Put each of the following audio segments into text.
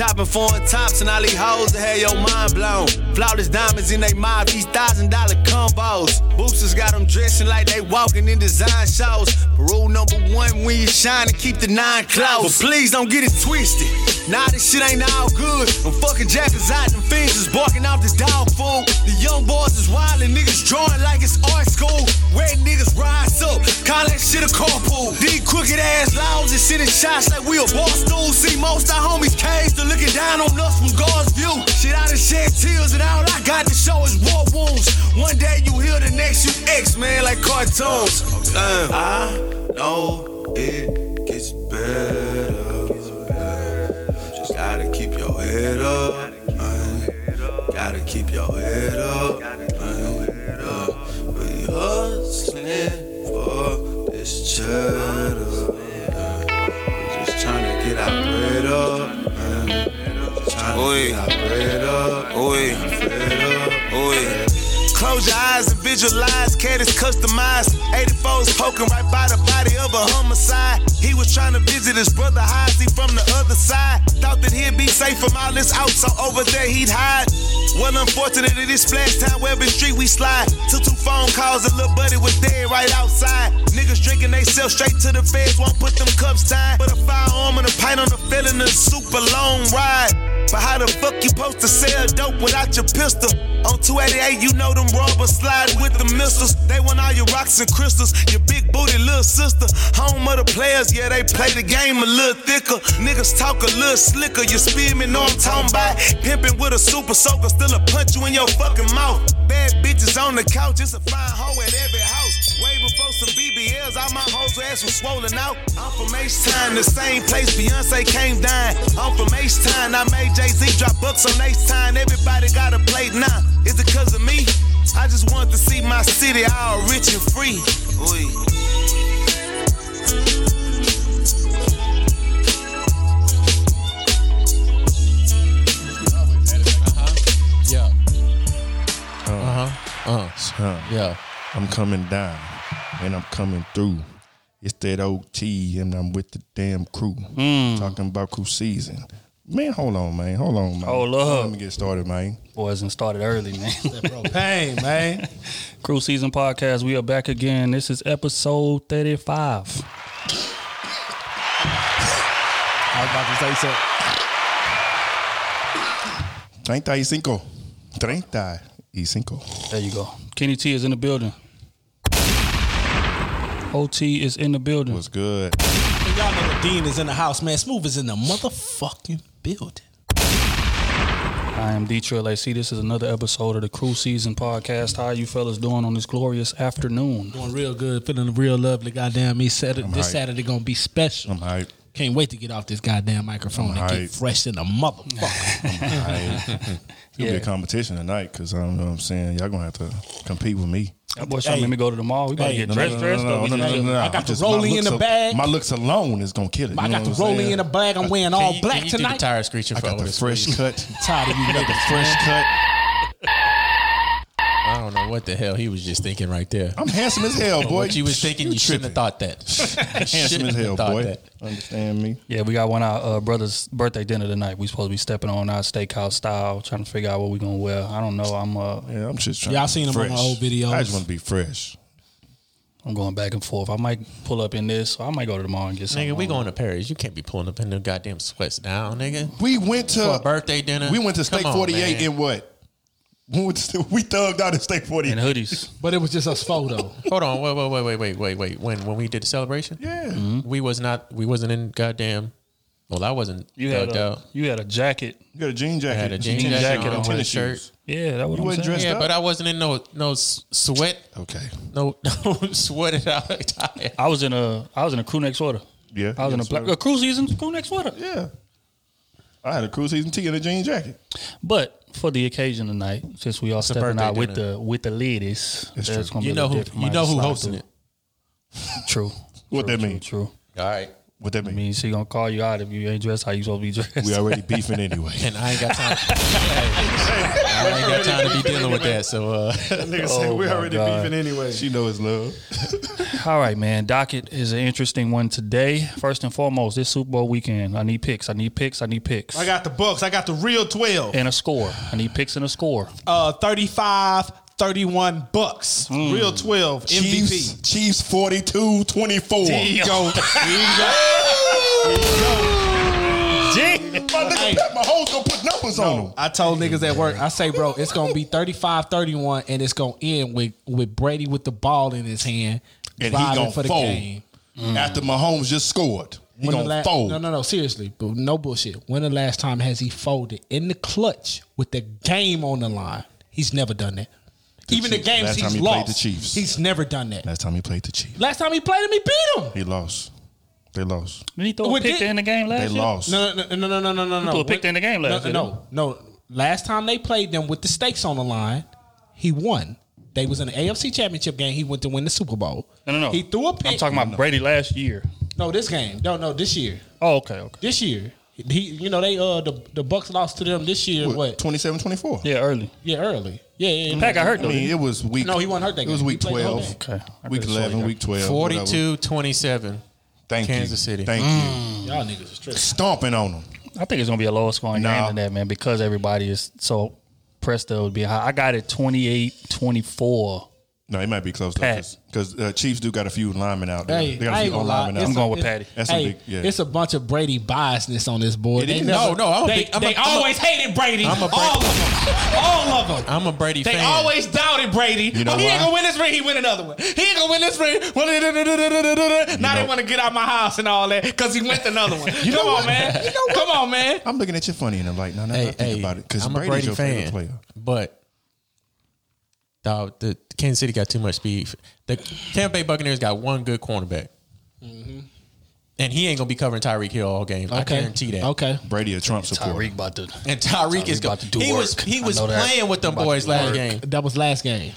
Chopping foreign tops and all these hoes that had your mind blown. Flawless diamonds in they mob, these thousand dollar combos. Boosters got them dressing like they walking in design shows. But rule number one, when you shine keep the nine close. But please don't get it twisted. Nah, this shit ain't all good. I'm fucking jackers out, them fiends is barking out the dog food. The young boys is wild and niggas drawing like it's art school. Wet niggas rise up, call that shit a carpool. These crooked ass laws and sending shots like we a boss dude. See most our homies caged, they looking down on us from God's view. Shit, I done shed tears and all I got to show is war wounds. One day you heal, the next you X, man, like cartoons. Damn. Uh, I know it gets better. Your up. man. Yeah. We hustling for this cheddar. Close your eyes and visualize, cat is customized. 84's poking right by the body of a homicide. He was trying to visit his brother Heisey from the other side. Thought that he'd be safe from all this out, so over there he'd hide. Well, unfortunate this splash time, Webbing Street we slide. Took two phone calls, a little buddy was dead right outside. Niggas drinking they self straight to the feds, won't put them cups tied. But a firearm and a pint on the feeling a super long ride. But how the fuck you supposed to sell dope without your pistol? On 288, you know them robbers slide with the missiles. They want all your rocks and crystals. Your big booty little sister. Home of the players, yeah, they play the game a little thicker. Niggas talk a little slicker. You spear me, know I'm talking about. Pimping with a super soaker, still a punch you in your fucking mouth. Bad bitches on the couch, it's a fine hoe at every house. Way before some BBLs, all my hoes ass was swollen out. I'm from H-Town, the same place Beyonce came down. I'm from H-Town, I made Jay-Z drop books on H-Town. Everybody got a plate now. Is it cause of me? I just want to see my city all rich and free. Oi. Yeah. Uh, huh. Uh. son, Yeah. I'm coming down and I'm coming through. It's that OT and I'm with the damn crew. Hmm. Talking about crew season. Man, hold on, man. Hold on, man. Hold up. Let me get started, man. Boys and started early, man. Pain, man. Crew Season Podcast, we are back again. This is episode 35. I was about to say something. 35. 35. There you go. Kenny T is in the building. OT is in the building. Was good. And y'all know the Dean is in the house, man. Smooth is in the motherfucking building. I am D Trill AC. This is another episode of the Crew Season Podcast. How you fellas doing on this glorious afternoon? Doing real good, feeling real lovely. Goddamn me, Saturday, this hyped. Saturday gonna be special. I'm hyped. Can't wait to get off this goddamn microphone and get fresh in the motherfucker. It's gonna be a competition tonight because I don't know what I'm saying. Y'all gonna have to compete with me. That boy trying to Hey. make me go to the mall. We about Hey, to get no, dressed, no, dressed. no, or no, no, no, no, no. I got the Just rolling in the al- bag. My looks alone is gonna kill it. I got the what rolling in the bag. I'm wearing all you- black can you do the tonight. tire screeching I for got the us, fresh please? cut. Tired of you I got the niggas. fresh cut. I don't know what the hell he was just thinking right there. I'm handsome as hell, boy. what you was thinking, you, shouldn't have thought that. Handsome shouldn't as have hell, thought boy. that. Understand me? Yeah, we got one of our uh, brother's birthday dinner tonight. We supposed to be stepping on our steakhouse style, trying to figure out what we gonna wear. I don't know. I'm uh, Yeah, I'm just trying. Y'all to be seen him on the fresh. old videos. I just want to be fresh. I'm going back and forth. I might pull up in this, or I might go to the mall and get something. nigga, we on. going to Paris. You can't be pulling up in them goddamn sweats down, nigga. We went to For a birthday dinner. We went to Come Steak on, 48 man. in what? We we thugged out at Steak 48. in hoodies. But it was just us photo. Hold on, wait, wait, wait, wait, wait, wait, wait. When when we did the celebration, Yeah. Mm-hmm. we was not, we wasn't in goddamn Well, I wasn't You had thugged a out. you had a jacket. You got a jean jacket. had a jean tennis jacket shoes, on, tennis shirt. shoes. Yeah, that what You I'm wasn't saying. dressed Yeah, up? but I wasn't in no no sweat, Okay. no no sweated out attire. I was in a I was in a crew neck sweater. Yeah. I was in a black a crew season crew neck sweater. Yeah. I had a crew season tee and a jean jacket. But for the occasion tonight, since we all a stepping out with dinner. the with the ladies, It's true. You know who you know who hosting it. True. What that mean? True. All right, What that I mean? mean, she gonna call you out if you ain't dressed how you supposed to be dressed. We already beefing anyway. and I ain't got time. I ain't got time to be dealing with that. So uh, Nigga say we already beefing anyway. She know it's love. All right, man. Docket is an interesting one today. First and foremost, this Super Bowl weekend, I need picks. I need picks. I need picks. I got the books. I got the real 12. and a score. I need picks and a score. Uh, 35, 31 Bucks. Hmm. Real 12 MVP. Chiefs, Chiefs 42 24. There you go. There you go. Hey. My hoes gonna put numbers on them. I told niggas at work, I say, bro, it's gonna be 35-31, and it's gonna end with with Brady with the ball in his hand, And he driving gonna for the fold. game. After Mahomes just scored. He When the gonna la- fold. No, no, no. Seriously, but no bullshit. When the last time has he folded in the clutch with the game on the line? He's never done that. Even the games Last he's time he played lost, the Chiefs. he's never done that. Last time he played the Chiefs. Last time he played him, he beat him. He lost. They lost. Did he throw a pick in the game last They year? lost. No, no, no, no, no, no, no, no. threw a pick in the game last no, year, No, no. Last time they played them with the stakes on the line, he won. They was in the AFC Championship game. He went to win the Super Bowl. No, no, no. He threw a pick. I'm talking about Brady last year. no this game. No, no, this year. Oh, okay, okay. This year. He, you know, they uh the the Bucks lost to them this year. What? 27 24. Yeah, early. Yeah, early. Yeah, yeah. yeah. Pat got hurt I though. mean, it was week. No, he wasn't hurt that It was game. week He played the whole 12. okay. I Week could've sworn 11, he week 12. whatever. 42 27. Thank you. Kansas. City. Thank mm. you. Y'all niggas is tripping. Stomping on them. I think it's gonna be a lower scoring Nah. game than that, man, because everybody is so pressed to be high. I got it 28-24. No, he might be close though, Pat. because uh, Chiefs do got a few linemen out there. Hey, they got I a ain't few gonna old linemen out I'm going with Patty. That's a big- yeah. it's a bunch of Brady biasness on this board. They never- No, no, I'm a they, big- I'm a- they I'm a- always hated Brady. I'm a Brady- all of them. All of them. I'm a Brady They fan. always doubted Brady. You know oh, he why? ain't gonna win this ring. He win another one. He ain't gonna win this ring. Well, now they want to get out my house and all that because he went another one. You know, Come on, man. Come on, man. I'm looking at you funny, and I'm like, no, no, hey, no, think hey, about it, because I'm a Brady's Brady your fan, favorite player. but dog, the Kansas City got too much speed. The Tampa Bay Buccaneers got one good cornerback, mm-hmm. and he ain't gonna be covering Tyreek Hill all game. I Okay. guarantee that. Okay. Brady a Trump supporter. Tyreek about to And Tyreek is going. about to do He was he was playing with them About to boys last work. game. That was last game.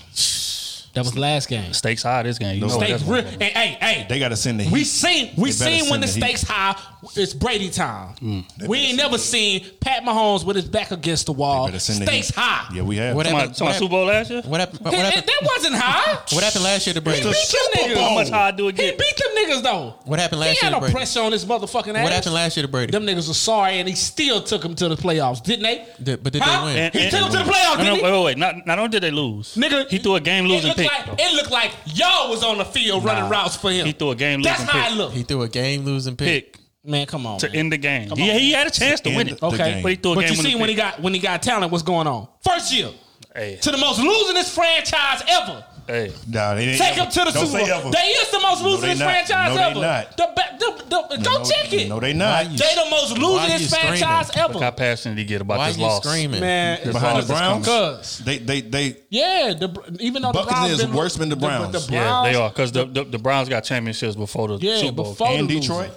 That was last game. stakes high this game. You know Stakes that's real. And hey, hey. They got to send the Heat. We seen we seen when the the stakes high. It's Brady time. Mm. We ain't never seen Pat Mahomes with his back against the wall. better send the Stakes high. Yeah, we have. What happened? somebody What Super Bowl last year? What happened? What That, happened? that wasn't high. What happened last year to Brady? He Brady? beat them niggas. How much high do it He beat them niggas though. What happened last year no to Brady? pressure on his motherfucking ass. What happened last year to Brady? Them niggas were sorry, and he still took them to the playoffs, didn't they? Did- but did they win? And- he and- took them to the playoffs, No, no, didn't he? wait, wait, wait. Not, not only did they lose, Nigga, he threw a game losing it looked pick. Like, it looked like y'all was on the field running Nah. routes for him. He threw a game losing That's losing how pick. it looked. He threw a game losing pick. pick Man, come on. to man. end the game. Come He, on. he had a chance to To win it. the Okay, game. But he threw a but game you see winning when he got when he got talent, what's going on? First year Hey, to the most losingest franchise ever. Hey. Nah, they didn't Take them to the don't Super Bowl. They is the most No, they losingest franchise No, they ever. not. The, ba- the, the, go No, check it. No, they not. you- they the most Why losingest you screaming? franchise Look how passionate he get about Why this you loss. screaming? Man, This Behind the is Browns. Cause they they they yeah, the even though the Browns been- worse than the Browns. The, Yeah, Browns, they are because the, the the Browns got championships before the Yeah, Super Bowl. before and Detroit.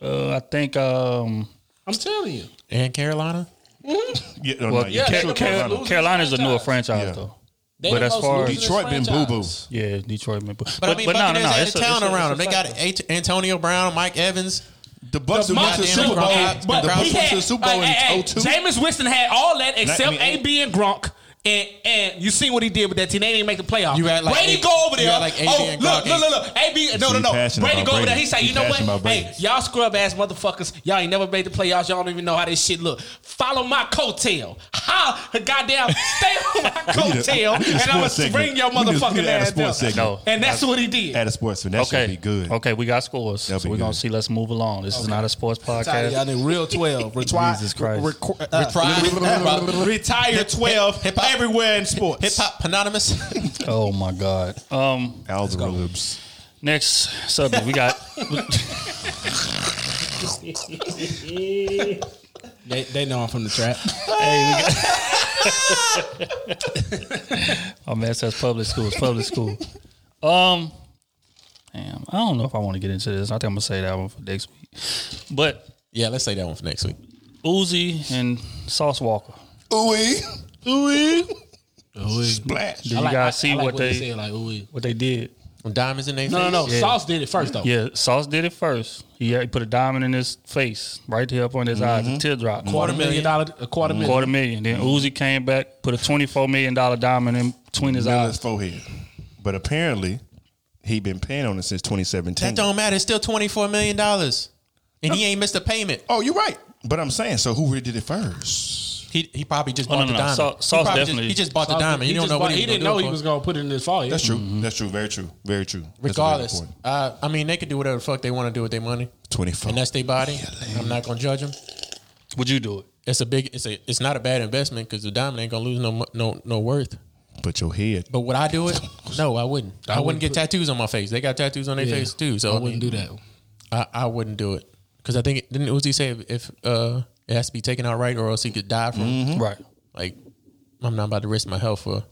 Uh, I think um, I'm telling you. And Carolina? Yeah, no, well, no, yeah, they Car- the Car- most losing Carolina's a newer franchise. franchise Yeah. though. They But as far as- Detroit been boo boo. franchise. Yeah, Detroit. But, But, I mean, Buccaneers had it's a talent it's around it's them. They got fact. A- Antonio Brown, Mike Evans. The Bucks The went to the Bucks- Super Bowl. but- The But Bucks he went to had, the Super Bowl hey, hey, in 02. Jameis Winston had all that except I mean, AB and Gronk. And and you see what he did with that team. They didn't make the playoffs. You act like Brady A- go over you there. like oh, and look, Gronk look, look, look. AB, no, no, no. Brady go over there. He say, you know what? Hey, y'all scrub ass motherfuckers. Y'all ain't never made the playoffs. Y'all don't even know how this shit look. Follow my coattail. How goddamn stay on my coattail, we need a and I'm gonna sports bring your We need- motherfucking need to a ass sports down. No. And that's what he did. At a sportsman, that Okay, should be good. Okay, we got scores. So we're gonna see. Let's move along. This is not a sports podcast. Y'all need real twelve. Retire, Jesus Christ. requ- uh, Retire. retire twelve Hip hop. Everywhere in sports. Hip Hop Anonymous. Oh my god. Um, Algorithms. next subject we got. They, they know I'm from the trap. Hey, we got Oh man, it says public schools, public school. Um, damn, I don't know if I want to get into this. I think I'm gonna say that one for next week. But Yeah, let's say that one for next week. Uzi and Sauce Walka. Ooh, Splash. Did you guys see what they said? Like, ooh, what they did? Diamonds in their face? no, no, no. face? Sauce did it first though. Yeah, Sauce did it first. He, had, he put a diamond in his face, right here up on his eyes, mm-hmm. a teardrop. quarter million dollar, a quarter million. Quarter million. Then mm-hmm. Uzi came back, put a twenty-four million dollar diamond in between his on his eyes. forehead. But apparently, he been paying on it since 2017. That don't matter. It's still twenty four million dollars, and he ain't missed a payment. Oh, you're right. But I'm saying, so who really did it first? He he probably just Oh, bought no, the no, diamond. Sau- he, Sauce probably definitely- just, he just bought the diamond. He, don't just know what he, he didn't know he was gonna put it in his forehead. That's true. That's true. Very true. Very true. That's very Regardless, uh, I mean, they could do whatever the fuck they want to do with their money, 24. and that's their body. I'm not gonna judge them. Would you do it? It's a big. It's a. It's not a bad investment because the diamond ain't gonna lose no mo- no no worth. but your head. But would I do it? No, I wouldn't. I, wouldn't wouldn't get put- tattoos on my face. They got tattoos on their Yeah. face too. So I wouldn't do that. I, I wouldn't do it because I think it, didn't Uzi say if, if uh, it has to be taken out right or else he could die from. Mm-hmm. Right. Like I'm not about to risk my health for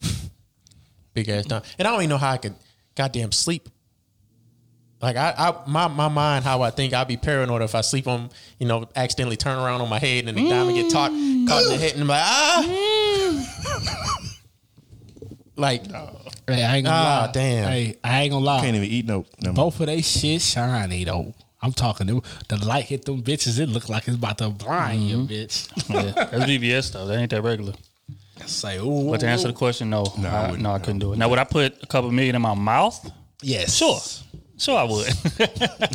big ass time, and I don't even know how I could goddamn sleep. Like I, I my my mind, how I think I'd be paranoid if I sleep on, you know, accidentally turn around on my head and the diamond get caught caught in the head and I'm like ah, like Hey, I ain't gonna Ah, lie. damn. Hey, I ain't gonna lie. Can't even eat no. no Both of they shit shiny though. I'm talking them. The light hit them bitches. It looked like it's about to blind you, bitch. Yeah, that's VVS stuff. That ain't that regular. Say, ooh, But to answer the question, no, No, I I, no, I couldn't do it. Now, would I put a couple million in my mouth? yes, Sure, sure, I would.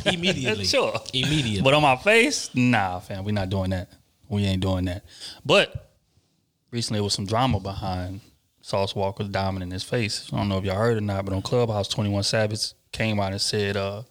immediately, sure, immediately. But on my face, nah, fam, we not doing that. We ain't doing that. But recently, there was some drama behind Sauce Walka's diamond in his face. I don't know if y'all heard or not, but on Clubhouse, Twenty One Savage came out and said, uh,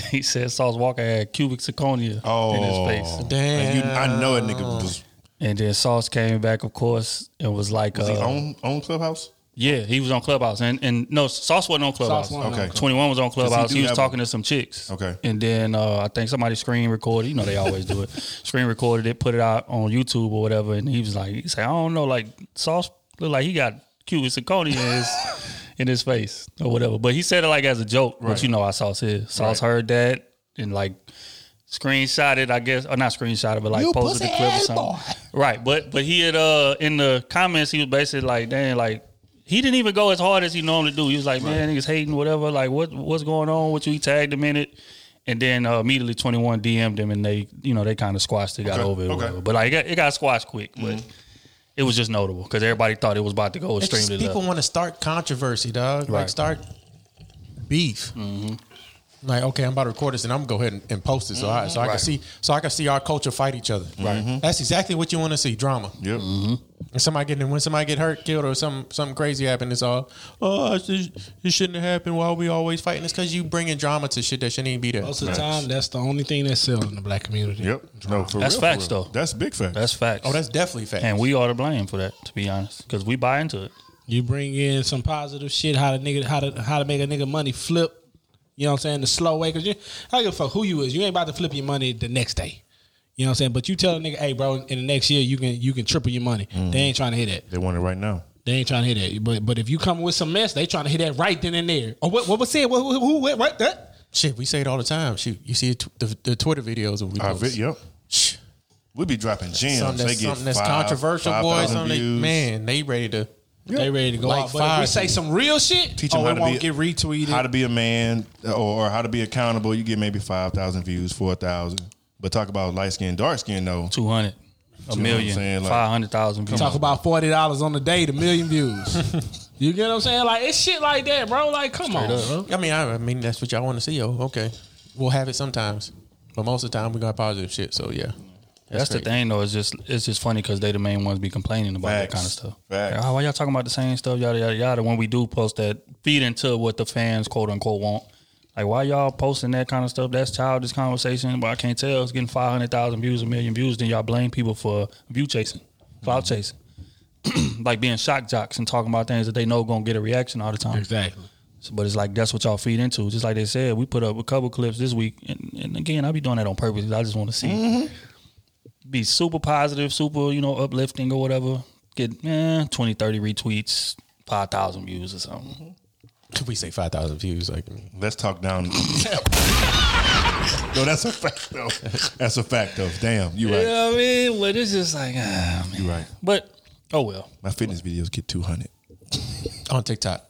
he said Sauce Walka had cubic zirconia Oh, in his face. damn. And you, I know a nigga was, And then Sauce came back, of course, and was like, was he uh, on on Clubhouse. Yeah, he was on Clubhouse, and and no, Sauce wasn't on Clubhouse. Sauce wasn't on Okay. Twenty One was on Clubhouse. do He, was talking a- to some chicks. Okay. and then uh, I think somebody screen recorded. You know, they always do it. Screen recorded it, put it out on YouTube or whatever, and he was like, he said, I don't know, like Sauce look like he got cubic zirconia in his in his face or whatever. But he said it like as a joke. But you know how Sauce is. Sauce heard that and like screenshot it, I guess, or not screenshot it, but like posted the clip or something. Right, but but he had uh in the comments he was basically like, dang, like he didn't even go as hard as he normally do. He was like, man, niggas hating, whatever. Like, what what's going on with you? He tagged him in it. And then uh, immediately 21 DM'd him and they, you know, they kind of squashed it, got Okay, over it. okay. whatever. But like, it got, it got squashed quick. But it was just notable because everybody thought it was about to go extremely people want to start controversy, dog. Like Right. start beef. Mm-hmm. Like, okay, I'm about to record this, and I'm gonna go ahead and, and post it, so I so I can see so I can see our culture fight each other. Right. Mm-hmm. That's exactly what you want to see: drama. Yep. Mm-hmm. And somebody getting when somebody get hurt, killed, or some something crazy happen, it's all oh this, this shouldn't have happened. Why are we always fighting? It's because you bringing drama to shit that shouldn't even be there. Most of the time, that's the only thing that sells in the black community. Yep. No, for That's real, for facts, real. though. That's big facts. That's facts. Oh, that's definitely fact. and we are to blame for that, to be honest, because we buy into it. You bring in some positive shit, how to nigga, how to how to make a nigga money flip. You know what I'm saying? The slow way, cause you, I don't give a fuck who you is. You ain't about to flip your money the next day. You know what I'm saying? But you tell a nigga, hey, bro, in the next year you can you can triple your money. They mm. ain't trying to hear that. they want it right now. They ain't trying to hear that. But but if you come with some mess, they trying to hit that right then and there. Or what what was said? What, who, who what, what that? shit, we say it all the time. Shoot, you see it, the, the Twitter videos of we Our post. vid, yep. Shh. We be dropping gems. Something they that's, get something that's five- controversial, boy. 5,000 Something they, views. man, they ready to. They ready to go Like out. But if we say some real shit, Teach oh, them how it to won't be get retweeted. how to be a man, or, or how to be accountable. You get maybe five thousand views, four thousand. But talk about light skin, dark skin, though. 200, a know what I'm million, saying? Like- 500,000 views. You talk about forty dollars on the day, the million views. you get what I'm saying? Like it's shit like that, bro. Like come on, bro. I mean, I, I mean that's what y'all want to see. Oh, okay, we'll have it sometimes, but most of the time we got positive shit. So yeah, That's, the thing, though. It's just it's just funny because they the main ones be complaining about that kind of stuff. Facts. Like, oh, why y'all talking about the same stuff? Yada yada yada. When we do post that, feed into what the fans quote unquote want. Like, why y'all posting that kind of stuff? That's childish conversation. But I can't tell. It's getting five hundred thousand views, a million views. Then y'all blame people for view chasing, cloud chasing, like being shock jocks and talking about things that they know gonna get a reaction all the time. Exactly. So, but it's like that's what y'all feed into. Just like they said, we put up a couple clips this week, and, and again, I be doing that on purpose. I just want to see it. Be super positive, super you know uplifting or whatever. Get eh, 20, 30 retweets, five thousand views or something. Could we say five thousand views? Like, Let's talk down. no, that's a fact though. That's a fact though. Damn, you right. You know what I mean? But it's just like, ah, man. You right. But oh well. My fitness videos get two hundred. on TikTok.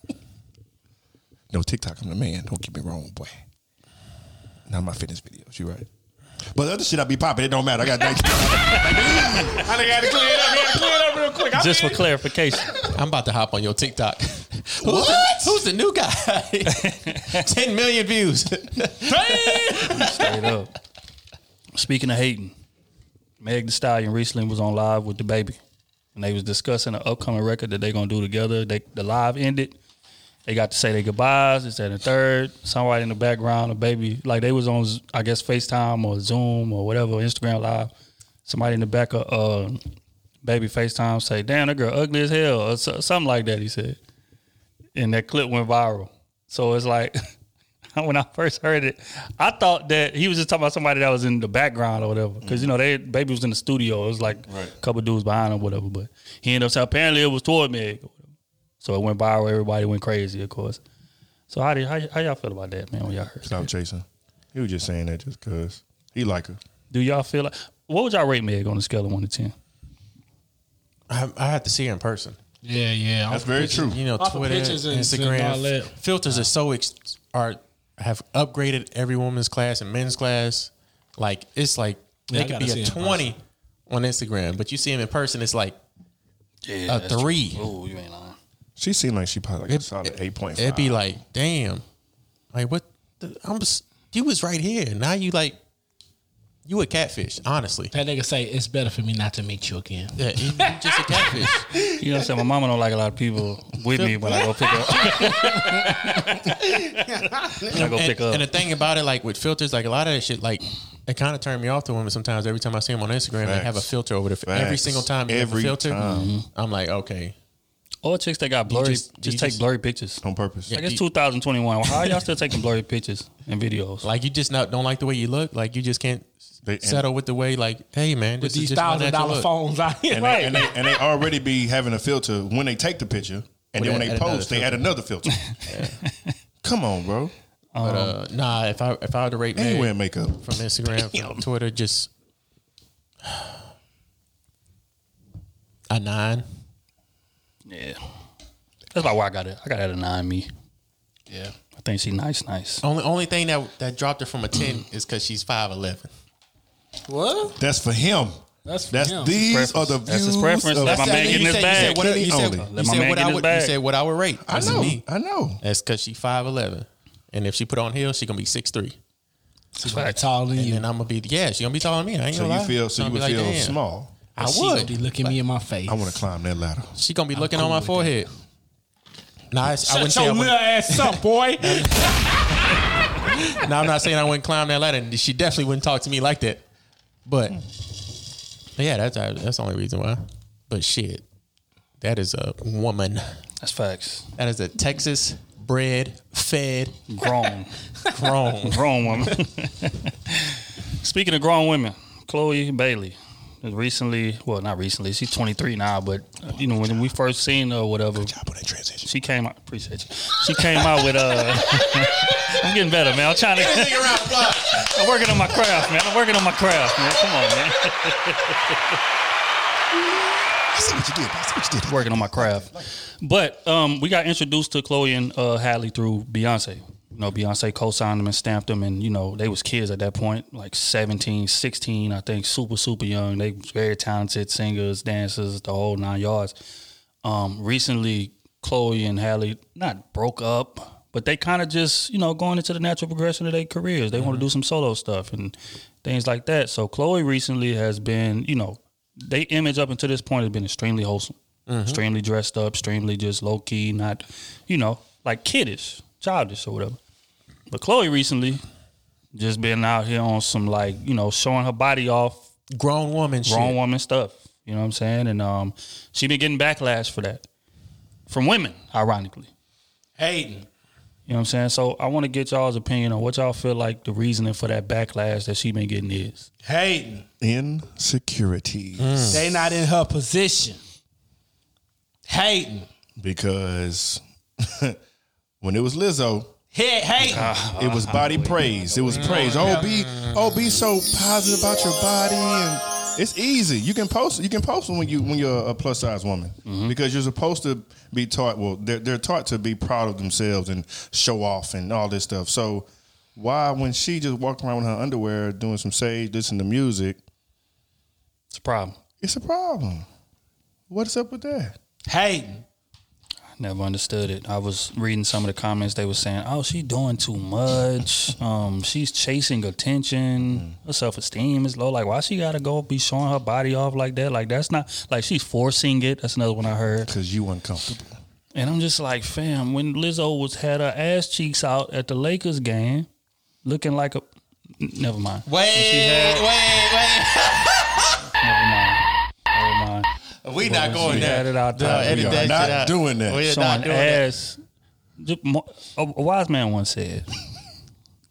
No TikTok, I'm the man. Don't get me wrong, boy. Not my fitness videos. You right. But the other shit I be popping, it don't matter. I got that. I done got to clear it up. I got to clear it up real quick. I Just for clarification, I'm about to hop on your TikTok. Who's What? The, who's the new guy? Ten million views. straight up. Speaking of hating, Meg The Stallion recently was on live with DaBaby, and they was discussing an upcoming record that they're gonna do together. They the live ended. They got to say their goodbyes. It's at the third. Somebody in the background, DaBaby, like they was on, I guess FaceTime or Zoom or whatever, Instagram live. Somebody in the back of uh, baby FaceTime say, "Damn, that girl ugly as hell," or something like that. He said, and that clip went viral. So it's like when I first heard it, I thought that he was just talking about somebody that was in the background or whatever. Because you know, DaBaby was in the studio. It was like a couple dudes behind him, whatever. But he ended up saying apparently it was toward Meg. So it went viral. Everybody went crazy, of course. So how did how, how y'all feel about that, man? When y'all heard? Stop chasing. He was just saying that just because he like her. Do y'all feel like what would y'all rate Meg on a scale of one to ten? I, I have to see her in person. Yeah, yeah. That's very true. You know, Off Twitter, pictures and- and Instagram, filters are so ex- are have upgraded every woman's class and men's class. Like it's like Yeah, I they could be a twenty on Instagram, but you see them in person, it's like Yeah, A three. Oh, you ain't lying. She seemed like she probably like a It- solid eight point it'd be like, damn, like what? The, I'm just, you was right here. Now you like you a catfish, honestly. That nigga say it's better for me not to meet you again. Yeah, you, you just a catfish. You know what I'm saying? My mama don't like a lot of people with me when I go pick up. when I go and, pick up. and the thing about it, like with filters, like a lot of that shit, like it kind of turned me off to women sometimes. Every time I see them on Instagram, they have a filter over the every single time. They Every have a filter. time. Mm-hmm. I'm like, okay, Or chicks that got blurry, just- just, take just- blurry pictures. on purpose. Like it's you- 2021. How are y'all still taking blurry pictures and videos? like you just not don't like the way you look. Like you just can't They- and- settle with the way. Like, hey man, With this is these just my thousand natural dollar look. phones out here. and, they, and, they, and they already be having a filter when they take the picture, and then Well, when they they add another post, they add another filter. Come on, bro. But uh, nah, if I if I were to rate They ain't Meg wearing makeup. from Instagram, Damn. from Twitter, just a nine. Yeah, that's about where I got it. I got it at a nine. Me, Yeah. I think she nice, nice. Only only thing that that dropped her from a ten mm. is because she's five eleven. What? That's for him. That's for That's him. these Preference. are the That's views. his preference. of- Let my That's man that- get in you his said- bag. You said what, you said, Only. you Let said what I in his would. You said what I would rate. I know. me. I know. That's because she five eleven, and if she put on heels, she gonna be six three. She's gonna taller than And you. then I'm gonna be yeah, she gonna be taller than me. I ain't So gonna you lie. feel so you would like, feel damn. small. I She gonna would. be looking me in my face. I want to climb that ladder. She gonna be looking cool on my forehead. Nah, I, I Shut wouldn't say I your little wouldn't, ass up, boy. Now I'm not saying I wouldn't climb that ladder. and She definitely wouldn't talk to me like that. But, but yeah, that's that's the only reason why. But shit, that is a woman. That's facts. That is a Texas bred, fed, Grown, grown. grown woman. Speaking of grown women, Chloe Bailey has recently, well, not recently, she's 23 now, but uh, you know when we first seen her or whatever, Job on that transition. she came out. Appreciate you. She came out with uh. I'm getting better, man. I'm trying to. I'm working on my craft, man. I'm working on my craft, man. Come on, man. I see what you did. I see what you did. working on my craft. But um, we got introduced to Chloe and uh, Halle through Beyonce. You know, Beyonce co-signed them and stamped them, and you know they was kids at that point, like 17, 16, I think, super super young. They was very talented singers, dancers, the whole nine yards. Um, recently, Chloe and Halle not broke up, but they kind of just you know going into the natural progression of their careers. They want to do some solo stuff and things like that. So Chloe recently has been, you know, they image up until this point has been extremely wholesome, extremely dressed up, extremely just low key, not, you know, like kiddish, childish or whatever. But Chloe recently just been out here on some like, you know, showing her body off, grown woman shit. grown woman stuff. You know what I'm saying? And um, she been getting backlash for that from women, ironically. Hayden. You You know what I'm saying? So I want to get y'all's opinion on what y'all feel like the reasoning for that backlash that she been getting is. Hating. Insecurities. They not in her position. Hating. Because when it was Lizzo, Hate, hating. Uh, it was body praise. It was praise. Oh, be oh, be so positive about your body, and it's easy. You can post. You can post when you when you're a plus size woman mm-hmm. because you're supposed to be taught. Well, they're they're taught to be proud of themselves and show off and all this stuff. So why, when she just walked around with her underwear doing some sage, listening to music, It's a problem. it's a problem. What's up with that? hating. Never understood it. I was reading some of the comments. They were saying, "Oh, she doing too much. Um, she's chasing attention. Her self esteem is low. Like, why she gotta go be showing her body off like that? Like, that's not like she's forcing it. That's another one I heard. Because you uncomfortable. And I'm just like, fam, when Lizzo was had her ass cheeks out at the Lakers game, looking like a Never mind. Wait, had- wait, wait. We not going there. had it out No, there. edit We are that not out. doing that. We are showing not doing that. ass. Mo- A, wise man once said,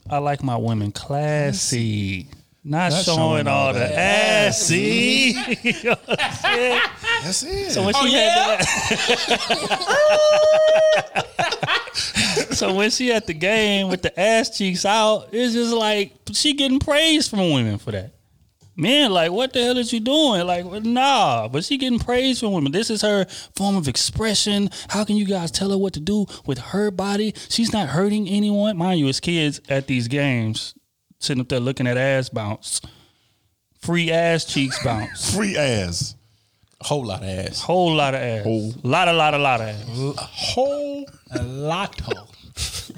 "I like my women classy, not, Not showing, showing all all the that ass." See, You know what I'm saying? That's it. so when oh, she had that, so when she at the game with the ass cheeks out, it's just like she getting praise from women for that. Man, like, what the hell is you doing? Like, nah, but she getting praise from women. This is her form of expression. How can you guys tell her what to do with her body? She's not hurting anyone. Mind you, as kids at these games, sitting up there looking at ass bounce, free ass cheeks bounce, Free ass. Whole lot of ass. whole lot of ass, lot of lot of lot of ass. Whole lotto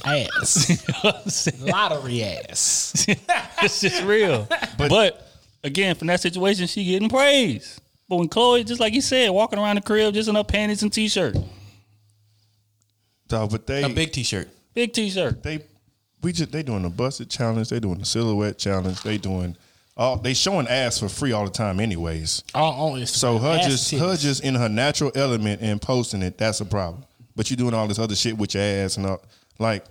ass. Lottery ass. it's just real. But, again, from that situation, she getting praise. But when Chloe, just like you said, walking around the crib just in her panties and t-shirt, Dog, but they A big T-shirt. big t-shirt. they we just they doing the Buss It challenge, they doing the silhouette challenge, they doing all they showing ass for free all the time anyways. All on Instagram. So her Ass just titties. her just in her natural element and posting it, that's a problem. But you doing all this other shit with your ass and all like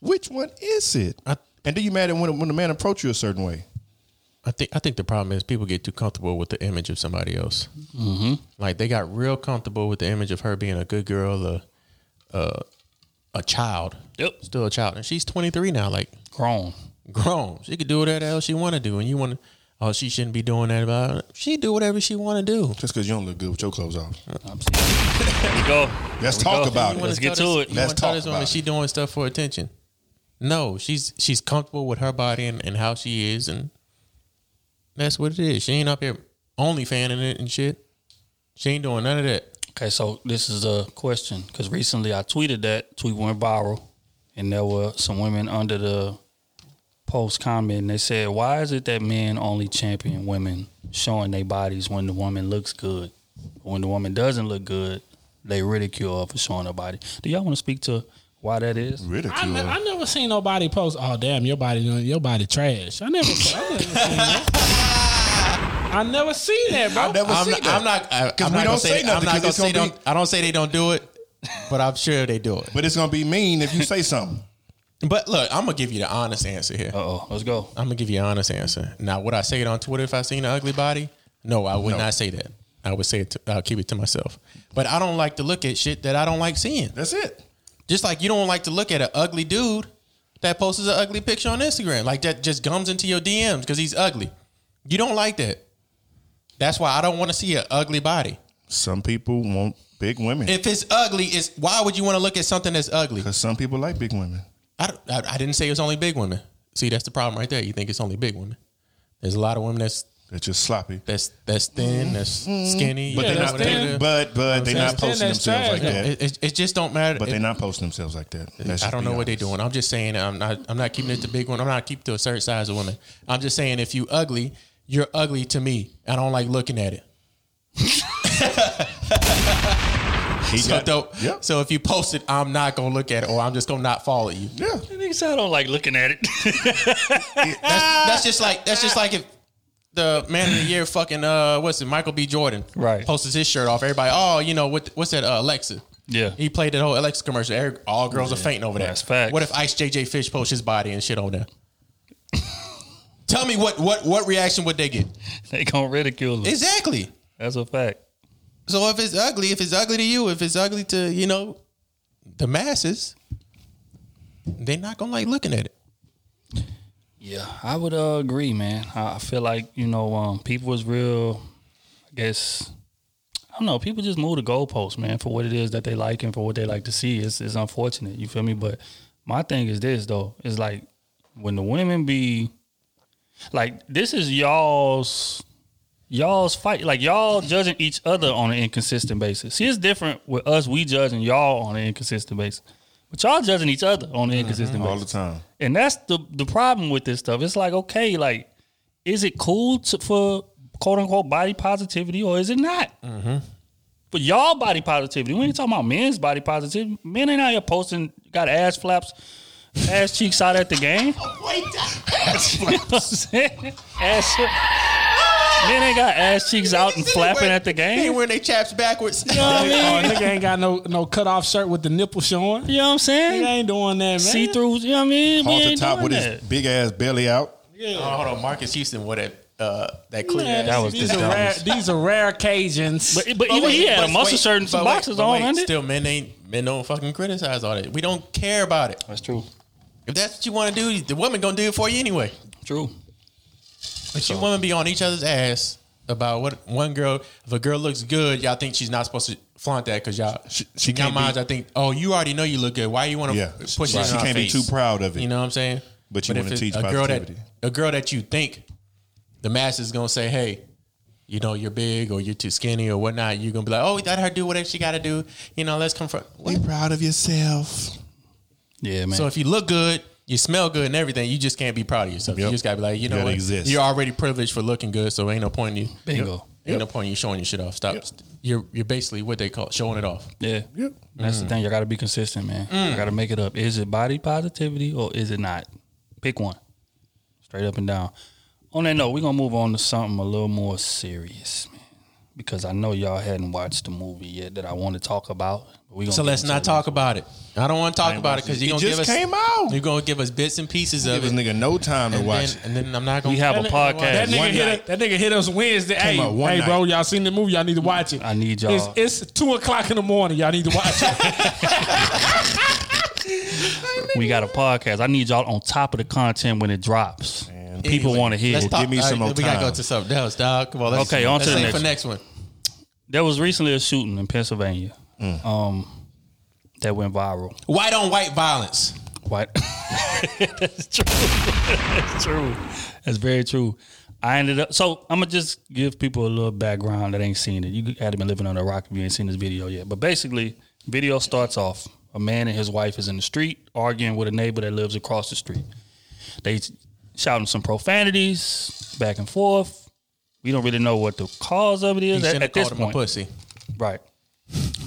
which one is it? I- and then you mad at when when the man approach you a certain way. I think I think the problem is people get too comfortable with the image of somebody else. Mm-hmm. Like they got real comfortable with the image of her being a good girl, a a, a child. Yep. still a child, and she's twenty three now. Like Grown. grown, she could do whatever the hell she want to do, and you want to. Oh, she shouldn't be doing that about it. She do whatever she want to do. Just because you don't look good with your clothes off. There we go. Let's we talk go. about it. Let's get tell to this- it. You Let's want to tell talk this woman about she doing stuff for attention? No, she's she's comfortable with her body and, and how she is, and that's what it is. She ain't up here only fanning it and shit. She ain't doing none of that. Okay, so this is a question because recently I tweeted that tweet went viral, and there were some women under the post comment. And They said, "Why is it that men only champion women showing their bodies when the woman looks good? When the woman doesn't look good, they ridicule her for showing her body." Do y'all want to speak to why that is? I, Ridicule. ne- I never seen nobody post. Oh damn, your body, your body trash. I never, I never seen that. I never seen that, bro. I never I'm see not, that. I'm not. I, 'Cause I'm we not don't gonna say say. I'm nothing, not 'cause gonna say gonna don't. I don't say they don't do it, but I'm sure they do it. But it's gonna be mean if you say something. But look, I'm gonna give you the honest answer here. Uh oh, let's go. I'm gonna give you an honest answer. Now, would I say it on Twitter if I seen an ugly body? No, I would No. not say that. I would say it. To, I'll keep it to myself. But I don't like to look at shit that I don't like seeing. That's it. Just like you don't like to look at an ugly dude that posts an ugly picture on Instagram, like that just comes into your DMs because he's ugly. You don't like that. That's why I don't want to see an ugly body. Some people want big women. If it's ugly, it's why would you want to look at something that's ugly? Because some people like big women. I, I, I didn't say it's only big women. See, that's the problem right there. You think it's only big women. There's a lot of women that's They're just sloppy. that's that's thin, that's mm-hmm. skinny. But Yeah, they're not. thin. But but they're not That's thin, posting that's themselves like trash. that. It, it, it just don't matter. But It- they're not posting themselves like that. Let's I don't be know what they're doing. I'm just saying I'm not I'm not keeping it to big one. I'm not keeping to a certain size of women. I'm just saying if you ugly, you're ugly to me. I don't like looking at it. He So, got, dope. Yep. so if you post it, I'm not gonna look at it, or I'm just gonna not follow you. Yeah. I don't like looking at it. That's, that's just like that's just like if the man of the year fucking uh what's it Michael B Jordan Right. posted his shirt off. Everybody, oh you know what what's that uh, Alexa? Yeah. He played that whole Alexa commercial. All girls are fainting over there. That's facts. What if Ice JJ Fish posts his body and shit on there? Tell me what what what reaction would they get? They gonna ridicule him. Exactly. That's a fact. So if it's ugly, if it's ugly to you, if it's ugly to you know the masses, they're not gonna like looking at it. Yeah, I would uh, agree, man. I I feel like you know, um, people was real. I guess I don't know. People just move the goalposts, man, for what it is that they like and for what they like to see. It's it's unfortunate. You feel me? But my thing is this though. It's like when the women be like this is y'all's y'all's fight. Like y'all judging each other on an inconsistent basis. See, it's different with us. We judging y'all on an inconsistent basis. But y'all judging each other on an mm-hmm. inconsistent basis. all the time. And that's the the problem with this stuff. It's like, okay, like, is it cool to, for quote unquote body positivity or is it not? Mm-hmm. But y'all body positivity, we ain't talking about men's body positivity. Men ain't out here posting, got ass flaps, ass cheeks out at the game. You know what I'm saying? Ass, men ain't got ass cheeks out and flapping at the They ain't wearing their chaps backwards. You know what I mean? Oh, nigga ain't got no no cut off shirt with the nipple showing. You know what I'm Nigga saying? ain't doing that, man. See through, you know what I mean? We Halter ain't top doing with that. his big ass belly out. Oh, hold on, Marcus Houston with that uh, that clear. Man, ass- That was these, the are rare, these are rare occasions. But, but, But even wait, he had but a muscle wait, shirt and some but wait, boxes on, wait. Still, men ain't men don't fucking criticize all that. We don't care about it. That's true. If that's what you want to do, the woman gonna do it for you anyway. True. But you women be on each other's ass about what one girl. If a girl looks good, y'all think she's not supposed to flaunt that because y'all. She- she in can't be- minds, I think. Oh, you already know you look good. Why you want to Yeah, push she it? in our can't be too proud of it. You know what I'm saying? But you wanna it's teach a girl that a girl that you think the masses gonna say, hey. You know you're big or you're too skinny or whatnot. You're gonna be like, oh, let her do whatever she got to do. You know, let's confront. Be proud of yourself. Yeah, man. So if you look good, you smell good and everything, you just can't be proud of yourself. Yep. You just gotta be like, you know gotta what? exist. You're already privileged for looking good, so ain't no point in you. Bingo. Ain't no point in you showing your shit off. Stop. You're you're basically what they call showing it off. Yeah. Yep. That's the mm. thing. You got to be consistent, man. You mm. got to make it up. Is it body positivity or is it not? Pick one. Straight up and down. On that note, we're going to move on to something a little more serious, man. Because I know y'all hadn't watched the movie yet that I want to talk about. We So let's not it. talk about it. I don't want to talk about it because you're gonna give just us came out. You're gonna give us bits and pieces of Give this it, nigga no time to and watch then, it. and then I'm not gonna. We have a podcast. That podcast. nigga, hit us, that nigga hit us Wednesday. Hey, out one hey, night. bro, y'all seen the movie? Y'all need to watch it. I need y'all. It's, it's two o'clock in the morning. Y'all need to watch it. We got a podcast. I need y'all on top of the content when it drops. People Anyway, want to hear Let's it. talk. Give me all some more We gotta go to something else, dog. Come on. Let's, Okay, on to let's the aim next for next one. There was recently a shooting in Pennsylvania um, that went viral. White on white violence. White. That's true. That's true. That's very true. I ended up. So I'm gonna just give people a little background that ain't seen it. You had to been living on a rock if you ain't seen this video yet. But basically, video starts off. A man and his wife is in the street arguing with a neighbor that lives across the street. They shouting some profanities back and forth. We don't really know what the cause of it is He at, at this called him a point. pussy. Right.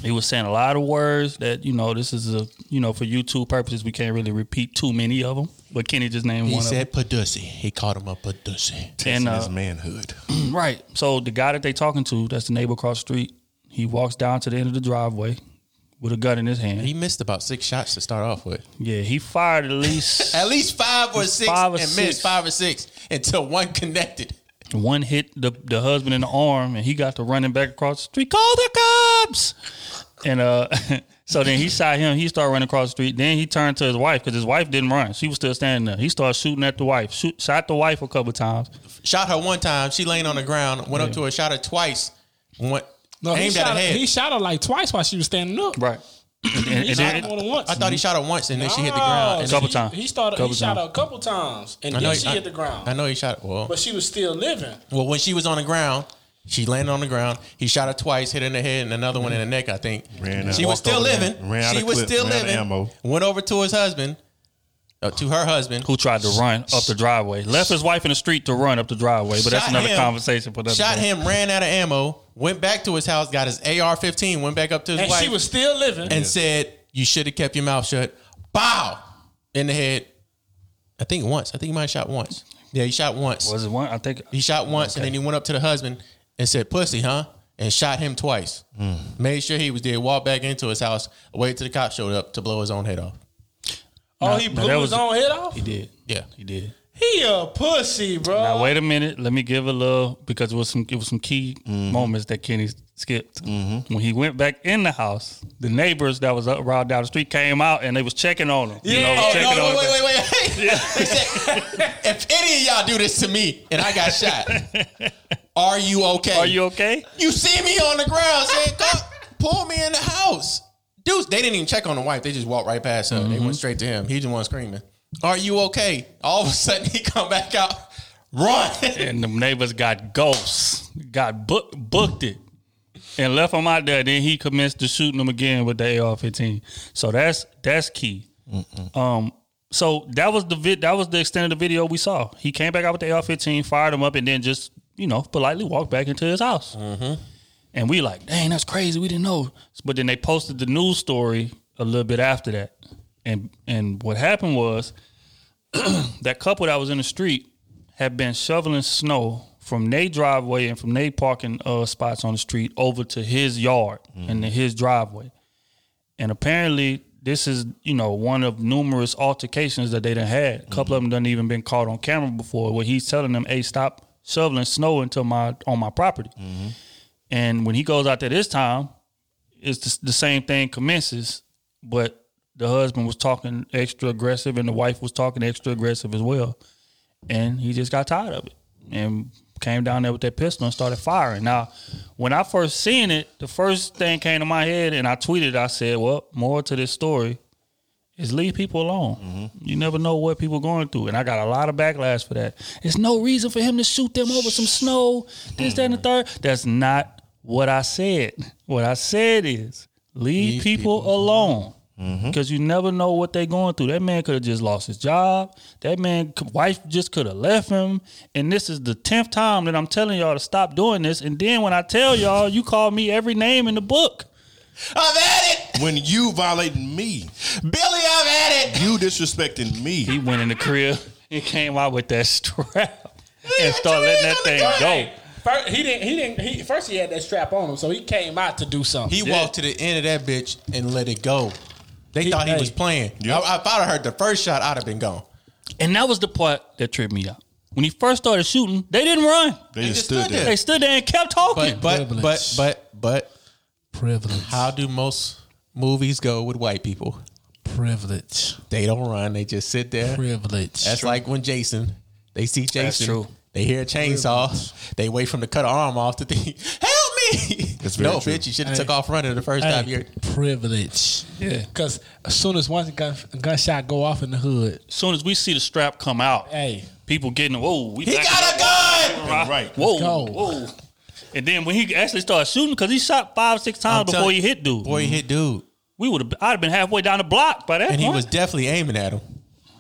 He was saying a lot of words that you know this is a you know for YouTube purposes we can't really repeat too many of them. But Kenny just named He one He said pussy. He called him a. And, Testing uh, his manhood. right. So the guy that they talking to, that's the neighbor across the street. He walks down to the end of the driveway with a gun in his hand. He missed about six shots to start off with. yeah, he fired at least At least five or six Five or and six. missed five or six until one connected. one hit the the husband in the arm, and he got to running back across the street. Call the cops! And uh, so then he shot him. He started running across the street. Then he turned to his wife because his wife didn't run. She was still standing there. He started shooting at the wife. Shoot, shot the wife a couple times. Shot her one time. She laying on the ground. Went up to her. Shot her twice. Went No, he aimed at shot, her her, head. he shot her like twice while she was standing up. Right. And, and- He and shot then her more than once. I thought he shot her once and then she hit the ground. And a Couple he, times. He started. Couple he shot her a couple times, and I know then he- she I- hit the ground. I know he shot. Well, but she was still living. well, when she was on the ground, she landed on the ground. He shot her twice, hit her in the head, and another one in the neck. I think. Ran out. she was Walked still over there. living. Ran out she of was clip. still Ran out of living. ammo. Went over to his husband, uh, to her husband. who tried to run up the driveway. Left his wife in the street to run up the driveway. But that's another him, conversation for another Shot day. him, ran out of ammo, went back to his house, got his AR-15, went back up to his And wife, she was still living. and said, "You should have kept your mouth shut." Bow in the head. I think once. I think he might have shot once. Yeah, he shot once. Was it one? I think He shot once, and then he went up to the husband and said, "Pussy, huh?" and shot him twice. Made sure he was there, walked back into his house, waited till the cops showed up to blow his own head off. Oh, he blew his was- own head off. He did. Yeah. He did. He a pussy, bro. Now wait a minute. Let me give a little because it was some it was some key mm-hmm. moments that Kenny skipped. Mm-hmm. When he went back in the house, the neighbors that was up around down the street came out and they was checking on him. You know, Oh, checking no, on wait, him. wait, wait, wait. They said, if any of y'all do this to me and I got shot, are you okay? Are you okay? You see me on the ground saying, "Come, pull me in the house." Dudes, they didn't even check on the wife. They just walked right past her. They went straight to him. He just one screaming, "Are you okay?" All of a sudden, he come back out, run. And the neighbors got ghosts, got book, booked it, and left him out there. Then he commenced to shooting them again with the AR-15. So that's that's key. Um, so that was the vid, that was the extent of the video we saw. He came back out with the AR-15, fired him up, and then just you know politely walked back into his house. And we like, dang, that's crazy. We didn't know. But then they posted the news story a little bit after that, and and what happened was that couple that was in the street had been shoveling snow from their driveway and from their parking uh, spots on the street over to his yard and to his driveway. And apparently, this is you know one of numerous altercations that they done had. A couple of mm-hmm. them done even been caught on camera before, where he's telling them, "Hey, stop shoveling snow into my on my property." Mm-hmm. And when he goes out there this time, it's the, the same thing commences, but the husband was talking extra aggressive and the wife was talking extra aggressive as well. And he just got tired of it and came down there with that pistol and started firing. Now, when I first seen it, the first thing came to my head and I tweeted, I said, Well, more to this story is leave people alone. Mm-hmm. You never know what people are going through. And I got a lot of backlash for that. There's no reason for him to shoot them over some snow, this, that, and the third. That's not what I said. What I said is leave, people, alone. Because mm-hmm. you never know what they're going through. That man could have just lost his job. That man, wife just could have left him. And this is the tenth time that I'm telling y'all to stop doing this. And then when I tell y'all, you call me every name in the book. I've had it, When you violating me, Billy. I've had it. you disrespecting me. He went in the crib and came out with that strap and started letting that thing go. First, he didn't. He didn't. He, first, he had that strap on him, so he came out to do something. He walked to the end of that bitch and let it go. They thought he hey. was playing. Yep. I, if I'd have heard the first shot, I'd have been gone. And that was the part that tripped me out. When he first started shooting, they didn't run. They, They just just stood stood there. They stood there and kept talking. But but Privilege. but but but privilege. how do most movies go with white people? privilege? They don't run. They just sit there. Privilege. That's like when Jason, they see Jason, true. They hear a chainsaw, they wait for him to cut an arm off to think, help me. That's very no, true. bitch, you should have Hey. took off running the first time you Hey, privilege. Yeah. Because as soon as one gun, gunshot go off in the hood, as soon as we see the strap come out, hey, people getting whoa, we He got a gun. Right. Whoa, go. whoa. And then when he actually started shooting, because he shot five, six times I'm before telling- he hit dude. Boy, he hit dude. we would have. I'd have been halfway down the block by that And he was definitely aiming at him.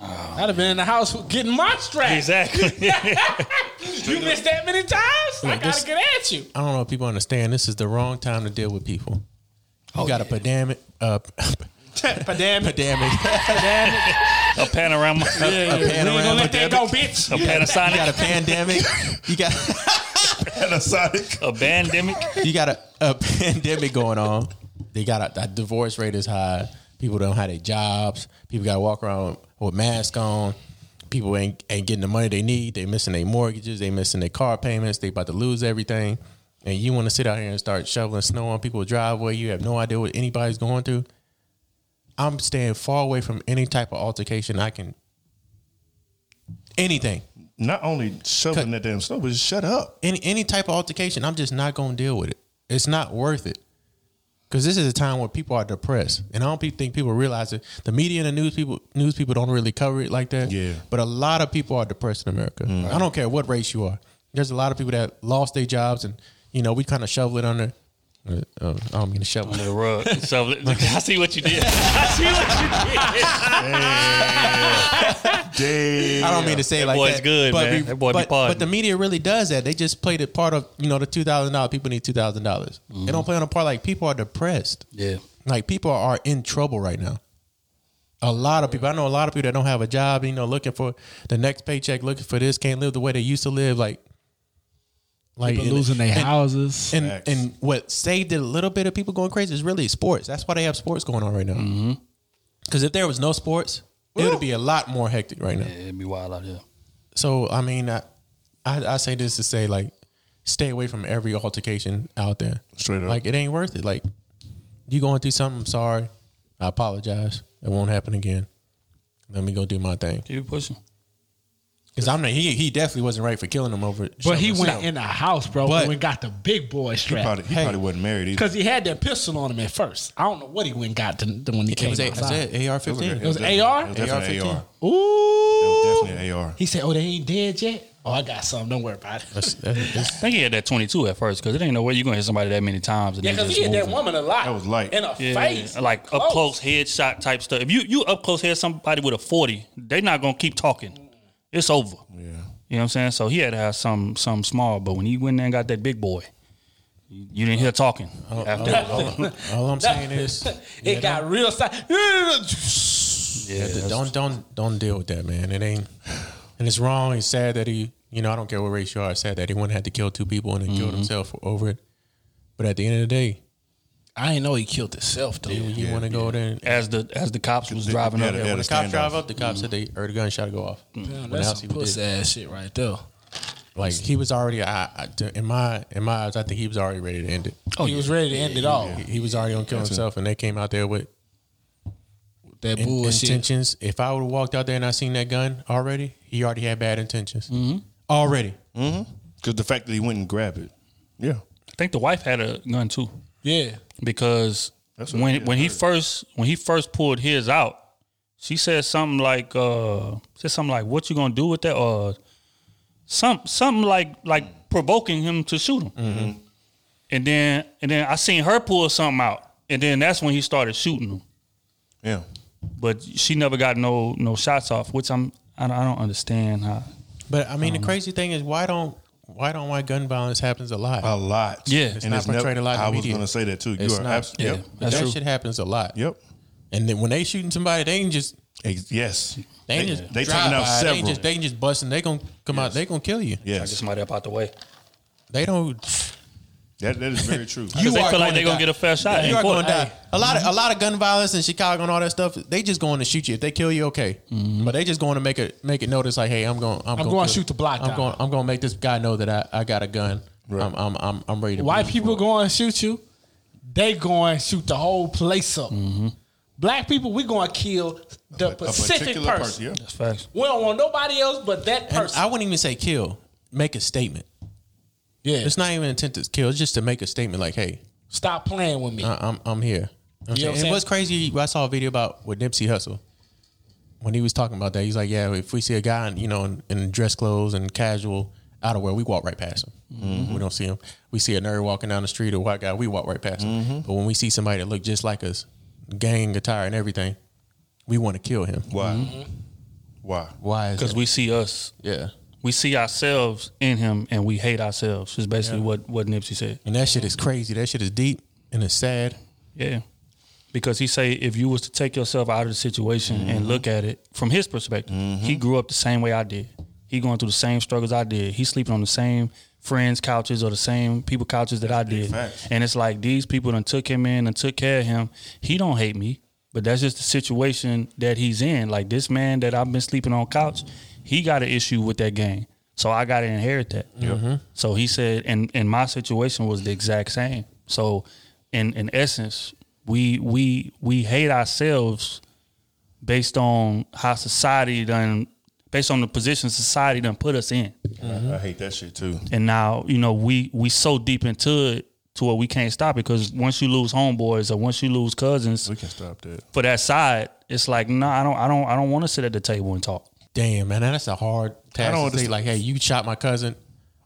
I'd have been in the house getting my strap. exactly. You missed that many times. I gotta this- get at you. I don't know if people understand. This is the wrong time to deal with people. You got a pandemic, uh, Pandemic. pandemic, a panorama, Yeah, a we ain't gonna let that go, bitch. a Panasonic, You got a pandemic. You got Panasonic. a pandemic. you got a, a pandemic going on. They got a, a divorce rate is high. People don't have their jobs. People got to walk around with masks on. People ain't ain't getting the money they need. They missing their mortgages. They missing their car payments. They about to lose everything. And you want to sit out here and start shoveling snow on people's driveway. You have no idea what anybody's going through. I'm staying far away from any type of altercation I can. Anything. Not only shoveling that damn snow, but just shut up. any any type of altercation, I'm just not going to deal with it. It's not worth it. Because this is a time where people are depressed, and I don't think people realize it. The media and the news people news people don't really cover it like that. Yeah. But a lot of people are depressed in America. Mm-hmm. I don't care what race you are. There's a lot of people that lost their jobs, and you know we kind of shovel it under. Uh, uh, I don't mean to shovel. Under the rug. So I see what you did. I see what you did. Damn. Damn. I don't mean to say it That like boy's that. good, but man. That boy be but, pardoned. but the media really does that. They just played it part of you know the two thousand dollars. People need two thousand dollars. They don't play on a part like people are depressed. Yeah. Like people are in trouble right now. A lot of people. I know a lot of people that don't have a job. You know, looking for the next paycheck, looking for this, can't live the way they used to live. Like, Like People losing their and- houses. And Facts. and what saved it a little bit of people going crazy is really sports. That's why they have sports going on right now. Mm-hmm. Because if there was no sports, it would be a lot more hectic right now. Yeah, it'd be wild out here. So I mean, I, I I say this to say like, stay away from every altercation out there. Straight up. like it ain't worth it. Like you going through something, I'm sorry. I apologize. It won't happen again. Let me go do my thing. Keep pushing. Because I'm not, he he definitely wasn't right for killing him over. But he went snow. in the house, bro, But- and got the big boy He strap. probably, he Hey. probably wasn't married either. Because he had that pistol on him at first. I don't know what he went and got to, to when he It came was, a, outside. was AR fifteen. It was definitely- AR? It was definitely AR-15. AR. It Ooh. was definitely AR. He said, "Oh, they ain't dead yet. Oh, I got something. Don't worry about it." That's- that's- that's- I think he had that 22 at first because it ain't no way you're going to hit somebody that many times. And Yeah, because he hit that moving. woman a lot. That was light. in a Yeah, face, like up close headshot type stuff. If you you up close head somebody with a 40, they not going to keep talking. It's over. Yeah. You know what I'm saying? So he had to have some some small, but when he went there and got that big boy, you, didn't hear talking. after all I'm saying is, It got real. Si- yeah, that's- don't don't don't deal with that, man. It ain't, and it's wrong. It's sad that he, you know, I don't care what race you are. It's sad that he wouldn't have to kill two people and then killed mm-hmm. himself over it. But at the end of the day, I didn't know he killed himself though. you want to go there. As the as the cops was They- driving they up had- there, they when had the a cops drive standoff. up, the cops said they heard a gunshot go off. Damn, When that's else some he would pussy ass shit right there. Like he was already, I, I, in my in my eyes, I think he was already ready to end it. Oh, he was ready to end it all. He, he was already gonna kill himself, and they came out there with That in- bullshit. intentions. If I would have walked out there and I seen that gun already, he already had bad intentions. Mm-hmm. Already. Mm-hmm. Because the fact that he went and grabbed it. Yeah. I think the wife had a gun too. Yeah. because That's when when he heard. first when he first pulled his out, she said something like uh said something like what you gonna do with that or some something like like provoking him to shoot him. Mm-hmm. And then and then I seen her pull something out, and then that's when he started shooting him. Yeah. But she never got no no shots off, which I'm I don't, I don't understand how. But I mean, the crazy thing is, why don't why don't why gun violence happens a lot? A lot. Yeah. and It's not portrayed a lot in the I was going to say that too. You It's are not. absolutely. Yeah. Yep. That's that true. shit happens a lot. Yep. And then when they shooting somebody, they ain't just Yes. they ain't just they drive taking out by. They several. ain't just they ain't just busting. They gonna come out. They gonna kill you. I get somebody up out the way. They don't. That, that is very true. Because they are feel like going they're to gonna die. get a fair shot. you are going to die. A lot of a lot of gun violence in Chicago and all that stuff. They just going to shoot you. If they kill you, okay. Mm-hmm. But they just going to make it make it notice like, hey, I'm going. I'm, going kill- to shoot the block I'm down. going. I'm going to make this guy know that I, I got a gun. I'm, I'm I'm I'm ready to. White people going to shoot you. They going to shoot the whole place up. Mm-hmm. Black people, we going to kill the A specific particular person. Yeah. That's facts. We don't want nobody else but that And person. I wouldn't even say kill. Make a statement. Yeah. It's not even intent to kill. It's just to make a statement like, hey, Stop playing with me. I, I'm I'm here. You know what I'm You know what I'm saying? And what's crazy? I saw a video about with Nipsey Hussle when he was talking about that. He's like, yeah, if we see a guy, in, you know, in, in dress clothes and casual outerwear, we walk right past him. Mm-hmm. We don't see him. We see a nerd walking down the street, a white guy, we walk right past him. Mm-hmm. But when we see somebody that look just like us, gang attire and everything, we want to kill him. Why? Mm-hmm. Why? Why? Because we see us yeah. We see ourselves in him and we hate ourselves. Is basically what what Nipsey said. And that shit is crazy. That shit is deep and it's sad. Yeah, because he say if you was to take yourself out of the situation and mm-hmm. look at it from his perspective, he mm-hmm. grew up the same way I did. He going through the same struggles I did. He sleeping on the same friends' couches or the same people couches that I did. And it's like these people done took him in and took care of him. He don't hate me, but that's just the situation that he's in. Like this man that I've been sleeping on couch, he got an issue with that game. So I got to inherit that. Mm-hmm. So he said, and and my situation was the exact same. So in in essence, we we we hate ourselves based on how society done based on the position society done put us in. Mm-hmm. I, I hate that shit too. And now, you know, we we so deep into it to where we can't stop it because once you lose homeboys or once you lose cousins We can stop that. for that side, it's like, no, nah, I don't I don't I don't want to sit at the table and talk. Damn, man, that's a hard task don't to say. understand. Like, hey, you shot my cousin.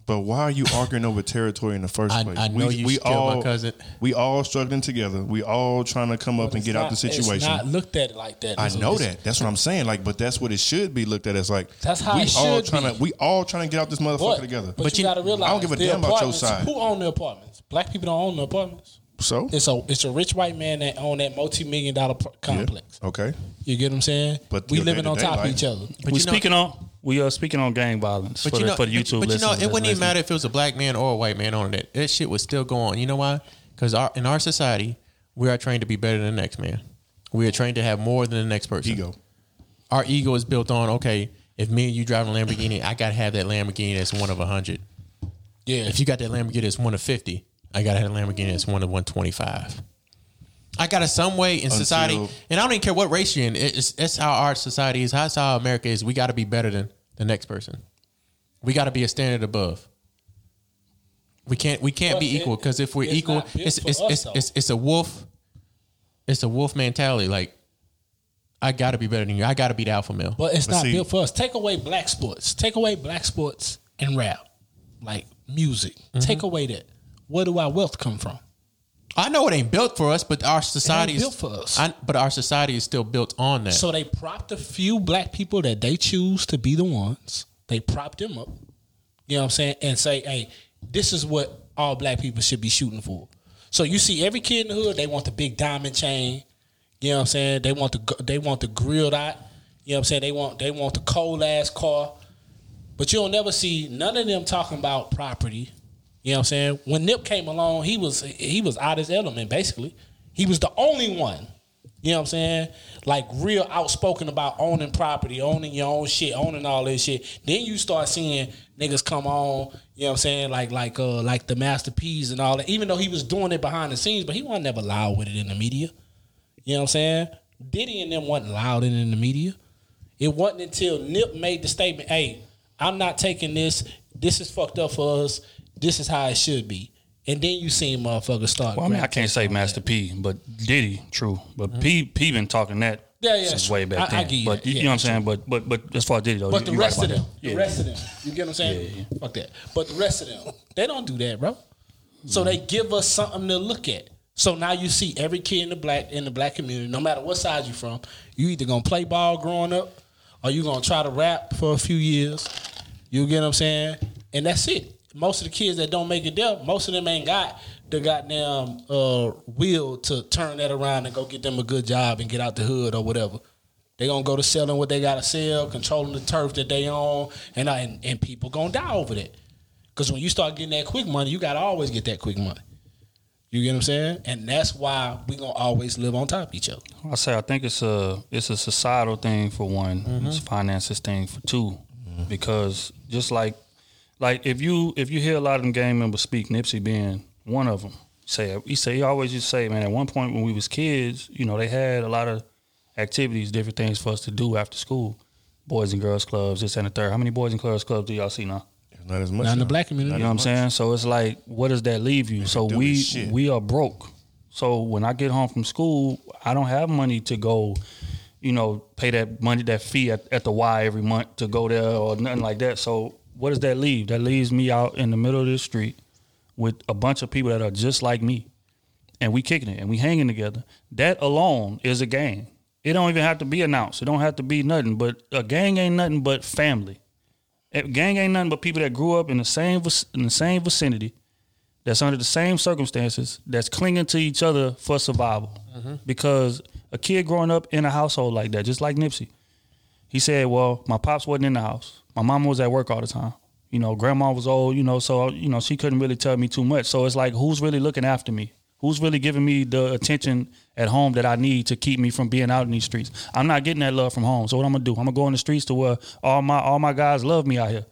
But why are you arguing over territory in the first I- place? I know you killed my cousin. We all struggling together. We all trying to come up and get out the situation. It's not looked at like that. I It's- know it's- that. That's what I'm saying. Like, but that's what it should be looked at as. Like, That's how we it all should trying be. to. We all trying to get out this motherfucker But, together. but, you, you- got to realize, I don't give a the damn about your apartments- side. Who own the apartments? Black people don't own the apartments. so It's a it's a rich white man that own that multi million dollar complex. Okay. You get what I'm saying? But we your living on day-to-day top of each other. But we you know- speaking on We are speaking on gang violence But for, you the, know, for the YouTube but, but you know, it wouldn't that's even matter if it was a black man or a white man on it. That shit would still go on. You know why? Because our, in our society, we are trained to be better than the next man. We are trained to have more than the next person. Ego. Our ego is built on okay. If me and you drive a Lamborghini, I gotta have that Lamborghini that's one of a hundred. Yeah. If you got that Lamborghini that's one of fifty, I gotta have a Lamborghini that's one of one twenty five. I gotta some way in society, and I don't even care what race you're in. It's that's how our society is. That's how America is. We got to be better than the next person. We got to be a standard above. We can't. We can't But be equal because if we're it's equal, it's it's us, it's, it's it's a wolf. It's a wolf mentality. Like I got to be better than you. I got to be the alpha male. But it's But not see- built for us. Take away black sports. Take away black sports and rap, like music. Mm-hmm. Take away that. Where do our wealth come from? I know it ain't built for us, but our society is built for us. I, but our society is still built on that. So they propped a few black people that they choose to be the ones. They prop them up. You know what I'm saying? And say, hey, this is what all black people should be shooting for. So you see every kid in the hood, they want the big diamond chain. You know what I'm saying? They want the they want the grilled out. You know what I'm saying? They want they want the cold ass car. But you'll never see none of them talking about property. You know what I'm saying? When Nip came along, he was he was out his element basically. He was the only one. You know what I'm saying? Like real outspoken about owning property, owning your own shit, owning all this shit. Then you start seeing niggas come on, you know what I'm saying? Like like uh like the Master P's and all that. Even though he was doing it behind the scenes, but he wasn't never loud with it in the media. You know what I'm saying? Diddy and them wasn't loud in the media. It wasn't until Nip made the statement, hey, I'm not taking this. This is fucked up for us. This is how it should be. And then you see motherfuckers start. Well, I mean, I can't say Master that. P, but Diddy, true. But uh-huh. P P been talking that Yeah, yeah, since way back I- I then. you but you, Yeah, know what I'm saying? But but but as far as Diddy though, But you- the you right rest of them, that. the rest of them, you get what I'm saying? Fuck that. But the rest of them, they don't do that, bro. So mm. they give us something to look at. So now you see every kid in the black in the black community, no matter what side you from, you either gonna play ball growing up, or you gonna try to rap for a few years. You get what I'm saying? And that's it. Most of the kids that don't make it there, most of them ain't got the goddamn uh, will to turn that around and go get them a good job and get out the hood or whatever. They gonna go to selling what they gotta sell, controlling the turf that they own, and and, and people gonna die over that. Cause when you start getting that quick money, you gotta always get that quick money. You get what I'm saying? And that's why we gonna always live on top of each other. I say I think it's a it's a societal thing for one. Mm-hmm. It's a finances thing for 2 because just like like if you if you hear a lot of them gang members speak, Nipsey being one of them. Say he say he always used to say, man, at one point when we was kids, you know, they had a lot of activities, different things for us to do after school, boys and girls clubs, this and the third. How many boys and girls clubs do y'all see now? Not as much. Not in the black community. You know what I'm saying? So it's like, what does that leave you? So we we are broke. So when I get home from school, I don't have money to go, you know, pay that money that fee at, at the Y every month to go there or nothing like that. So what does that leave? That leaves me out in the middle of the street with a bunch of people that are just like me, and we kicking it and we hanging together. That alone is a gang. It don't even have to be announced. It don't have to be nothing. But a gang ain't nothing but family. A gang ain't nothing but people that grew up in the same in the same vicinity, that's under the same circumstances, that's clinging to each other for survival. Mm-hmm. Because a kid growing up in a household like that, just like Nipsey, he said, "Well, my pops wasn't in the house. My mom was at work all the time. You know, grandma was old. You know, so you know she couldn't really tell me too much. So it's like, who's really looking after me? Who's really giving me the attention at home that I need to keep me from being out in these streets? I'm not getting that love from home. So what I'm gonna do? I'm gonna go in the streets to where all my all my guys love me out here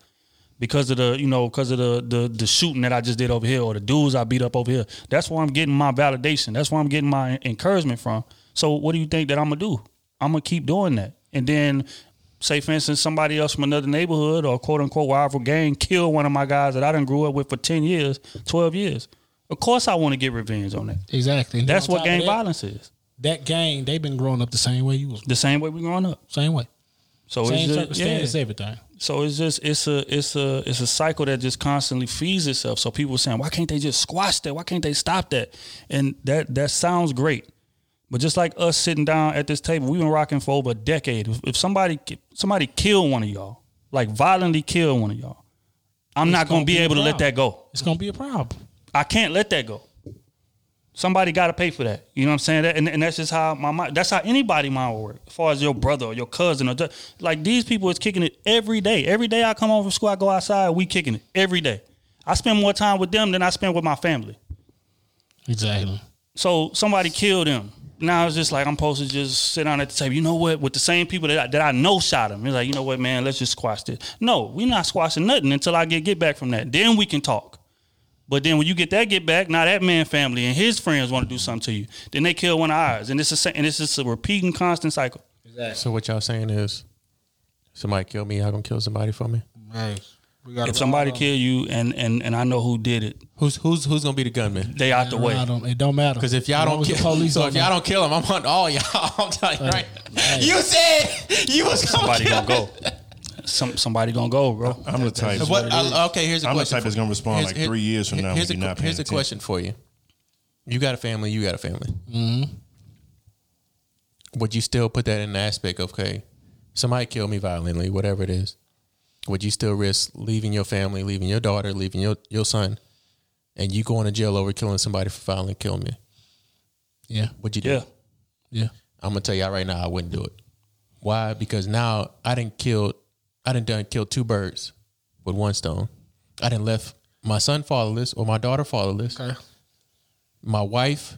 because of the you know because of the, the the shooting that I just did over here or the dudes I beat up over here. That's where I'm getting my validation. That's where I'm getting my encouragement from. So what do you think that I'm gonna do? I'm gonna keep doing that, and then say for instance somebody else from another neighborhood or quote unquote rival gang kill one of my guys that I done grew up with for ten years, twelve years. Of course I want to get revenge on that. Exactly. And That's what gang that, violence is. That gang, they've been growing up the same way you was. The same way we growing up. Same way. So Same it's just, yeah. everything. So it's just it's a it's a it's a cycle that just constantly feeds itself. So people are saying, why can't they just squash that? Why can't they stop that? And that that sounds great, but just like us sitting down at this table, we've been rocking for over a decade. If, if somebody somebody kill one of y'all, like violently kill one of y'all, I'm It's not gonna gonna be be able to let that go. It's gonna be a problem. I can't let that go. Somebody got to pay for that. You know what I'm saying? That, and, and that's just how my mind. That's how anybody mind will work. As far as your brother or your cousin or just, like these people is kicking it every day. Every day I come home from school, I go outside. We kicking it every day. I spend more time with them than I spend with my family. Exactly. So somebody killed him. Now it's just like I'm supposed to just sit down at the table. You know what? With the same people that I, that I know shot him, it's like you know what, man. Let's just squash this. No, we're not squashing nothing until I get get back from that. Then we can talk. But then when you get that get back, now that man family and his friends want to do something to you. Then they kill one of ours, and it's a and it's just a repeating, constant cycle. Exactly. So what y'all saying is, somebody kill me, y'all gonna kill somebody for me? Hey, we got If somebody kill you and and and I know who did it, Who's who's who's gonna be the gunman? they out the way. Don't, it don't matter Because if y'all don't kill, police so if y'all don't kill him, I'm on all y'all. I'm telling you right. Hey. You said you was Somebody gonna gonna go. Some somebody gonna go, bro. I'm the type. What? I- okay, here's a I'm the question. type for- that's gonna respond here's- like here- three years from now Here's when a, you're not here's a question for you. You got a family. You got a family. Mm-hmm. Would you still put that in the aspect of okay, somebody killed me violently, whatever it is? Would you still risk leaving your family, leaving your daughter, leaving your your son, and you going to jail over killing somebody for violently killing me? yeah Would you do? Yeah. yeah I'm gonna tell y'all right now, I wouldn't do it. Why? Because now I didn't kill, I didn't done kill two birds with one stone. I didn't left my son fatherless or my daughter fatherless. okay My wife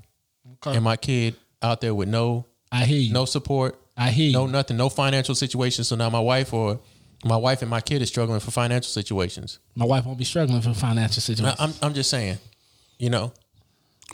okay and my kid out there with no I hear you no support, I hear you no nothing, no financial situation. So now my wife or my wife and my kid is struggling for financial situations. my wife won't be struggling for financial situations. I'm I'm just saying, you know,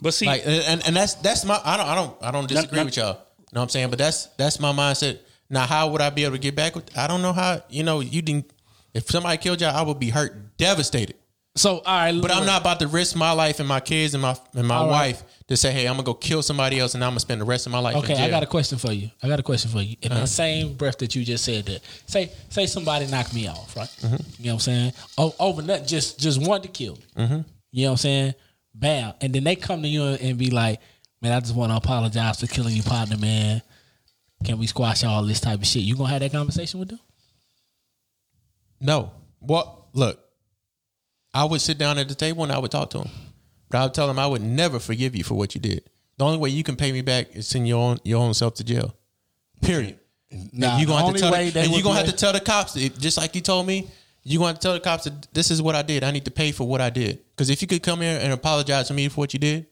But see, like and, and that's that's my I don't I don't I don't disagree not- with y'all. You know what I'm saying? But that's that's my mindset. Now how would I be able to get back with I don't know how you know, you didn't if somebody killed y'all, I would be hurt, devastated. so all right But I'm not about to risk my life and my kids and my and my All right. To say, hey, I'm gonna go kill somebody else and I'm gonna spend the rest of my life Okay. I got a question for you. I got a question for you. In Uh-huh. the same breath that you just said that, say say somebody knocked me off, right? Mm-hmm. You know what I'm saying? O- over nothing, just just wanted to kill me. Mm-hmm. You know what I'm saying? Bam, and then they come to you and be like, "Man, I just want to apologize for killing your partner, man. Can we squash all this type of shit?" You gonna have that conversation with them? No. Well, look, I would sit down at the table and I would talk to him. But I'll tell him I would never forgive you for what you did. The only way you can pay me back is send your own your own self to jail. Period. Nah, you the gonna have only to tell way the, and you would gonna have to tell the cops just like you told me. You're gonna have to tell the cops that this is what I did. I need to pay for what I did. Because if you could come here and apologize to me for what you did,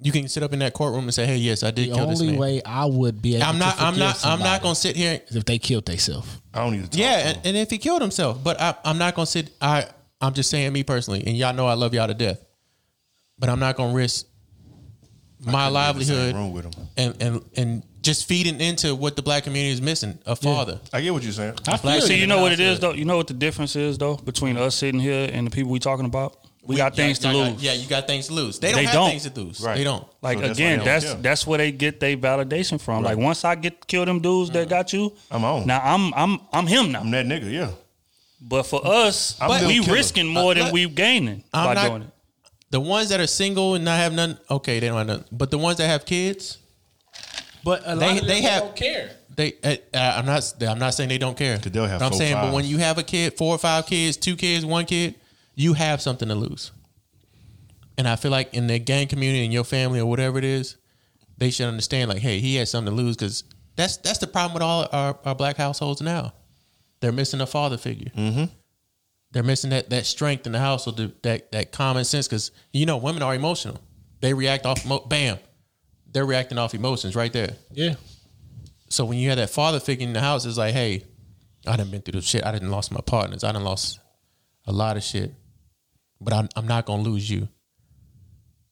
you can sit up in that courtroom and say, "Hey, yes, I did The kill this only way I would be able I'm to not. I'm not. I'm not gonna sit here if they killed themselves. I don't need to talk. Yeah, to and, and if he killed himself, but I, I'm not gonna sit. I I'm just saying me personally, and y'all know I love y'all to death, but I'm not gonna risk my Couldn't be in the same livelihood room with him. and and and just feeding into what the black community is missing a father. I get what you're saying. I feel See, you. you know what it is though. You know what the difference is though between us sitting here and the people we talking about. We, got things yeah, to yeah, lose. Yeah, you got things to lose. They don't They have don't. things to lose. Right. They don't. Like So that's again, they don't that's care. that's where they get their validation from. Like once I get kill them dudes that got you, I'm on. Now I'm I'm I'm him now. I'm that nigga. Yeah. But for us, I'm we risking more Uh, than let- we gaining I'm by not- doing it. The ones that are single and not have none, okay, they don't have none. But the ones that have kids, But a lot They- of them they have- don't care. they uh, uh, I'm not I'm not saying they don't care. they'll have But I'm four, saying, but when you have a kid, four or five kids, two kids, one kid, you have something to lose. And I feel like in the gang community, in your family or whatever it is, they should understand like, hey, he has something to lose because that's that's the problem with all our, our black households now. They're missing a father figure. Mm-hmm. They're missing that that strength in the household, that that, that common sense. Because you know, women are emotional. They react off, bam, they're reacting off emotions right there. Yeah. So when you have that father figure in the house, it's like, hey, I didn't been through the shit. I didn't lost my partners. I didn't lost a lot of shit. But I'm, I'm not gonna lose you.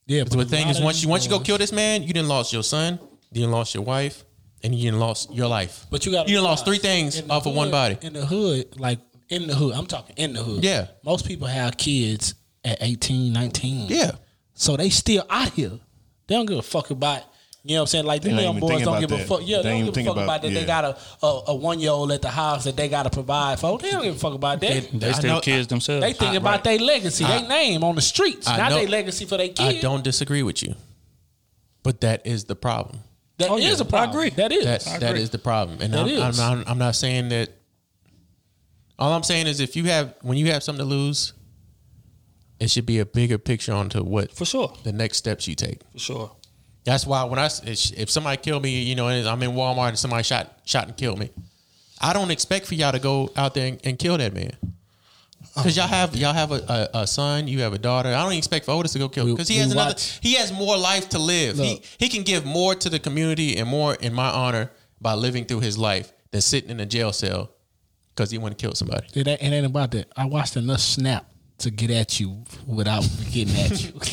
Yeah. But the thing is, once you once you go kill this man, you didn't lost your son, you didn't lost your wife, and you didn't lost your life. But you got you done lost three things off of one body. In the hood, like in the hood, I'm talking in the hood. Yeah. Most people have kids at 18, 19. Yeah. So they still out here. They don't give a fuck about you know what I'm saying? Like them They young boys don't about give a fuck. Yeah, They they, don't give a fuck about, about- that. yeah. They got a, a, a one year old at the house that they gotta provide for. They don't give a fuck about that. They I still know- kids themselves. They think I- about right. their legacy, their name on the streets, I not their legacy for their kids. I don't disagree with you, but that is the problem. That Oh, is yeah. a problem. I agree. That is. That I agree. is the problem, and I'm, I'm, is. not, I'm not saying that. All I'm saying is, if you have when you have something to lose, it should be a bigger picture onto what for sure, the next steps you take. for sure. That's why when I if somebody killed me, you know, I'm in Walmart and somebody shot shot and killed me, I don't expect for y'all to go out there and, and kill that man. Because y'all have y'all have a, a, a son, you have a daughter. I don't expect for Otis to go kill because he has another. watch- He has more life to live. He he can give more to the community and more in my honor by living through his life than sitting in a jail cell because he want to kill somebody. It ain't, it ain't about that. I watched enough snap to get at you without getting at you.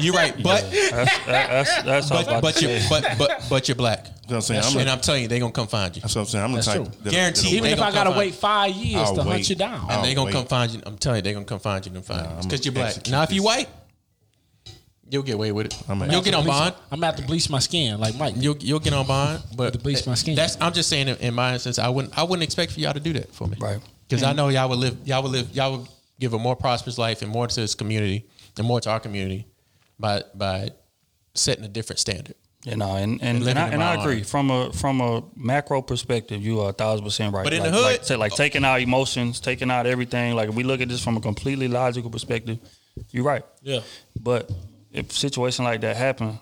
You're right, but That's that's that's but but you're say. but but but you're black. That's what I'm saying. I'm and a, I'm telling you, they're gonna come find you. that's what I'm saying. I'm the That's type. true. that- Guaranteed. that- Even They if gonna I gotta wait five years I'll to hunt you down. And they gonna wait. come find you. I'm telling you, they gonna come find you and find you. I'm because you're black. execute Now, if you this. white, you'll get away with it. I'm you'll execute get on Bleach- bond. I'm about to bleach my skin like Mike. You'll you'll get on bond. But To bleach my skin. That's I'm just saying. In, in my instance, I wouldn't I wouldn't expect for y'all to do that for me. Right. Because I know y'all would live. Y'all would live. Y'all would give a more prosperous life and more to this community and more to our community by by setting a different standard. You know, and and, living and, I, and I agree honor. from a from a macro perspective, you are a thousand percent right. But in like, the hood- like, say, like taking out emotions, taking out everything. Like if we look at this from a completely logical perspective, you're right. Yeah. But if situation like that happen,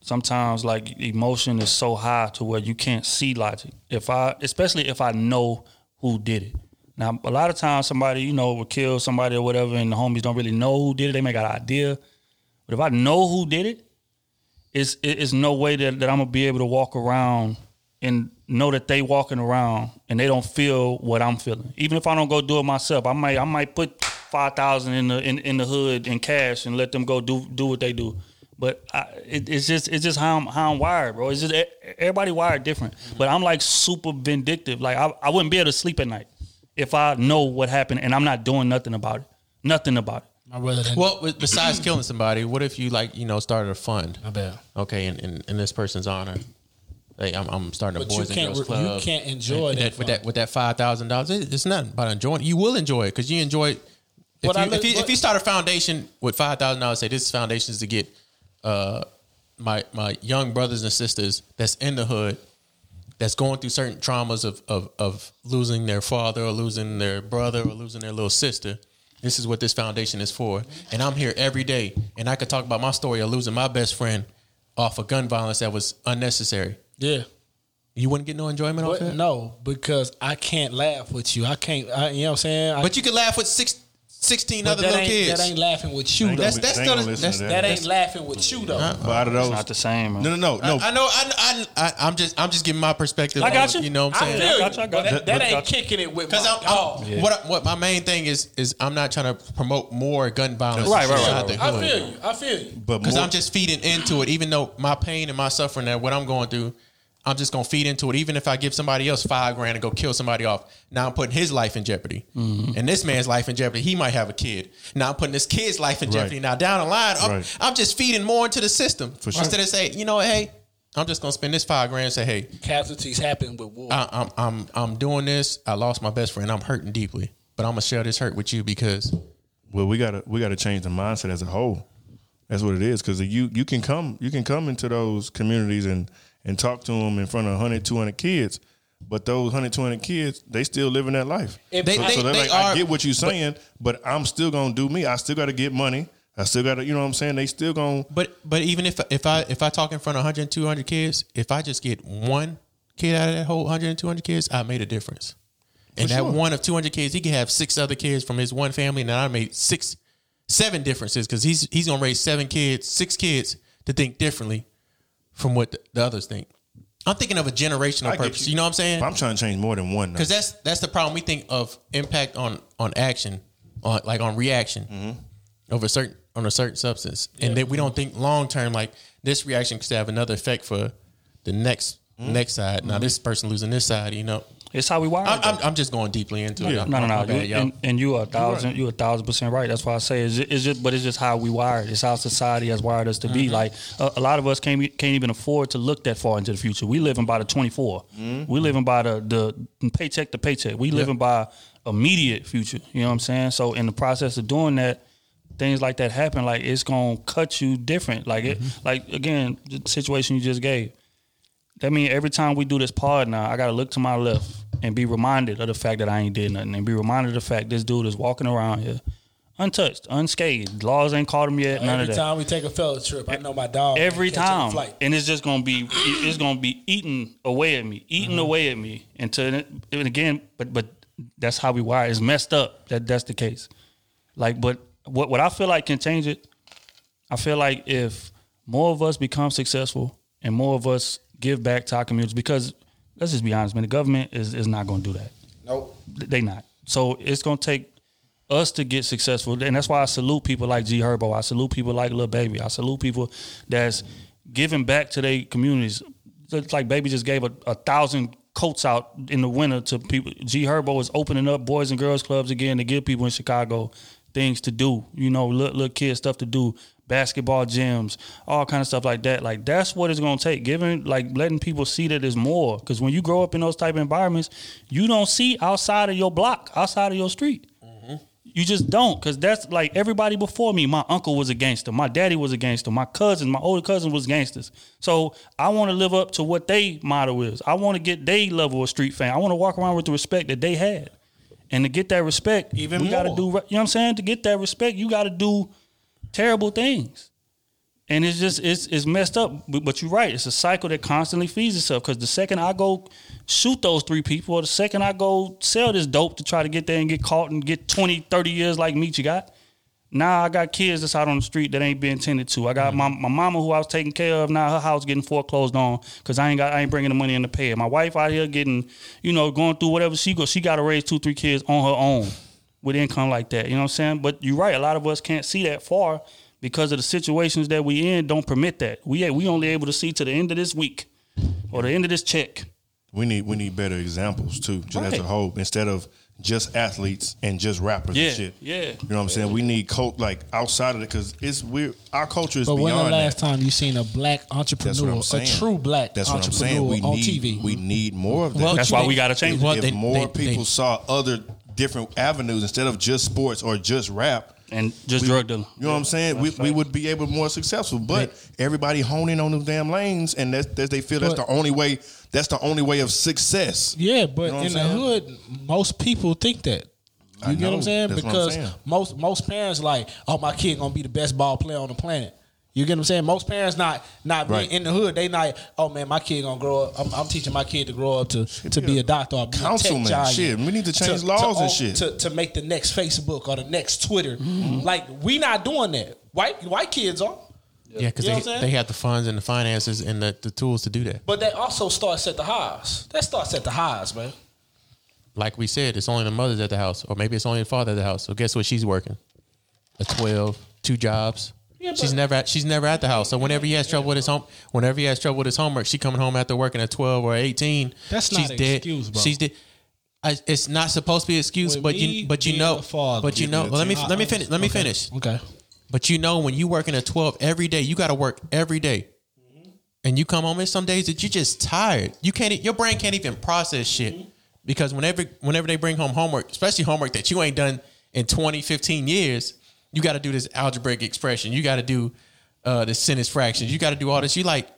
sometimes like emotion is so high to where you can't see logic. If I, especially if I know who did it. Now, a lot of times somebody you know will kill somebody or whatever, and the homies don't really know who did it. They may got an idea, but if I know who did it, it's it's no way that, that I'm gonna be able to walk around and know that they walking around and they don't feel what I'm feeling. Even if I don't go do it myself, I might I might put five thousand in the in, in the hood in cash and let them go do do what they do. But I, it, it's just it's just how I'm how I'm wired, bro. It's just e- everybody wired different. Mm-hmm. But I'm like super vindictive. Like I, I wouldn't be able to sleep at night if I know what happened and I'm not doing nothing about it. Nothing about it. My brother didn't. Well, with- besides killing somebody, what if you like you know started a fund? my bad. Okay, in, in, in this person's honor. Hey, I'm, I'm starting a But you boys and can't girls re- you can't enjoy And that with that with that five thousand dollars. It's nothing about enjoying. You will enjoy it because you enjoy. It. If you, look- if, you, what- if you start a foundation with five thousand dollars, say this foundation is to get uh, my my young brothers and sisters that's in the hood, that's going through certain traumas of of of losing their father or losing their brother or losing their little sister. This is what this foundation is for, and I'm here every day, and I could talk about my story of losing my best friend off of gun violence that was unnecessary. Yeah. You wouldn't get no enjoyment off But that. no, because I can't laugh with you. I can't. I, you know what I'm saying? I, But you could laugh with six, 16 but other that little ain't, kids. That ain't laughing with you though. That's They that's ain't still gonna listen that's, to that that. ain't laughing with you though. But out of those, Not the same, man. no, no, no, no. I know. I, I, I, I'm just I'm just giving my perspective. I got on, you. You know what I I'm feel saying? you. got you, I got but you. that, that ain't got you. kicking it with Because my I'm, dog. I'm what I- what my main thing is is I'm not trying to promote more gun violence Right, right, inside right, the right. I hood. feel you. I feel you. but Because more, I'm just feeding into it, even though my pain and my suffering that what I'm going through, I'm just gonna feed into it. Even if I give somebody else five grand to go kill somebody off, now I'm putting his life in jeopardy, Mm-hmm. and this man's life in jeopardy. He might have a kid. Now I'm putting this kid's life in jeopardy. Right. Now down the line, I'm, Right. I'm just feeding more into the system For sure. instead of say, you know, hey, I'm just gonna spend this five grand. and Say, hey, Casualties happen with war. I, I'm I'm I'm doing this. I lost my best friend. I'm hurting deeply, but I'm gonna share this hurt with you because well, we gotta we gotta change the mindset as a whole. That's what it is. Because you you can come you can come into those communities and and talk to them in front of 100, 200 kids, but those 100, 200 kids they still living that life. If They- so, they- so they're they like, I get what you're saying, but, I'm still gonna do me. I still got to get money. I still got to, you know what I'm saying? They still gonna. But but even if if I if I talk in front of 100 200 kids, if I just get one kid out of that whole 100 200 kids, I made a difference. And that sure. one of 200 kids, he can have six other kids from his one family, and I made six, seven differences because he's he's gonna raise seven kids, six kids to think differently from what the, the others think. I'm thinking of a generational I purpose. You. know what I'm saying? I'm trying to change more than one. Because that's that's the problem. We think of impact on on action, on like on reaction Mm-hmm. a certain on a certain substance, and then we don't think long term. Like this reaction could have another effect for the next Mm-hmm. next side. Now this person losing this side, you know. It's how we wired. I'm. I'm, I'm just going deeply into it. Yeah. No, no, My no. bad, You, y'all. and, and you are a thousand, you a thousand percent right. That's why I say it's just, it's just, but it's just how we wired. It's how society has wired us to be. Mm-hmm. Like a, a lot of us can't can't even afford to look that far into the future. We living by the 24. Mm-hmm. We living by the the paycheck to paycheck. We living by immediate future. You know what I'm saying? So in the process of doing that, things like that happen. Like it's gonna cut you different. Like it, Mm-hmm. like again, the situation you just gave. That means every time we do this pod now, I gotta look to my left and be reminded of the fact that I ain't did nothing, and be reminded of the fact this dude is walking around here untouched, unscathed. Laws ain't caught him yet. None Every of that. time we take a fella trip, I know my dog. Every time, and it's just gonna be it's gonna be eating away at me, eating Mm-hmm. away at me until and again. But but that's how we wire. It's messed up. That that's the case. Like, but what what I feel like can change it. I feel like if more of us become successful and more of us give back to our communities, because let's just be honest, man, the government is is not gonna do that. Nope. They not. So it's gonna take us to get successful, and that's why I salute people like G Herbo. I salute people like Lil Baby. I salute people that's giving back to their communities. It's like Baby just gave a, a thousand coats out in the winter to people. G Herbo is opening up boys and girls clubs again to give people in Chicago things to do. You know, little, little kids stuff to do. Basketball gyms, all kind of stuff like that. Like that's what it's gonna take. Giving, like, letting people see that there's more. Because when you grow up in those type of environments, you don't see outside of your block, outside of your street. Mm-hmm. You just don't, cause that's like everybody before me. My uncle was a gangster. My daddy was a gangster. My cousins, my older cousin was gangsters. So I want to live up to what they motto is. I want to get they level of street fame. I want to walk around with the respect that they had, and to get that respect, Even we got to do. You know what I'm saying? To get that respect, you got to do terrible things. And it's just it's it's messed up. But, but you're right. It's a cycle that constantly feeds itself. Because the second I go shoot those three people, or the second I go sell this dope to try to get there and get caught and get 20, 30 years like Meech you got. Now I got kids that's out on the street that ain't being tended to. I got mm-hmm. my, my mama who I was taking care of. Now her house getting foreclosed on because I ain't got I ain't bringing the money in to pay it. My wife out here getting you know going through whatever she go. She got to raise two three kids on her own with income like that. You know what I'm saying? But you're right. A lot of us can't see that far because of the situations that we in. Don't permit that. We we only able to see to the end of this week or the end of this check. We need we need better examples too, just as a whole, instead of just athletes and just rappers Yeah, and shit. yeah. You know what I'm saying? We need cult like outside of it because it's weird. Our culture is But when the last that. time you seen a black That's what entrepreneur, I'm a true black That's what I'm entrepreneur saying. We on need TV? we need more of that. Well, That's why they- we gotta change it. well, if more they- people they- saw other different avenues instead of just sports or just rap. And just we- drug dealing. You know what I'm saying? We, we would be able to more successful, but everybody honing on those damn lanes, and that's, that's they feel that's the only way. That's the only way of success. Yeah, but You know in the hood, most people think that. You I get what. I'm saying? That's what I'm because saying. most most parents like, oh, my kid gonna be the best ball player on the planet. You get what I'm saying? Most parents not not being in the hood. They not. Oh man, my kid gonna grow up. I'm, I'm teaching my kid to grow up to to be a doctor or be Councilman, a tech shit. We need to change laws and own- shit. to, to make the next Facebook or the next Twitter. Mm-hmm. Like we not doing that. White white kids are. Yeah, because You know they, they have the funds and the finances and the, the tools to do that. But that also starts at the highs. That starts at the highs, man. Like we said, it's only the mothers at the house, or maybe it's only the father at the house. So guess what? She's working a 12, two jobs. Yeah, she's never at, she's never at the house. So whenever he has trouble with his home, whenever he has trouble with his homework, she coming home after working at twelve or eighteen. That's she's not an dead. excuse, bro. She's dead. I, it's not supposed to be an excuse, With but me you but you being know a father, but you know. Well, let me let me finish. Let me Okay. finish. Okay. But you know, when you working at 12 every day, you got to work every day. Mm-hmm. And you come home, and some days that you're just tired. You can't, e- your brain can't even process shit. Mm-hmm. Because whenever, whenever they bring home homework, especially homework that you ain't done in 20, 15 years, you got to do this algebraic expression. You got to do uh, the sentence fractions. You got to do all this. You like,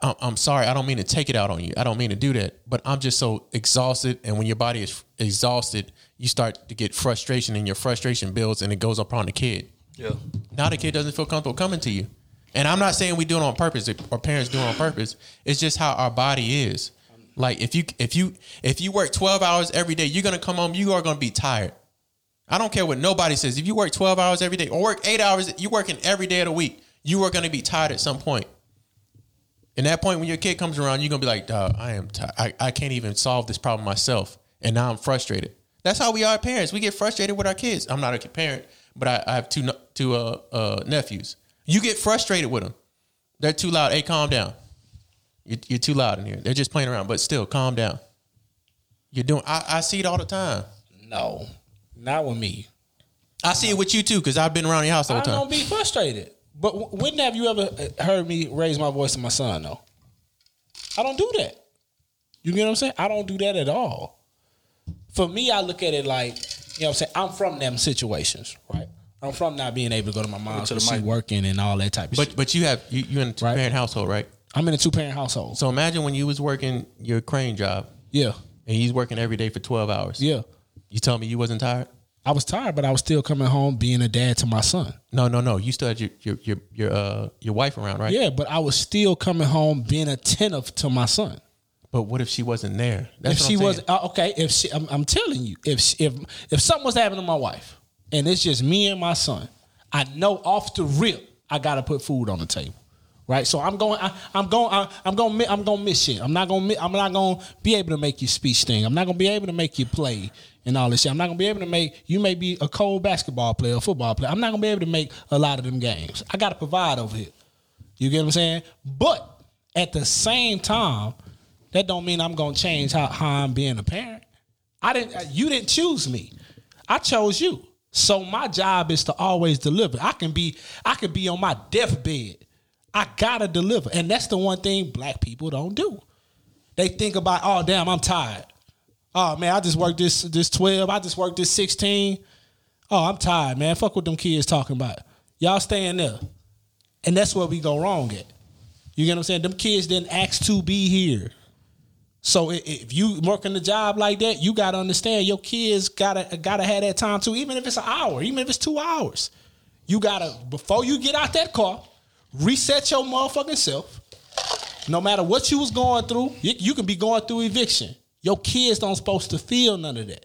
I'm, I'm sorry, I don't mean to take it out on you. I don't mean to do that, but I'm just so exhausted. And when your body is exhausted, you start to get frustration, and your frustration builds, and it goes up on the kid. Yeah. Now the kid doesn't feel comfortable coming to you. And I'm not saying we do it on purpose or parents do it on purpose. It's just how our body is. Like if you if you if you work 12 hours every day, you're gonna come home, you are gonna be tired. I don't care what nobody says. If you work 12 hours every day or work eight hours, you're working every day of the week, you are gonna be tired at some point. And that point when your kid comes around, you're gonna be like, Dog, I am tired. I, I can't even solve this problem myself. And now I'm frustrated. That's how we are parents. We get frustrated with our kids. I'm not a parent, but I, I have two two uh, uh, nephews. You get frustrated with them. They're too loud. Hey, calm down. You're, you're too loud in here. They're just playing around, but still, calm down. You're doing. I, I see it all the time. No, not with me. I see it with you too, because I've been around your house all I the time. don't be frustrated. But w- when have you ever uh, heard me raise my voice to my son? though? I don't do that. You get what I'm saying? I don't do that at all. For me, I look at it like, you know what I'm saying? I'm from them situations, right? I'm from not being able to go to my mom's to the because she mic. working and all that type of But shit. but you have you you in a two Right. parent household, right? I'm in a two parent household. So imagine when you was working your crane job yeah, and he's working every day for twelve hours. yeah. You tell me you wasn't tired? I was tired, but I was still coming home being a dad to my son. No, no, no. You still had your your your your, uh, your wife around, right? Yeah, but I was still coming home being attentive to my son. But what if she wasn't there? That's if she was uh, okay, if she, I'm, I'm telling you, if if if something was happening to my wife and it's just me and my son, I know off the rip I gotta put food on the table, right? So I'm going, I, I'm going, I, I'm going, I'm going to miss shit. I'm not going, to I'm not going to be able to make you speech thing. I'm not going to be able to make you play and all this shit. I'm not to be able to make you may be a cold basketball player, football player. I'm not to be able to make a lot of them games. I got to provide over here. You get what I'm saying? But at the same time, that don't mean I'm gonna change how, how I'm being a parent. I didn't. Uh, you didn't choose me. I chose you. So my job is to always deliver. I can be. I can be on my deathbed. I gotta deliver, and that's the one thing black people don't do. They think about, oh damn, I'm tired. Oh man, I just worked this this twelve. I just worked this sixteen. Oh, I'm tired, man. Fuck what them kids talking about. Y'all staying there, and that's where we go wrong at. You get what I'm saying? Them kids didn't ask to be here. So if you working the job like that, you gotta understand your kids gotta gotta have that time too. Even if it's an hour, even if it's two hours, you gotta before you get out that car, reset your motherfucking self. No matter what you was going through, you, you can be going through eviction. Your kids don't supposed to feel none of that.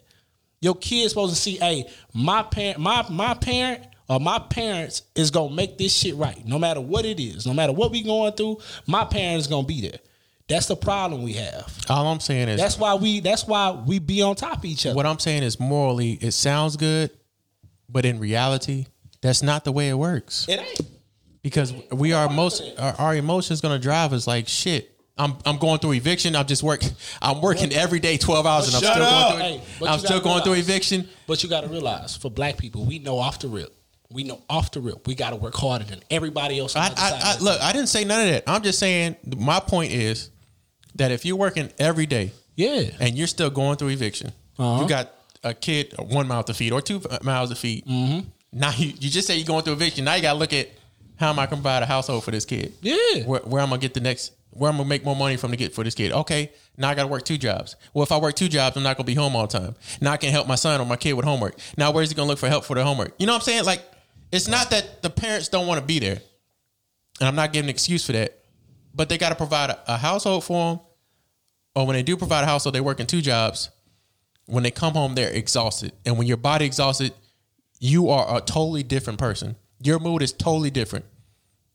Your kids supposed to see, hey, my parent, my my parent or my parents is gonna make this shit right. No matter what it is, no matter what we going through, my parents gonna be there. That's the problem we have. All I'm saying is That's why we. That's why we be on top of each other. what I'm saying is morally it sounds good, but in reality, that's not the way it works. it ain't. Because we are most our, our emotions gonna drive us like shit. I'm I'm going through eviction. I'm just work. I'm working every day, twelve hours, and I'm still up. going through. Hey, I'm still going through eviction. But you got to realize, for black people, we know off the rip. We know off the rip. We got to work harder than everybody else. On I, I, I look. I didn't say none of that. I'm just saying. My point is that if you're working every day Yeah. and you're still going through eviction, Uh-huh. you got a kid one mouth to feed or two mouths to feed. Mm-hmm. Now you, you just say you're going through eviction. Now you got to look at how am I going to provide a household for this kid? Yeah. Where, where I'm gonna get the next? Where I'm gonna make more money from to get for this kid? Okay, now I got to work two jobs. Well, if I work two jobs, I'm not gonna be home all the time. Now I can help my son or my kid with homework. Now where's he gonna look for help for the homework? You know what I'm saying? Like, it's not that the parents don't want to be there, and I'm not giving an excuse for that, but they got to provide a, a household for them. Or when they do provide a household, they work in two jobs. When they come home, they're exhausted, and when your body exhausted, you are a totally different person. Your mood is totally different.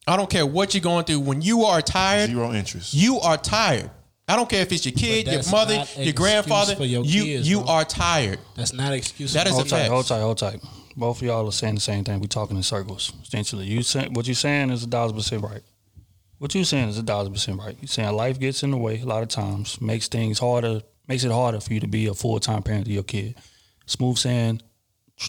I don't care what you're going through. When you are tired, Zero interest. you are tired. I don't care if it's your kid, your mother, your grandfather. for your you kids, you bro. are tired. That's not an excuse. That is for a Hold tight, fact. hold tight, hold tight. Both of y'all are saying the same thing. We're talking in circles. Essentially, you say, what you're saying is a thousand percent right. What you're saying is a thousand percent right. You're saying life gets in the way a lot of times, makes things harder, makes it harder for you to be a full time parent to your kid. Smooth saying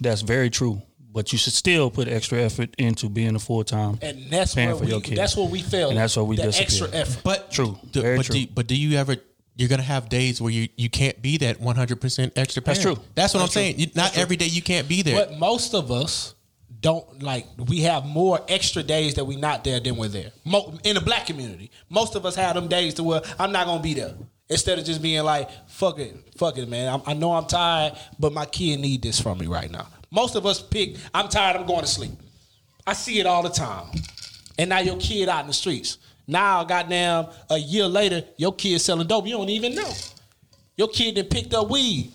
that's very true, but you should still put extra effort into being a full time. and that's Paying where for we. your kid. That's where we fail. And that's where we the disappear. extra effort. But True. do- Very but true. Do, but do you ever? You're gonna have days where you, you can't be that 100 percent extra. That's true. That's what That's I'm saying. true. You, not every day you can't be there. But most of us don't like. We have more extra days that we not there than we're there. Mo, in the black community, most of us have them days to where I'm not gonna be there. Instead of just being like, "Fuck it, fuck it, man. I'm, I know I'm tired, but my kid need this from me right now." Most of us pick, "I'm tired. I'm going to sleep." I see it all the time. And now your kid out in the streets. Now, goddamn, a year later, your kid selling dope. You don't even know. Your kid done picked up weed.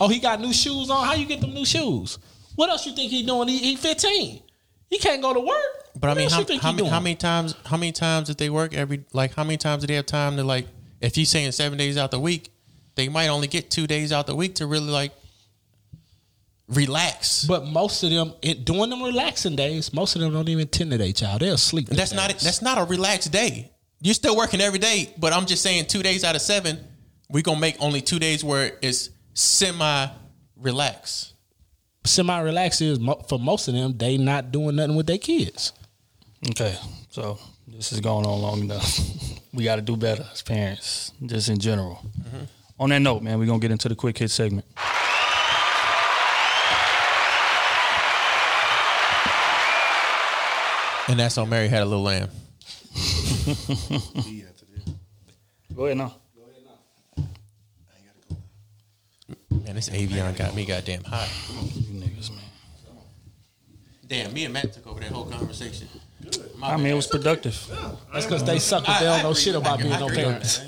Oh, he got new shoes on. How you get them new shoes? What else you think he doing? He, he 15. He can't go to work. But I mean, how, how, many, how many times? How many times did they work every? Like, how many times did they have time to like? If you saying seven days out the week, they might only get two days out the week to really like relax. But most of them, it, during them relaxing days, most of them don't even tend to their child. They'll sleep. that's them not days. that's not a relaxed day. You're still working every day, but I'm just saying two days out of seven, we gonna make only two days where it's semi relax. Semi relax is mo- for most of them. They not doing nothing with their kids. Okay, so this is going on long enough. we got to do better as parents, just in general. Mm-hmm. On that note, man, we're gonna get into the quick hit segment. And that's how Mary had a little lamb. Go ahead now. Go ahead now. Man, this This Avion got me goddamn hot. You niggas, man. Damn, me and Matt took over that whole conversation. My I mean, bad. it was productive. That's because they suck. 'cause They don't know shit about being no parents.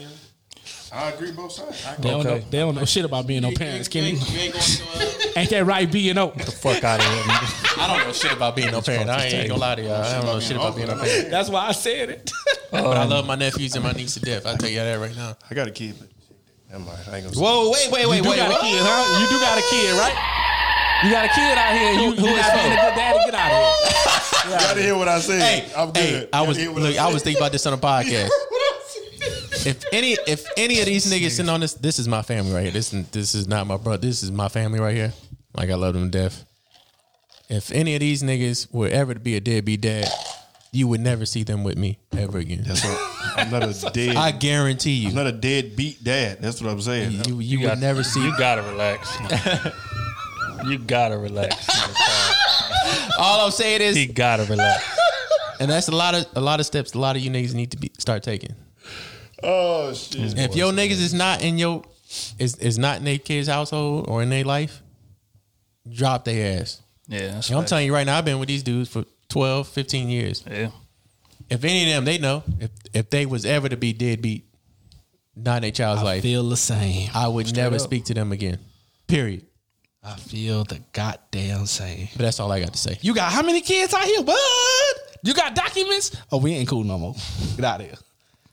I agree both sides. They don't know. They don't know shit about being no parents. You Kenny, ain't, you ain't going to, uh, ain't that right? B and O. Get the fuck out of here, nigga. I don't know shit about being no parent. I ain't gonna lie to y'all. I don't know shit about being no parent. That's why I said it. But I love my nephews and my niece to death. I'll tell you that right now. I got a kid, but never mind. I ain't gonna say Whoa, wait, wait, wait, wait. You do wait. got a kid, huh? You do got a kid, right? You got a kid out here. and You, Who- who you is not being a good daddy. Get out of here. You gotta hear what I said. Hey, I'm good. hey, I You was gotta hear what look. I was thinking about this on a podcast. If any, if any of these niggas sitting on this, this is my family right here. This, is- this is not my brother. This is my family right here. Like I love them to death. If any of these niggas were ever to be a deadbeat dad, you would never see them with me ever again. That's what, I'm not a dead. I guarantee you. I'm not a deadbeat dad. That's what I'm saying. You, you, got- would never see. You gotta relax. you gotta relax. All I'm saying is, He gotta relax. and that's a lot of a lot of steps. A lot of you niggas need to be start taking. Oh shit. If your niggas is not in your is is not in their kids' household or in their life, drop their ass. Yeah, that's You I'm right. telling you right now, I've been with these dudes for 12, 15 years. Yeah. If any of them, they know if if they was ever to be deadbeat, not in their child's life. I life, feel the same. I would never up. speak to them again. Period. I feel the goddamn same. But that's all I got to say. You got how many kids out here, bud? You got documents? Oh, we ain't cool no more. Get out of here.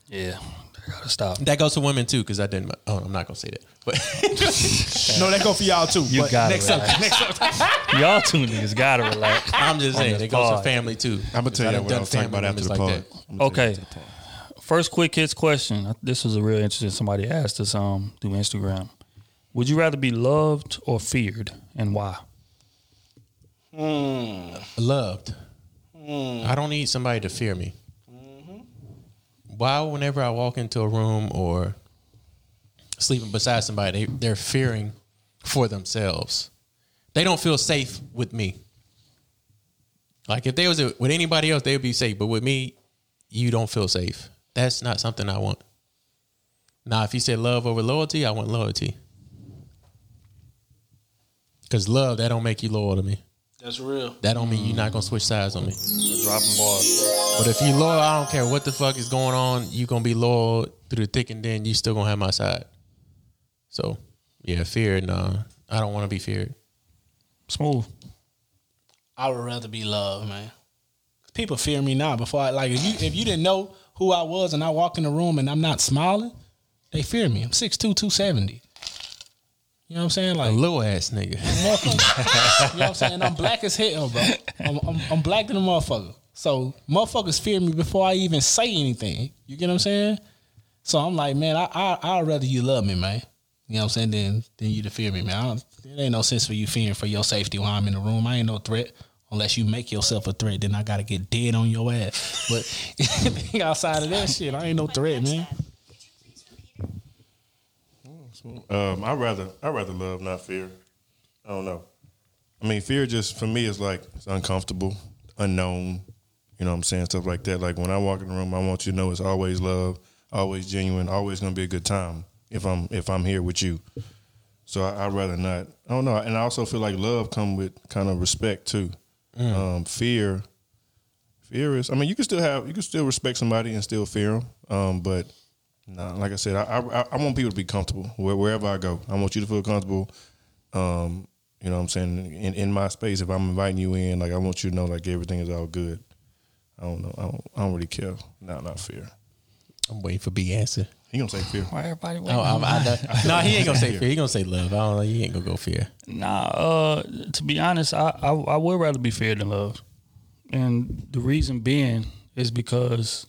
Yeah. I gotta stop. That goes to women too, because I didn't. Oh, I'm not gonna say that. But No, that go for y'all too. You but got it, next right. subject. Next subject. Y'all two niggas gotta relax. I'm just saying it goes to family too. I'm gonna tell you that what I done was talking about after the members pod. like I'm gonna tell you Okay. after the pod. First quick hits question. This was a real interesting. Somebody asked us um through Instagram. Would you rather be loved or feared, and why? loved. I don't need somebody to fear me. Why, whenever I walk into a room or sleeping beside somebody, they, they're fearing for themselves. They don't feel safe with me. Like if they was a, with anybody else, they would be safe, but with me, you don't feel safe. That's not something I want. Now, if you said love over loyalty, I want loyalty. Cause love that don't make you loyal to me. That's real. That don't mean you're not gonna switch sides on me. Dropping bars. But if you loyal, I don't care what the fuck is going on. You gonna be loyal through the thick and thin. You still gonna have my side. So yeah, fear. Nah, I don't want to be feared. Smooth. I would rather be loved, man. People fear me now. Before I like, if you if you didn't know who I was and I walk in the room and I'm not smiling, they fear me. I'm 6'2", 270. You know what I'm saying? Like A little ass nigga. you know what I'm saying? I'm black as hell, bro. I'm, I'm, I'm black than a motherfucker. So motherfuckers fear me before I even say anything. You get what I'm saying? So I'm like, man, I, I I'd rather you love me, man. You know what I'm saying? Then than you to fear me, man. I don't, it ain't no sense for you fearing for your safety while I'm in the room. I ain't no threat. Unless you make yourself a threat, then I gotta get dead on your ass. But outside of that shit, I ain't no threat, man. Um, I rather I rather love, not fear. I don't know. I mean, fear just for me is like it's uncomfortable, unknown. You know what I'm saying? Stuff like that. Like when I walk in the room, I want you to know it's always love, always genuine, always gonna be a good time if I'm if I'm here with you. So I, I'd rather not. I don't know. And I also feel like love come with kind of respect too. Um, fear, fear is. I mean, you can still have you can still respect somebody and still fear them. Um, but no, like I said, I, I I want people to be comfortable where, wherever I go. I want you to feel comfortable. Um, you know what I'm saying? In in my space, if I'm inviting you in, like I want you to know like everything is all good. I don't know. I don't, I don't really care. Not not fear. I'm waiting for big answer. He gonna say fear. Why everybody? Oh, I'm, I, know- no, he ain't gonna say fear. He gonna say love. I don't know. He ain't gonna go fear. Nah, uh, to be honest, I, I I would rather be feared than love, and the reason being is because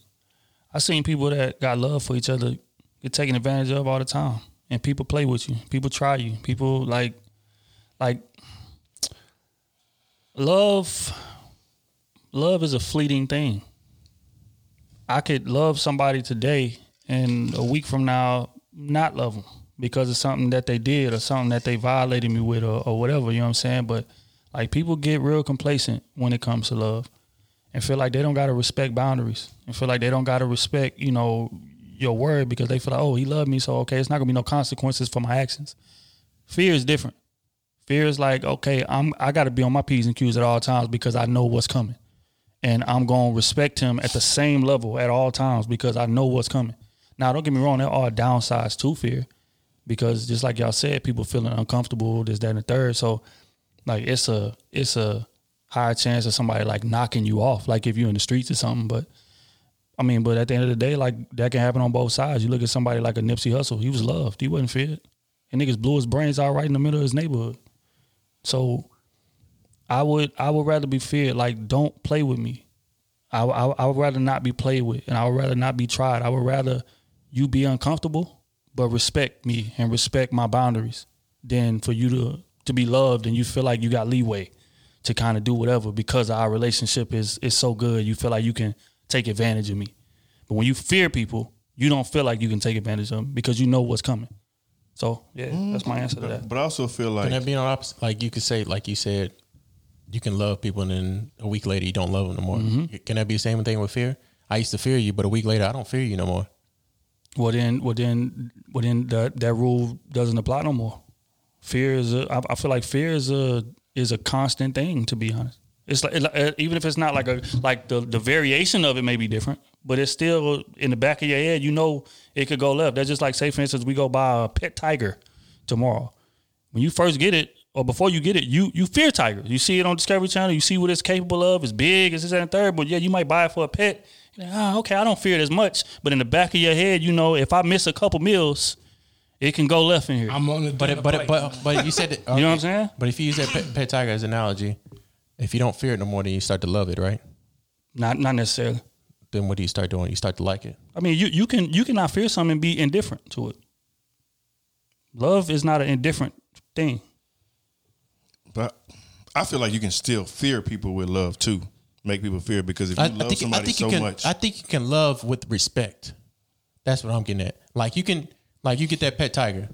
I seen people that got love for each other get taken advantage of all the time, and people play with you, people try you, people like like love. Love is a fleeting thing. I could love somebody today, and a week from now, not love them because of something that they did or something that they violated me with or, or whatever. You know what I'm saying? But like people get real complacent when it comes to love, and feel like they don't gotta respect boundaries, and feel like they don't gotta respect you know your word because they feel like oh he loved me so okay it's not gonna be no consequences for my actions. Fear is different. Fear is like, okay, I'm I got to be on my p's and q's at all times because I know what's coming, and I'm gonna respect him at the same level at all times because I know what's coming. Now, don't get me wrong, there are downsides to fear because just like y'all said, people feeling uncomfortable, this, that, and the third. So, like, it's a it's a higher chance of somebody like knocking you off, like if you're in the streets or something. But I mean, but at the end of the day, like that can happen on both sides. You look at somebody like a Nipsey Hussle, he was loved, he wasn't feared, and niggas blew his brains out right in the middle of his neighborhood. So, I would I would rather be feared. Like, don't play with me. I, I I would rather not be played with, and I would rather not be tried. I would rather you be uncomfortable, but respect me and respect my boundaries, than for you to to be loved and you feel like you got leeway to kind of do whatever because our relationship is is so good. You feel like you can take advantage of me, but when you fear people, you don't feel like you can take advantage of them because you know what's coming. So yeah, that's my answer to that. But I also feel like Can that be on opposite? Like you could say, like you said, you can love people and then a week later you don't love them no more. Mm-hmm. Can that be the same thing with fear? I used to fear you, but a week later I don't fear you no more. Well then, well then, well then that that rule doesn't apply no more. Fear is a. I, I feel like fear is a is a constant thing. To be honest, it's like even if it's not like a like the the variation of it may be different, but it's still in the back of your head. You know it could go left. That's just like say for instance we go buy a pet tiger tomorrow. When you first get it, or before you get it, you you fear tigers. You see it on Discovery Channel. You see what it's capable of. It's big. It's this and third. But yeah, you might buy it for a pet. Like, "Ah, okay, I don't fear it as much. But in the back of your head, you know, if I miss a couple meals, it can go left in here. I'm on the But it, but it, but but you said that, you know what I'm saying? But if you use that pet, pet tiger as an analogy, if you don't fear it no more, then you start to love it, right? Not not necessarily. Then what do you start doing? You start to like it. I mean, you you can you cannot fear something and be indifferent to it. Love is not an indifferent thing. But I feel like you can still fear people with love too. Make people fear because if you I, I love think I somebody think so you can. much, I think you can love with respect. That's what I'm getting at. Like you can, like you get that pet tiger,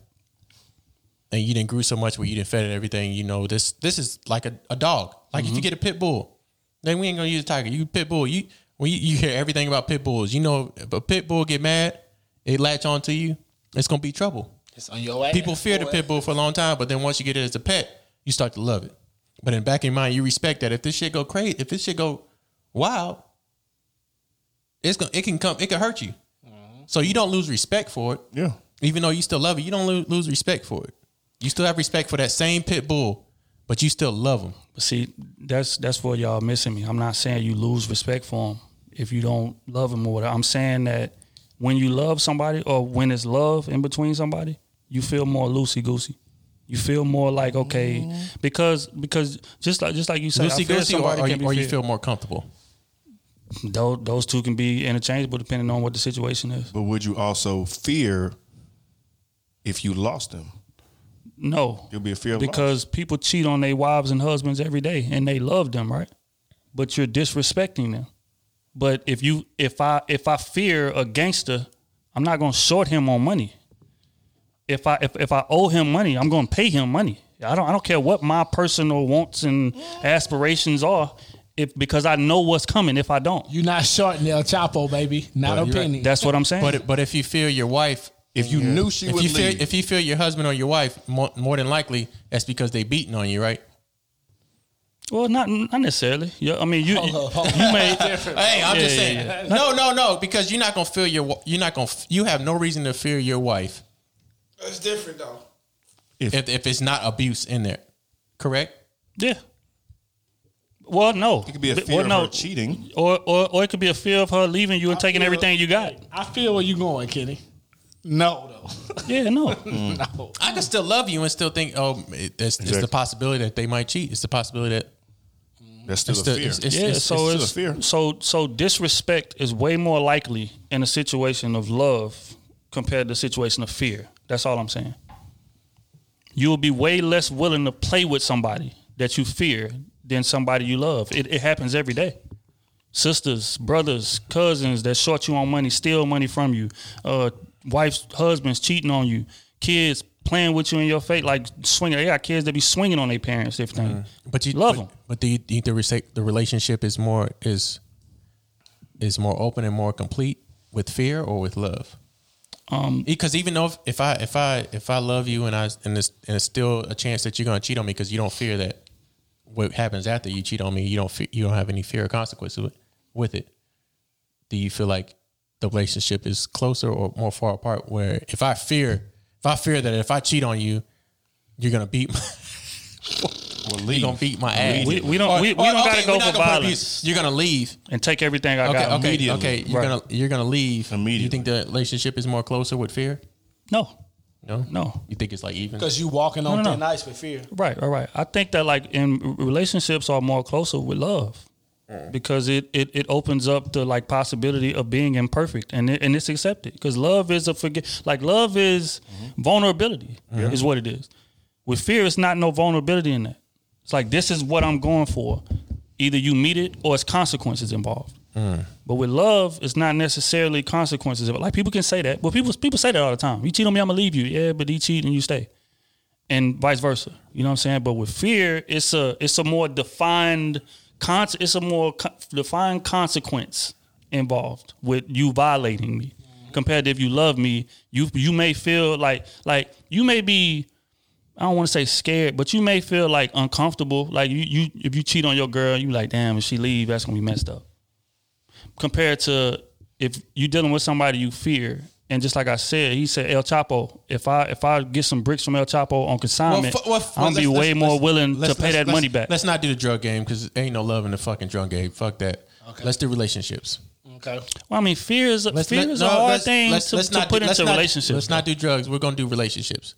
and you didn't grew so much where you didn't fed it everything. You know this. This is like a, a dog. Like if you mm-hmm. get a pit bull, then we ain't gonna use a tiger. You pit bull. You when you, you hear everything about pit bulls, you know if a pit bull get mad, it latch onto you. It's gonna be trouble. It's on your ass. People fear the pit bull for a long time, but then once you get it as a pet, you start to love it. But in back of your mind, you respect that. If this shit go crazy, if this shit go wild, it's gonna it can come it can hurt you. Mm-hmm. So you don't lose respect for it. yeah. Even though you still love it, you don't lose, lose respect for it. You still have respect for that same pit bull, but you still love him. But see, that's that's where y'all missing me. I'm not saying you lose respect for them if you don't love them or whatever. I'm saying that when you love somebody or when it's love in between somebody, you feel more loosey goosey. You feel more like okay mm-hmm. because because just like just like you said, I Lucy feel goosey, or, or, you, or you feel more comfortable. those, those two can be interchangeable depending on what the situation is. But would you also fear if you lost them? No, You'll be a fear of loss. because people cheat on their wives and husbands every day, and they love them, right? But you're disrespecting them. But if you if I if I fear a gangster, I'm not gonna short him on money. If I if, if I owe him money, I'm gonna pay him money. I don't I don't care what my personal wants and aspirations are, if because I know what's coming. If I don't, you're not shorting El Chapo, baby. Not Well, a you're right. penny. that's what I'm saying. But but if you fear your wife, if you knew she if would you fear leave, if you fear your husband or your wife, more, more than likely that's because they beating on you, right? well, not not necessarily. Yeah, I mean, you you, Hold up, hold you may Hey, I'm Yeah, just yeah, saying. yeah. No, no, no, because you're not gonna fear your. You're not gonna. You have no reason to fear your wife It's different though. if if it's not abuse in there. Correct. Yeah. Well, no. it could be a fear well, no. of her cheating. Or, or or it could be a fear of her leaving you and taking feel- everything you got. I feel where you're going, Kenny. No, though. Yeah, no. no. I can still love you and still think, oh, it, there's, it's Exactly. the possibility that they might cheat. It's the possibility that That's still it's a the, fear. it's, it's, yeah, it's, so it's- it's, a fear. so so disrespect is way more likely in a situation of love compared to a situation of fear. That's all I'm saying. You will be way less willing to play with somebody that you fear than somebody you love. It, it happens every day. Sisters, brothers, cousins that short you on money, steal money from you, uh, wives, husbands cheating on you, kids playing with you in your face, like swinging. They got kids that be swinging on their parents, everything. but you love but, them. But do you think the the relationship is more is is more open and more complete with fear or with love? Um, Because even though if, if I if I if I love you and I and it's and it's still a chance that you're gonna cheat on me because you don't fear that what happens after you cheat on me you don't fe- you don't have any fear of consequences with, with it. Do you feel like the relationship is closer or more far apart? Where if I fear if I fear that if I cheat on you, you're gonna beat my, Well, you're gonna beat my ass. We- we don't- we- we don't gotta go we're for violence. abuse. You're gonna leave. and take everything I Okay, got okay, immediately. okay. You're Right. gonna you're gonna leave. Immediately. You think the relationship is more closer with fear? No, No, no. You think it's like even? Because you walking on No, no, no. thin ice for fear. Right, right, right. I think that like in relationships are more closer with love because it, it it opens up the like possibility of being imperfect and it, and it's accepted because love is a forget like love is vulnerability is what it is. With fear, it's not no vulnerability in that. It's like this is what I'm going for. Either you meet it or it's consequences involved. Mm. But with love, it's not necessarily consequences. But Like people can say that, but people people say that all the time. You cheat on me, I'm gonna leave you. Yeah, but he cheat and you stay and vice versa. You know what I'm saying? But with fear, it's a it's a more defined con- it's a more co- defined consequence involved with you violating me. Compared to if you love me, you you may feel like like you may be I don't want to say scared, but you may feel like uncomfortable. Like you you if you cheat on your girl, you like damn if she leave, that's gonna be messed up. Compared to if you're dealing with somebody you fear. And just like I said, he said El Chapo. If I if I get some bricks from El Chapo on consignment, fu- well, f- I'm gonna be way more willing to pay that money back. Let's not do the drug game because ain't no love in the fucking drug game. Fuck that. Okay. Let's do relationships. Okay. Well, I mean, fear is Let's fear let- is no, a hard let's- thing let's- to, let's to not put do- let's into not- relationships. Let's not do drugs. We're gonna do relationships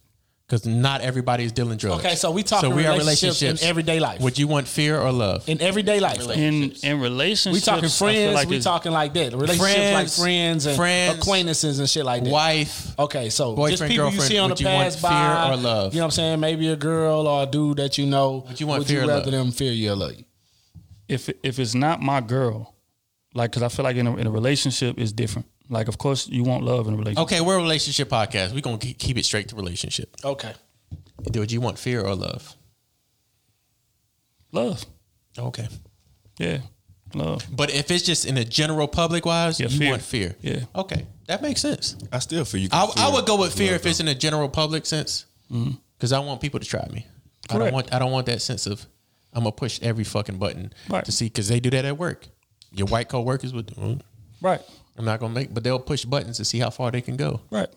because not everybody is dealing drugs. Okay, so we talking we are relationships in everyday life. Would you want fear or love? In everyday life. in in relationships. We talking friends. like we it's- talking like that. Relationships Friends, like friends and friends, acquaintances and shit like that. Wife. Okay, so just Boyfriend, people you girlfriend, see on would the you want pass fear by, or love? You know what I'm saying? Maybe a girl or a dude that you know. Would you want would fear you or rather love? them fear you or love you? if if it's not my girl, like because I feel like in a, in a relationship is different. Like of course you want love in a relationship. Okay, we're a relationship podcast. We're gonna keep keep it straight to relationship. Okay. Would you want fear or love? Love, Okay. yeah, love. But if it's just in a general public wise, Yeah, you fear. want fear. Yeah. Okay, that makes sense. I still feel you. can I, I feel would go with fear love, if it's in a general public sense, because I want people to try me. I don't Correct. want I don't want that sense of I'm gonna push every fucking button Right. to see because they do that at work. Your white coworkers would. mm, Right, I'm not gonna make, but they'll push buttons to see how far they can go right,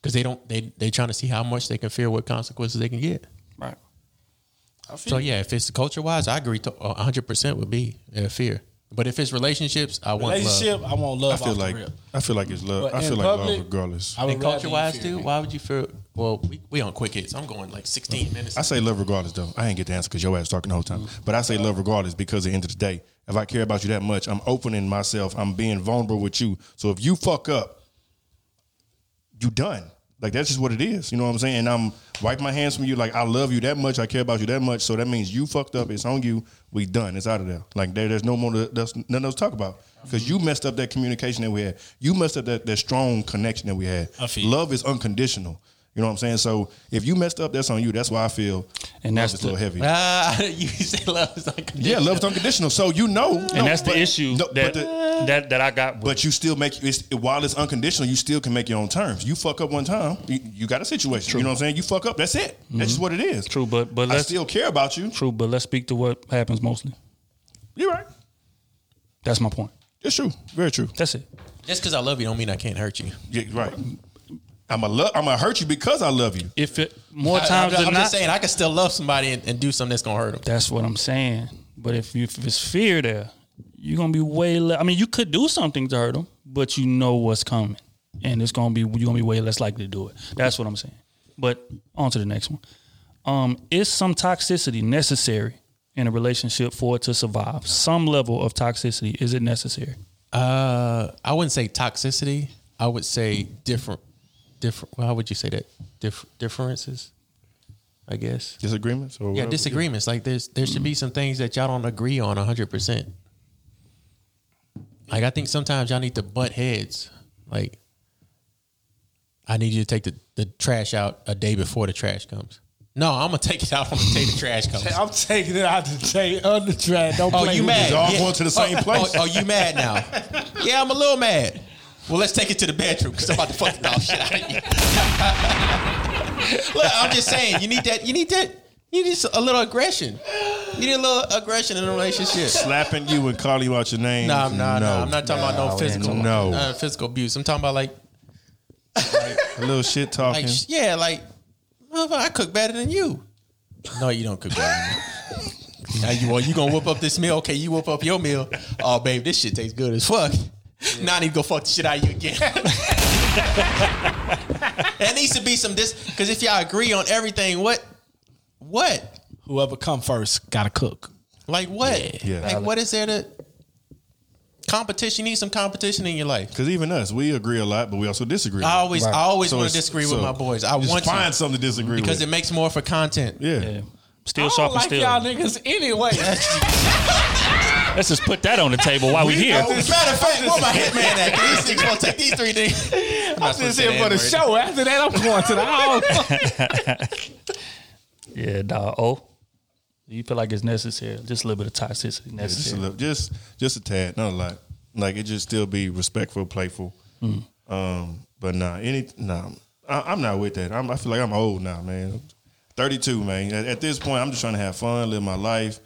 because they don't they they trying to see how much they can fear what consequences they can get. right. So yeah, if it's culture wise, I agree 100 percent would be uh, fear. But if it's relationships, I want love. Relationship, I want love I feel off like the rip. I feel like it's love. But I feel like public, love regardless. I would And culture wise fear too, me. why would you feel? Well, we, we on quick hits. I'm going like 16 minutes. I say love regardless though. I ain't get the answer because your ass talking the whole time. But I say love regardless because at the end of the day, if I care about you that much, I'm opening myself. I'm being vulnerable with you. So if you fuck up, you done. Like that's just what it is. You know what I'm saying? And I'm wiping my hands from you. Like I love you that much. I care about you that much. So that means you fucked up. It's on you. We done. It's out of there. Like there, there's no more. To, there's nothing else to talk about because you messed up that communication that we had. You messed up that that strong connection that we had. I feel you. Love is unconditional. You know what I'm saying? So if you messed up, that's on you. That's why I feel And that's is a little heavy. Ah, you say love is unconditional. yeah, love is unconditional. So you know, And that's the issue no, that, the- that that I got. With. but you still make it's, while it's unconditional, you still can make your own terms. You fuck up one time, you, you got a situation. You know what I'm saying? You fuck up, that's it. That's just what it is. True, but but I let's still care about you. true, but let's speak to what happens mostly. You're right. That's my point. It's true. Very true. That's it. Just because I love you don't mean I can't hurt you. Yeah, right. I'm a lo- I'm gonna hurt you because I love you. If it more I, times I, am than just not, saying I can still love somebody and, and do something that's gonna hurt them. That's what I'm saying. But if, you, if it's fear there, you're gonna be way less. I mean, you could do something to hurt them, but you know what's coming, and it's gonna be you're gonna be way less likely to do it. That's what I'm saying. But on to the next one. Um, is some toxicity necessary in a relationship for it to survive? Some level of toxicity is it necessary? Uh, I wouldn't say toxicity. I would say different, different. Well, how would you say that? Dif- differences, I guess. Disagreements or Yeah, whatever? disagreements. Like there's there should be mm-hmm. some things that y'all don't agree on hundred percent. Like I think sometimes y'all need to butt heads. Like I need you to take the, the trash out a day before the trash comes. No, I'm gonna take it out on the day the trash comes. I'm taking it out the take on the track. Don't Oh, play you with mad? Y'all going to the same oh, oh place. Oh, oh, you mad now? yeah, I'm a little mad. Well, let's take it to the bedroom because I'm about to fuck the dog shit out of you. Look, I'm just saying, you need that. You need that. You need a little aggression. You need a little aggression in a relationship. Slapping you and calling you out your name. Nah, nah, no. nah. I'm not talking about no physical, no. uh, physical abuse. I'm talking about like, A little shit talking. like, yeah, like, motherfucker, I cook better than you. No, you don't cook better than me. Now you want you gonna whip up this meal? Okay, you whip up your meal. Oh, babe, this shit tastes good as fuck. Now I need to go fuck the shit out of you again. it needs to be some this because if y'all agree on everything, what, what, Whoever come first gotta cook. like what, Yeah. like what is there to competition? You need some competition in your life. Because even us, we agree a lot, but we also disagree. a I lot. always, Right. I always So want to disagree so with my boys. I just want find to something to disagree because with. it makes more for content. yeah. Yeah. Still I sharp don't and like still. y'all niggas anyway. Let's just put that on the table while we here. As a matter of fact, where my hitman at? These niggas gonna take these three niggas. I'm I'm just here for the show. After that, I'm going to the house. Yeah, dog. Oh, you feel like it's necessary? Just a little bit of toxicity Just a necessary. little, just just a tad, not a lot. Like it just still be respectful, playful. Um, but nah, any nah, I, I'm not with that. I'm, I feel like I'm old now, man. 32, man. At, at this point, I'm just trying to have fun, live my life,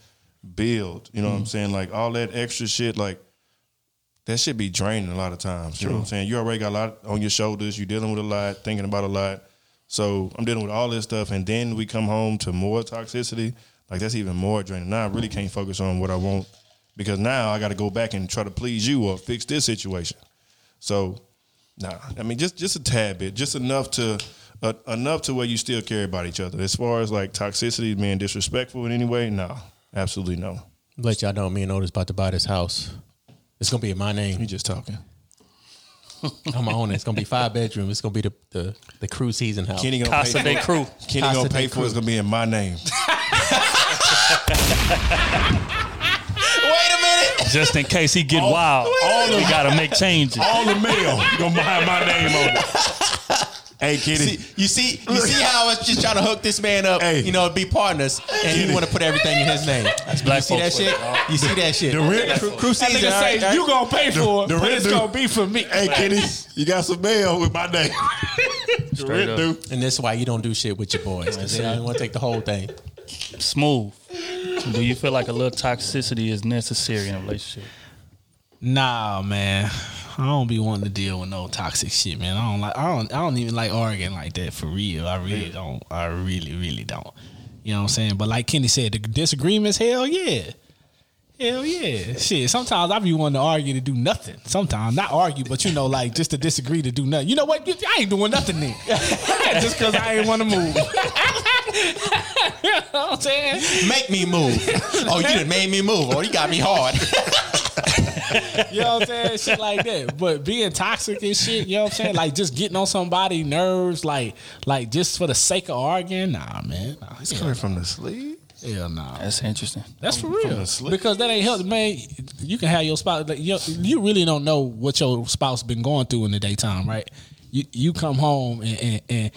build. You know what I'm saying? Like all that extra shit, like that should be draining a lot of times. You know what I'm saying? You already got a lot on your shoulders. You're dealing with a lot, thinking about a lot. So I'm dealing with all this stuff, and then we come home to more toxicity. Like that's even more draining. Now I really can't focus on what I want because now I got to go back and try to please you or fix this situation. So, nah, I mean just just a tad bit, just enough to uh, enough to where you still care about each other. As far as like toxicity, being disrespectful in any way, no, absolutely no. Let y'all know me and Otis about to buy this house. It's gonna be in my name. You name. just talking. I'm gonna own it. It's gonna be five bedroom. It's gonna be the the, the crew season house. Kenny gonna Casa pay de for, Crew. Kenny Casa gonna de pay for it. It's gonna be in my name. Wait a minute. Just in case he get wild, we gotta make changes. All the mail gonna have my name on it. Hey, Kenny. See, you see, you see how I was just trying to hook this man up, Hey. you know, be partners, and he want to put everything in his name. That's black you see that folks shit? You see that shit? The rent- crew, crew season. nigga all right, say all right. you gonna pay for it, the but rent it's due. gonna be for me. Hey, Kenny, you got some mail with my name. The Straight rent up. due. And that's why you don't do shit with your boys. Because they don't want to take the whole thing. Smooth. Do you feel like a little toxicity is necessary in a relationship? Nah, man. I don't be wanting to deal with no toxic shit, man. I don't like. I don't. I don't even like arguing like that for real. I really don't. I really, really don't. You know what I'm saying? But like Kenny said, the disagreements, hell yeah, hell yeah. Shit. Sometimes I be wanting to argue to do nothing. Sometimes not argue, but you know, like just to disagree to do nothing. You know what? I ain't doing nothing then. just because I ain't want to move. you know what I'm saying? Make me move. Oh, you done made me move. Oh, you got me hard. You know what I'm saying? Shit like that. But being toxic and shit, you know what I'm saying? Like just getting on somebody nerves, like like just for the sake of arguing, nah, man. Nah, It's hell, coming from the sleeve. hell nah. That's interesting. That's for real. Because that ain't help, man. You can have your spouse. Like, you, you really don't know what your spouse been going through in the daytime, right? You you come home and, and, and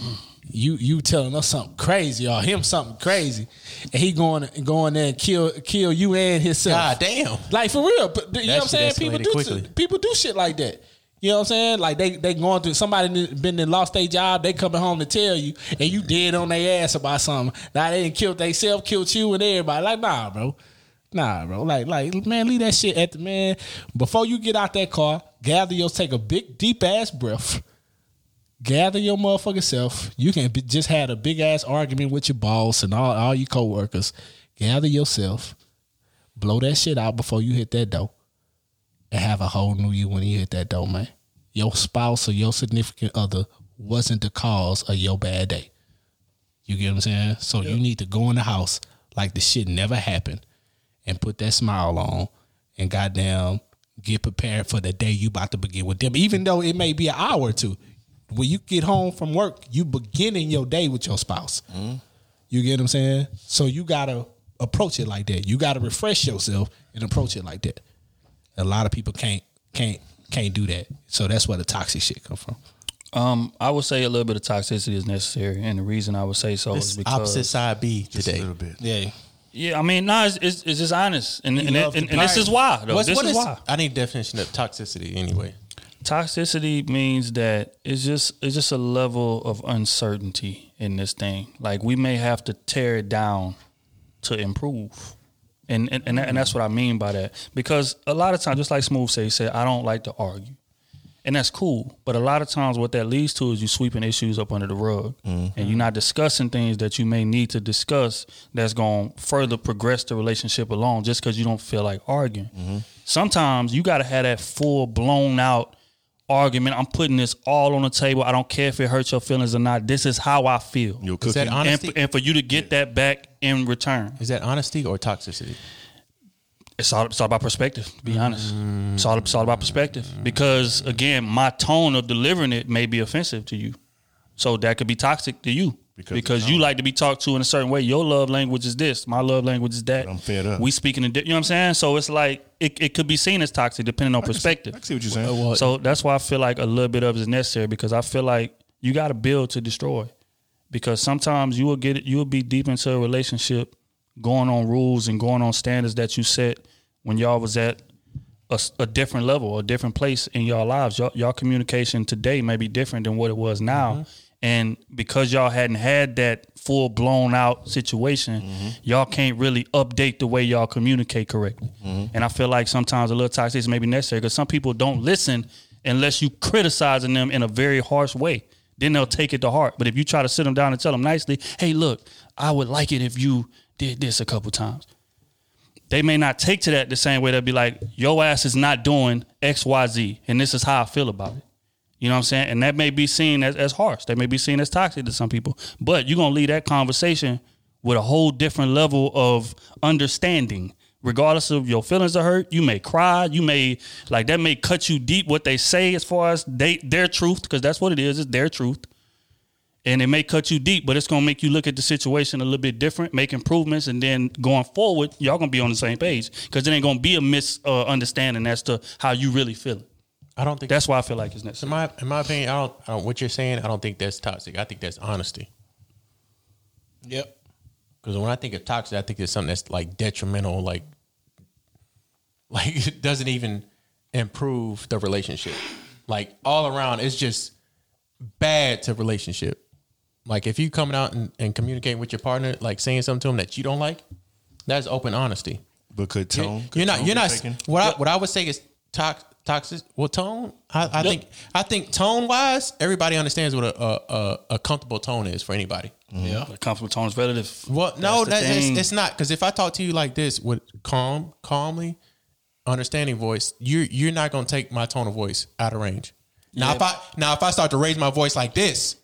you you telling us something crazy or him something crazy, and he going going there and kill kill you and himself. God damn. Like for real, but you know what I'm saying? People do quickly. people do shit like that. You know what I'm saying? Like they they going through somebody been and lost their job, they coming home to tell you, and you dead on their ass about something. Now they didn't kill themselves, killed you and everybody. Like nah, bro, nah, bro. Like like man, leave that shit at the man. Before you get out that car, gather your take a big deep ass breath. Gather your motherfucking self. You can be, just had a big ass argument with your boss and all, all your coworkers. Gather yourself, blow that shit out before you hit that door, and have a whole new you when you hit that door, man. Your spouse or your significant other wasn't the cause of your bad day. You get what I'm saying? So you need to go in the house like the shit never happened and put that smile on and goddamn get prepared for the day you about to begin with them. Even though it may be an hour or two. When you get home from work, you beginning your day with your spouse. You get what I'm saying? So you gotta approach it like that. You gotta refresh yourself and approach it like that. A lot of people can't can't can't do that. So that's where the toxic shit come from. Um, I would say a little bit of toxicity is necessary, and the reason I would say so is This because opposite side B Just a today. little bit. Yeah. Yeah, I mean, no, it's, it's, it's just honest, and and, love and, and this is why. Though. What's, this what is is- why. I need definition of toxicity anyway. Toxicity means that it's just it's just a level of uncertainty in this thing. Like we may have to tear it down to improve. And and, and, that- and that's what I mean by that. Because a lot of times, just like Smooth said, he said, I don't like to argue. And that's cool. But a lot of times what that leads to is you sweeping issues up under the rug. Mm-hmm. And you're not discussing things that you may need to discuss that's going to further progress the relationship along just because you don't feel like arguing. Mm-hmm. Sometimes you got to have that full blown out argument. I'm putting this all on the table. I don't care if it hurts your feelings or not. This is how I feel. Your Is that cooking. honest? And Honesty? for, and for you to get that back in return. Is that honesty or toxicity? It's all, it's all about perspective, to be honest. Mm. It's all, it's all about perspective. Because, again, my tone of delivering it may be offensive to you. So that could be toxic to you. Because Because, you like to be talked to in a certain way. Your love language is this. My love language is that. I'm fed up. We speaking in, di- you know what I'm saying? So it's like, it, it could be seen as toxic depending on perspective. I see what you're saying. Well, So that's why I feel like a little bit of it is necessary because I feel like you got to build to destroy. Because sometimes you will get it, you will be deep into a relationship, going on rules and going on standards that you set when y'all was at a different level, a different place in y'all lives. Y'all, y'all communication today may be different than what it was now. Mm-hmm. And because y'all hadn't had that full blown out situation, y'all can't really update the way y'all communicate correctly. And I feel like sometimes a little toxicity may be necessary because some people don't listen unless you criticizing them in a very harsh way. Then they'll take it to heart. But if you try to sit them down and tell them nicely, hey, look, I would like it if you did this a couple times they may not take to that the same way. They'll be like, your ass is not doing X, Y, Z. And this is how I feel about it. You know what I'm saying? And that may be seen as, as harsh. That may be seen as toxic to some people. But you're going to leave that conversation with a whole different level of understanding. Regardless of your feelings are hurt, you may cry. You may like that may cut you deep. What they say as far as they their truth, because that's what it is. It's their truth and it may cut you deep, but it's gonna make you look at the situation a little bit different, make improvements, and then going forward, y'all gonna be on the same page because it ain't gonna be a misunderstanding as to how you really feel. I don't think That's why I feel like it's in my in my opinion. I don't, I don't. What you're saying, I don't think that's toxic. I think that's honesty. Yep. Because when I think of toxic, I think it's something that's like detrimental, like like it doesn't even improve the relationship. Like all around, it's just bad to relationship. Like if you coming out and, and communicating with your partner, like saying something to them that you don't like, that's open honesty. But could tone? could you're not. You're not. taken? What I what I would say is tox, toxic. Well, tone. I, I think. I think tone wise, everybody understands what a, a, a, a comfortable tone is for anybody. Mm-hmm. Yeah. The comfortable tone is relative. Well, no, That's the that, it's, thing. it's not. Because if I talk to you like this with calm, calmly, understanding voice, you're you're not gonna take my tone of voice out of range. Now, if I now if I start to raise my voice like this,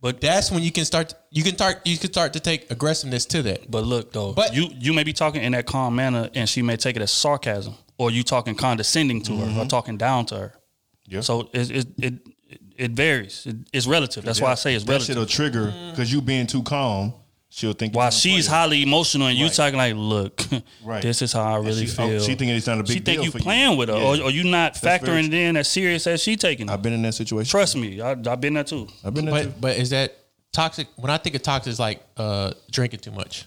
but that's when you can start. You can start. You can start to take aggressiveness to that. But look though, But- you you may be talking in that calm manner, and she may take it as sarcasm, or you talking condescending to her, or talking down to her. Yeah. So it it it, it varies. It, it's relative. That's why I say it's that relative. shit'll trigger because you being too calm. She'll think. While you're trying to she's play her. highly emotional and you talking like, look, Right. this is how I really she- oh, feel. she thinking it's not a big She think deal you for you. playing with her, Yeah. or, or you not That's factoring it in as serious as she taking it. I've been in that situation. Trust me, I, I've been there too. I've been there. too. But but is that toxic? When I think of toxic, is like uh, drinking too much.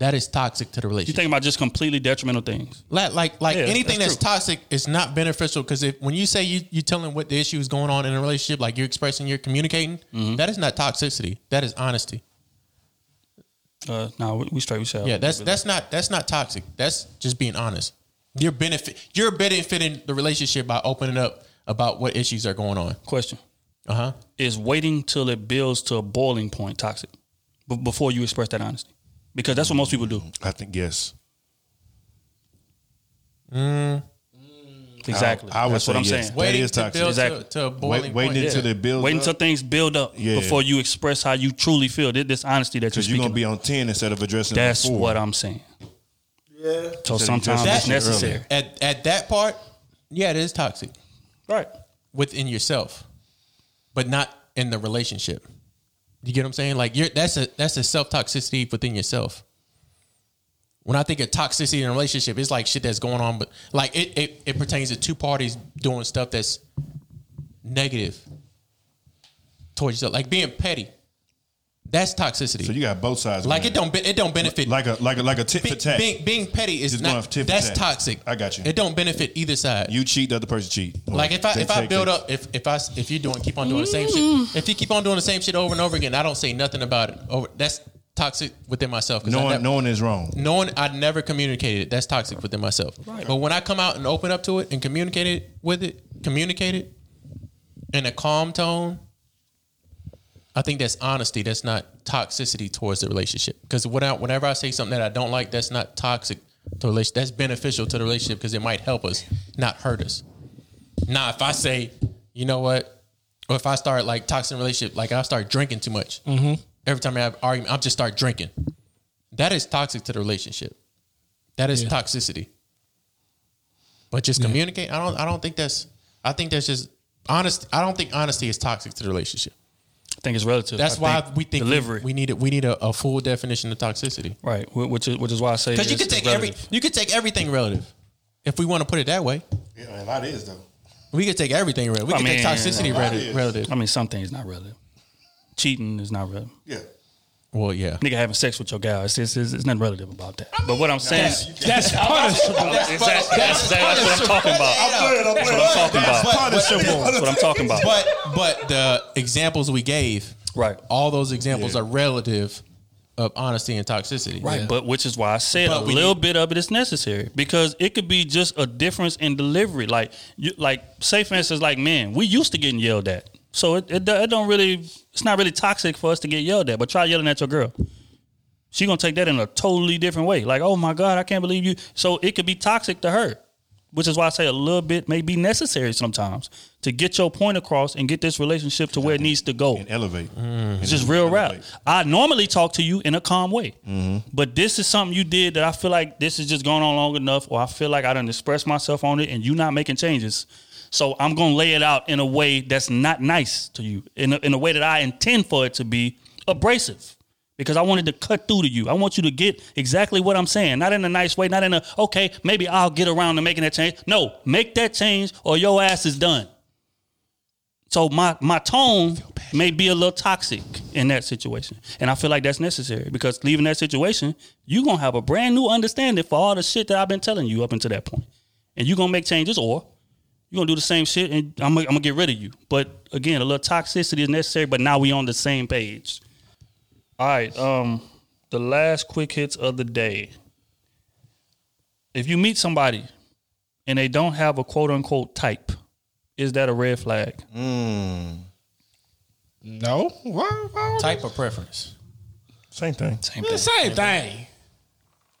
That is toxic to the relationship. You think about just completely detrimental things. Like like like Yeah, anything that's that's, toxic is not beneficial because if when you say you you telling what the issue is going on in a relationship, like you're expressing, you're communicating, Mm-hmm. that is not toxicity. That is honesty. Uh, no, we, we straight. We. Yeah, that's that's not that's not toxic. That's just being honest. You're benefit you're benefiting the relationship by opening up about what issues are going on. question. Uh huh. Is waiting till it builds to a boiling point toxic, b- before you express that honesty, because that's what most people do. I think yes. Mm. Exactly. I, I would that's say what I'm yes. saying. That Waiting is toxic. build Exactly. to, to boiling Wait, waiting point. until Yeah. it builds. Waiting up, until things build up Yeah. before you express how you truly feel. This, this honesty that you're because you're gonna be on ten instead of addressing. That's before. what I'm saying. Yeah. So said sometimes address it's necessary. At at that part, yeah, it is toxic Right. within yourself, but not in the relationship. You get what I'm saying? Like you're that's a that's a self toxicity within yourself. When I think of toxicity in a relationship, it's like shit that's going on, but like it it, it pertains to two parties doing stuff that's negative towards other, like being petty. That's toxicity. So you got both sides. like it don't be- it don't benefit like a like a like a tit for being, tat. being, being petty is Just not for tit for that's tat. toxic. I got you. It don't benefit either side. you cheat, the other person cheat. Or like if I if I build it. up if if I if you doing keep on doing the same shit mm. if you keep on doing the same shit over and over again, I don't say nothing about it. Over that's toxic within myself. I knowing never- knowing is wrong. knowing I never communicated it, that's toxic within myself. Right. But when I come out and open up to it and communicate it with it, communicate it in a calm tone, I think that's honesty. That's not toxicity towards the relationship. Because whenever I say something that I don't like, that's not toxic to the relationship. That's beneficial to the relationship because it might help us, not hurt us. Now, if I say, you know what, or if I start like toxic relationship, like I start drinking too much, mm-hmm. every time I have argument, I'll just start drinking. That is toxic to the relationship. That is toxicity. But just communicate. I don't. I don't think that's. I think that's just honest. I don't think honesty is toxic to the relationship. I think it's relative. That's I why think we think delivery. we, we need a, we need a, a full definition of toxicity. right, which is which is why I say Because you could take every you could take everything relative. If we want to put it that way, Yeah, a lot is though. we could take everything relative. We I could take toxicity relative. relative. I mean, some things not relative. Cheating is not relative. Yeah. Well, yeah. Nigga having sex with your gal, it's, it's, it's, it's nothing relative about that. but what I'm saying, That's punishable. exactly, that's, exactly what I'm talking about. That's what I'm talking about. punishable. That's what I'm talking about. But but the examples we gave, Right. all those examples Yeah. are relative of honesty and toxicity. Right, but which is why I said But a little need- bit of it is necessary because it could be just a difference in delivery. Like you, like say for instance, like man, we used to getting yelled at, so it, it, it don't really, it's not really toxic for us to get yelled at. But try yelling at your girl, she gonna take that in a totally different way. Like, oh my god, I can't believe you. So it could be toxic to her, which is why I say a little bit may be necessary sometimes to get your point across and get this relationship to where it needs to go. And elevate. Mm-hmm. It's just real rap. I normally talk to you in a calm way, mm-hmm. but this is something you did that I feel like this is just going on long enough, or I feel like I didn't express myself on it, and you not making changes. So I'm gonna lay it out in a way that's not nice to you, in a, in a way that I intend for it to be abrasive, because I wanted to cut through to you. I want you to get exactly what I'm saying, not in a nice way, not in a okay, maybe I'll get around to making that change. No, make that change, or your ass is done. So my my tone may be a little toxic in that situation, and I feel like that's necessary because leaving that situation, you're gonna have a brand new understanding for all the shit that I've been telling you up until that point, and you're gonna make changes, or you gonna do the same shit, and I'm gonna, I'm gonna get rid of you. But again, a little toxicity is necessary, but now we on the same page. All right, um, the last quick hits of the day. If you meet somebody and they don't have a quote unquote type, is that a red flag? No. Why, why, Type of preference. Same thing. Same thing. same thing.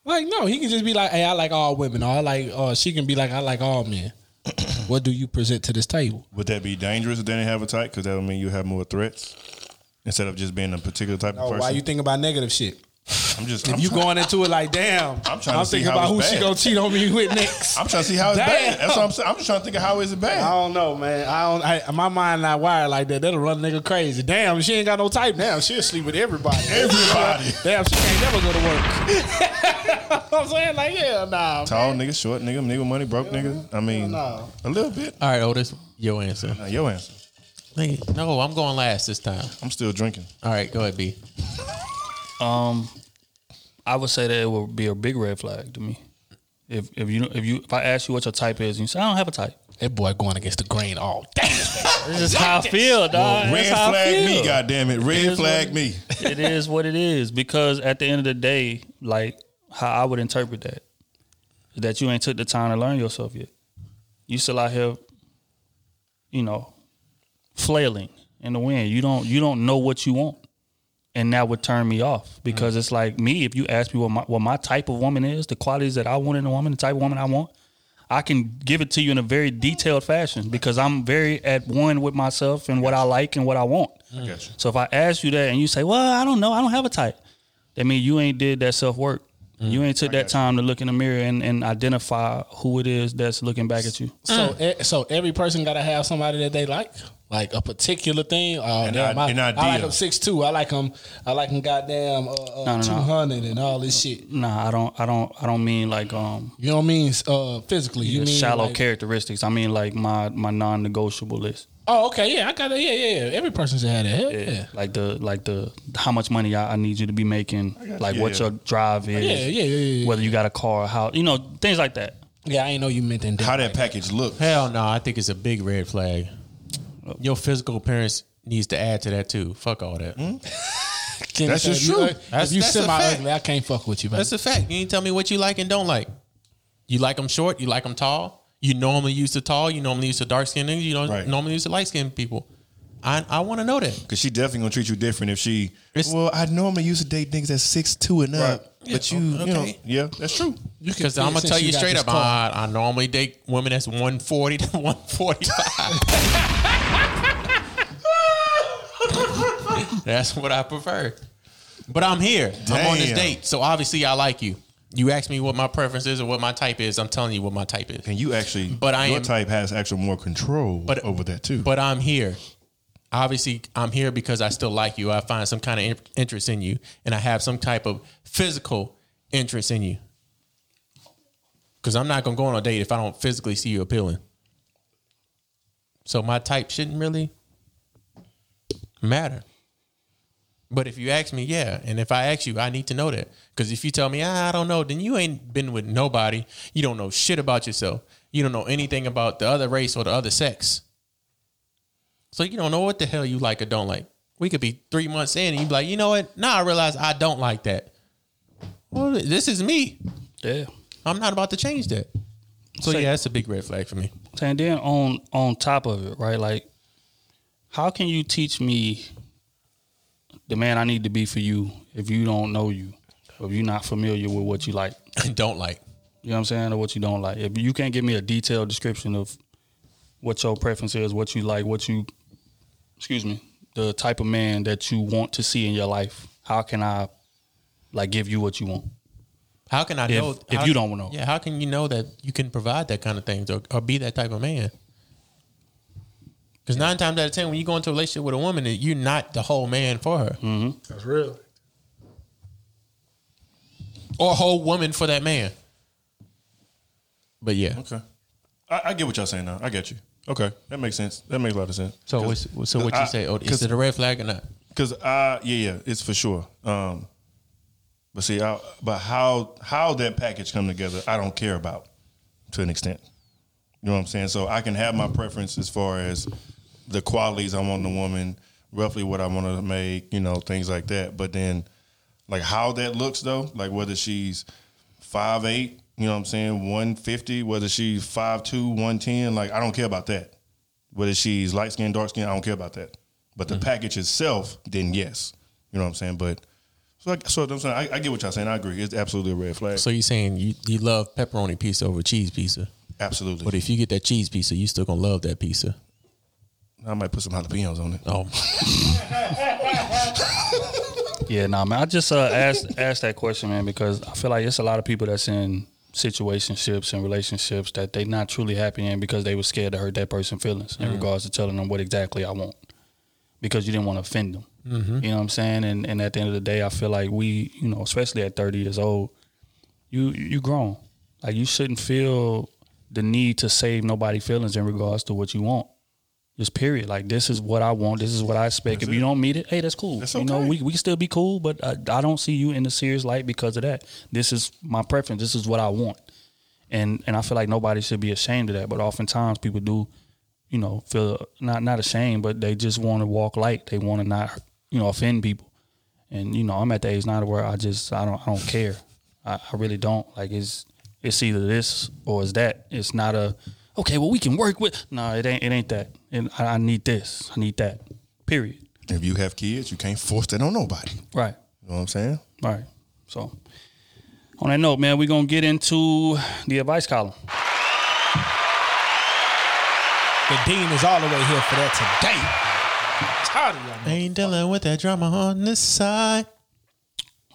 Like no, he can just be like, "Hey, I like all women," or I like, or she can be like, "I like all men." What do you present to this table? Would that be dangerous if they didn't have a type? Because that would mean you have more threats instead of just being a particular type of Oh, person. why you think about negative shit? I'm just. If I'm you trying, going into it like, damn, I'm trying to see thinking how about who it's she gonna cheat on me with next. I'm trying to see how it's Damn. bad. That's what I'm saying. I'm just trying to think of how is it bad. I don't know, man. I don't. I, my mind not wired like that. That'll run a nigga crazy. Damn, she ain't got no type. Damn, she'll sleep with everybody. Everybody. Damn, she can't never go to work. I'm saying like, yeah, nah. Tall nigga, short nigga, nigga, money, broke nigga. I mean, no. a little bit. All right, Otis, your answer. Now, your answer. Nigga, No, I'm going last this time. I'm still drinking. All right, go ahead, B. Um, I would say that it would be a big red flag to me. If if you if you if I ask you what your type is, and you say I don't have a type. That boy going against the grain all day. This is how I feel, dog. Red That's how flag me, feel. goddamn it. Red is flag what- me. it is what it is because at the end of the day, like how I would interpret that is that you ain't took the time to learn yourself yet. You still out here, you know, flailing in the wind. You don't you don't know what you want, and that would turn me off because it's like me. If you ask me what my what my type of woman is, the qualities that I want in a woman, the type of woman I want. I can give it to you in a very detailed fashion because I'm very at one with myself and what I like and what I want. I. So if I ask you that and you say, "Well, I don't know, I don't have a type," that means you ain't did that self work. You ain't took that time to look in the mirror and, and identify who it is that's looking back at you. So, e- so every person gotta have somebody that they like. Like a particular thing. Oh An damn, i- I, an I like idea. them six two. I like them. I like them. Goddamn, uh, uh, No, no, no. two hundred and all this shit. Nah, I don't. I don't. I don't mean like um You know what I mean? Uh, physically, you mean shallow like, characteristics. I mean like my my non-negotiable list. Oh, okay, yeah, I got it. Yeah, yeah, yeah. Every person should have that. Hell yeah. Like the like the how much money I, I need you to be making. Like you. what Yeah, your drive is. Yeah, yeah, yeah, yeah. Whether you got a car, how you know things like that. Yeah, I ain't know you meant that. How that package look? Hell no, I think it's a big red flag. Oh. Your physical appearance needs to add to that too. Fuck all that. Kenny hmm? That's just if you- true. If you that's a semi ugly, I can't fuck with you, man. That's a fact. You need to tell me what you like and don't like. You like them short. You like them tall. You normally used to tall. You normally used to dark skinned niggas. You don't Right. normally used to light skinned people. I I want to know that. Because she definitely gonna treat you different if she. It's- well, I normally used to date niggas that's six two and up, but you, you know, yeah, that's true. Because I'm gonna tell you you straight up. I, I normally date women that's 140 to 145. that's what I prefer. But I'm here. I'm on this date, so obviously I like you. You ask me what my preference is or what my type is. I'm telling you what my type is. And you actually, But I your am- type has actual more control But- over that too. But I'm here. Obviously, I'm here because I still like you. I find some kind of interest in you, and I have some type of physical interest in you. Because I'm not gonna go on a date if I don't physically see you appealing. So my type shouldn't really matter. But if you ask me, yeah, and if I ask you, I need to know that. Because if you tell me ah, I don't know, then you ain't been with nobody. You don't know shit about yourself. You don't know anything about the other race or the other sex. So you don't know what the hell you like or don't like. We could be three months in and you be like, you know what? Now I realize I don't like that. Well, this is me. Yeah. I'm not about to change that. So Say- yeah, that's a big red flag for me. And then on on top of it, right? Like, how can you teach me the man I need to be for you if you don't know you, or if you're not familiar with what you like? Don't like. You know what I'm saying, or what you don't like? If you can't give me a detailed description of what your preference is, what you like, what you, excuse me, the type of man that you want to see in your life, how can I, like, give you what you want? How can I If- know if how- you don't know. Yeah, how can you know that you can provide that kind of things or, or be that type of man? Because nine times out of ten, when you go into a relationship with a woman, you're not the whole man for her, That's real. or a whole woman for that man. But yeah, okay, I, I get what y'all saying now. I get you. Okay, that makes sense. That makes a lot of sense. so 'Cause- what's, so what I- you say? Oh, is 'cause- it a red flag or not? Cause uh yeah yeah it's for sure. Um, but see, I, but how how that package come together, I don't care about to an extent. You know what I'm saying? So I can have my preference as far as the qualities I want in a woman, roughly what I want to make, you know, things like that. But then, like how that looks though, like whether she's five eight, you know what I'm saying, one fifty, whether she's five two, one ten, like I don't care about that. Whether she's light skin, dark skin, I don't care about that. But the mm-hmm. package itself, then yes, you know what I'm saying. But so, I, so I'm saying, I, I get what y'all saying. I agree. It's absolutely a red flag. So you're saying you, you love pepperoni pizza over cheese pizza, absolutely. but if you get that cheese pizza, you still gonna love that pizza. I might put some jalapenos on it. Oh, Yeah, nah, man. I just uh, asked asked that question, man, because I feel like it's a lot of people that's in situationships and relationships that they not truly happy in because they were scared to hurt that person's feelings in regards to telling them what exactly I want because you didn't want to offend them. You know what I'm saying? And and at the end of the day, I feel like we, you know, especially at 30 years old, you you grown. Like you shouldn't feel the need to save nobody feelings in regards to what you want. Just period. Like this is what I want. This is what I expect. if you don't meet it, hey, that's cool. That's You know, we we can still be cool, but I, I don't see you in a serious light because of that. This is my preference. This is what I want, and and I feel like nobody should be ashamed of that. But oftentimes people do, you know, feel not not ashamed, but they just want to walk light. They want to not, you know, offend people. And you know, I'm at the age now where I just I don't I don't care. I, I really don't. Like it's it's either this or it's that. It's not a okay. Well, we can work with. No, it ain't. It ain't that. And I, I need this. I need that. Period. If you have kids, you can't force that on nobody. Right. You know what I'm saying? Right. So on that note, man, we're gonna get into the advice column. The dean is all the way here for that today. Tired of y'all. ain't dealing with that drama on this side.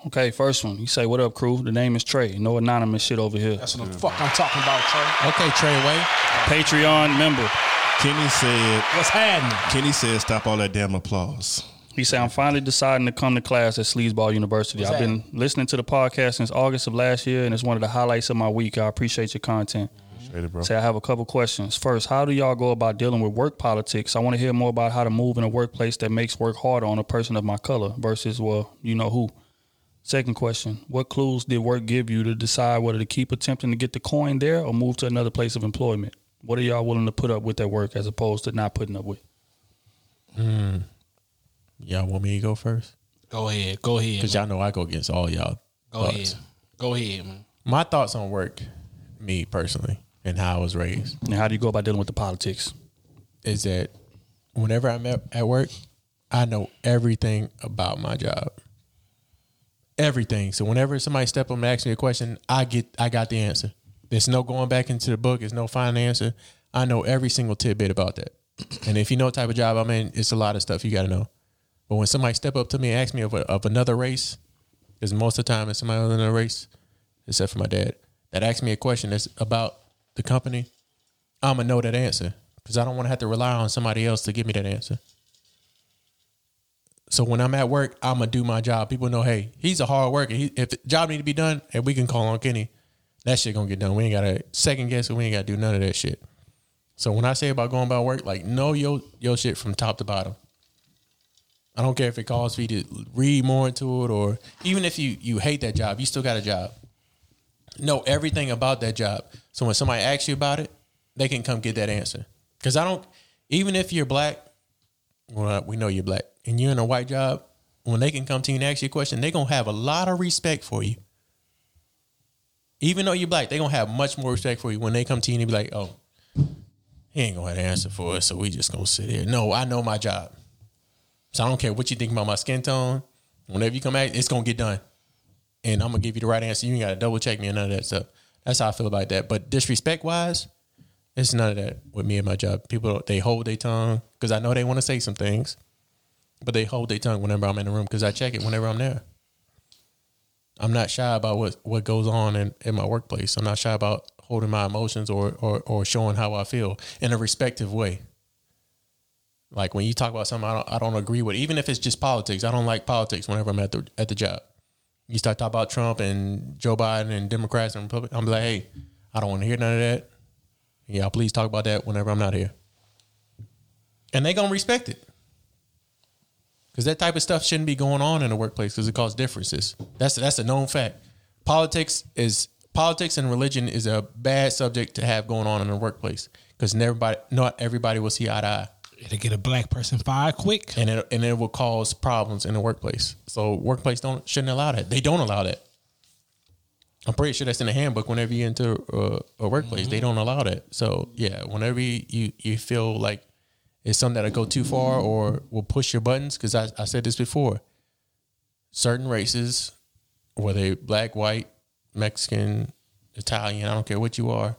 Okay, first one. You say, "What up, crew?" The name is Trey. No anonymous shit over here. That's what the fuck I'm talking about, Trey. Okay, Trey Way. Patreon member. Kenny said. What's happening? Kenny said, "Stop all that damn applause." He said, I'm finally deciding to come to class at Sleazeball University. What's I've been listening to the podcast since August of last year, and it's one of the highlights of my week. I appreciate your content. It, bro. Say, I have a couple questions. First, how do y'all go about dealing with work politics? I want to hear more about how to move in a workplace that makes work harder on a person of my color versus, well, you know who. Second question, what clues did work give you to decide whether to keep attempting to get the coin there or move to another place of employment? What are y'all willing to put up with at work as opposed to not putting up with? Hmm. Y'all want me to go first? Go ahead. Go ahead. Because y'all know I go against all y'all. Go thoughts. ahead. Go ahead, man. My thoughts on work, me personally, and how I was raised, And how do you go about dealing with the politics? is that whenever I'm at, at work, I know everything about my job. Everything. So whenever somebody step up and ask me a question, I get I got the answer. There's no going back into the book. There's no the answer. I know every single tidbit about that. And if you know what type of job I'm in, it's a lot of stuff you got to know. But when somebody step up to me and ask me of, a, of another race, because most of the time it's somebody other than a race, except for my dad, that asks me a question that's about the company, I'm gonna know that answer because I don't want to have to rely on somebody else to give me that answer. So when I'm at work, I'm gonna do my job. People know, hey, he's a hard worker. He, if the job need to be done, and we can call on Kenny, that shit gonna get done. We ain't gotta second guess it. We ain't gotta do none of that shit. So when I say about going about work, like know your your shit from top to bottom. I don't care if it calls for you to read more into it, or even if you you hate that job, you still got a job. Know everything about that job. So when somebody asks you about it, they can come get that answer. Because I don't, even if you're black, well, we know you're black, and you're in a white job, when they can come to you and ask you a question, they're gonna have a lot of respect for you. Even though you're black, they're gonna have much more respect for you when they come to you and be like, oh, he ain't gonna have an answer for us, so we just gonna sit here. No, I know my job. So I don't care what you think about my skin tone. Whenever you come at, it's gonna get done, and I'm gonna give you the right answer. You ain't gotta double check me and none of that stuff. That's how I feel about that. But disrespect wise, it's none of that with me and my job. People they hold their tongue because I know they want to say some things, but they hold their tongue whenever I'm in the room because I check it whenever I'm there. I'm not shy about what, what goes on in, in my workplace. I'm not shy about holding my emotions or, or or showing how I feel in a respective way. Like when you talk about something I don't, I don't agree with, even if it's just politics. I don't like politics whenever I'm at the at the job. You start talking about Trump and Joe Biden and Democrats and Republicans. I'm like, hey, I don't want to hear none of that. Yeah, please talk about that whenever I'm not here. And they gonna respect it. Cause that type of stuff shouldn't be going on in the workplace because it causes differences. That's that's a known fact. Politics is politics and religion is a bad subject to have going on in the workplace because everybody not everybody will see eye to eye It'll get a black person fired quick. and it and it will cause problems in the workplace. So workplace don't shouldn't allow that. They don't allow that. I'm pretty sure that's in the handbook. Whenever you enter a, a workplace, they mm-hmm. don't allow that. So yeah, whenever you you, you feel like it's something that'll go too far or will push your buttons, because I, I said this before. Certain races, whether they black, white, Mexican, Italian, I don't care what you are.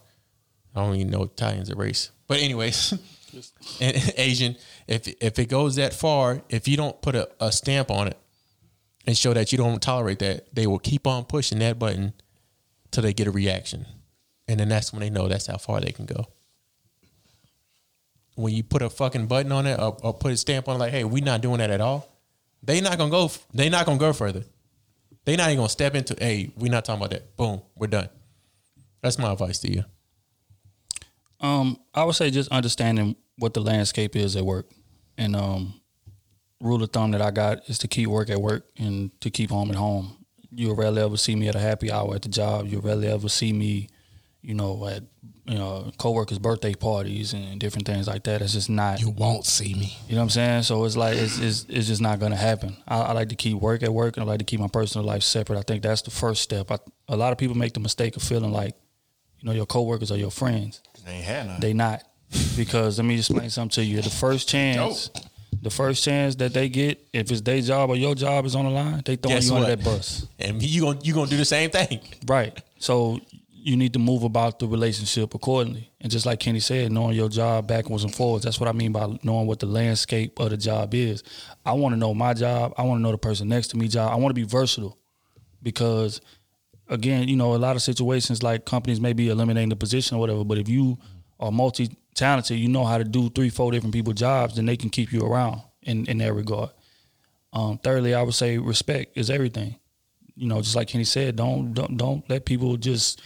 I don't even know Italian's a race, but anyways. and Asian, if if it goes that far, if you don't put a, a stamp on it and show that you don't tolerate that, they will keep on pushing that button till they get a reaction. And then that's when they know that's how far they can go. When you put a fucking button on it or, or put a stamp on it like, hey, we're not doing that at all, they not gonna go they not gonna go further. They not even gonna step into, hey, we're not talking about that. Boom, we're done. That's my advice to you. Um, I would say just understanding what the landscape is at work, and um, rule of thumb that I got is to keep work at work and to keep home at home. You'll rarely ever see me at a happy hour at the job. You'll rarely ever see me, you know, at you know coworkers' birthday parties and different things like that. It's just not. You won't see me. You know what I'm saying? So it's like it's it's, it's just not gonna happen. I, I like to keep work at work, and I like to keep my personal life separate. I think that's the first step. I, a lot of people make the mistake of feeling like, you know, your coworkers are your friends. They ain't had none. They not because let me explain something to you. The first chance, the first chance that they get, if it's their job or your job is on the line, they throwing Guess you under what? that bus. And you gonna you gonna do the same thing. Right. So you need to move about the relationship accordingly. And just like Kenny said, knowing your job backwards and forwards, that's what I mean by knowing what the landscape of the job is. I want to know my job. I want to know the person next to me job. I want to be versatile because again, you know, a lot of situations like companies may be eliminating the position or whatever, but if you are multi talented, you know how to do three, four different people jobs, then they can keep you around in, in that regard. Um, thirdly, I would say respect is everything. You know, just like Kenny said, don't don't don't let people just,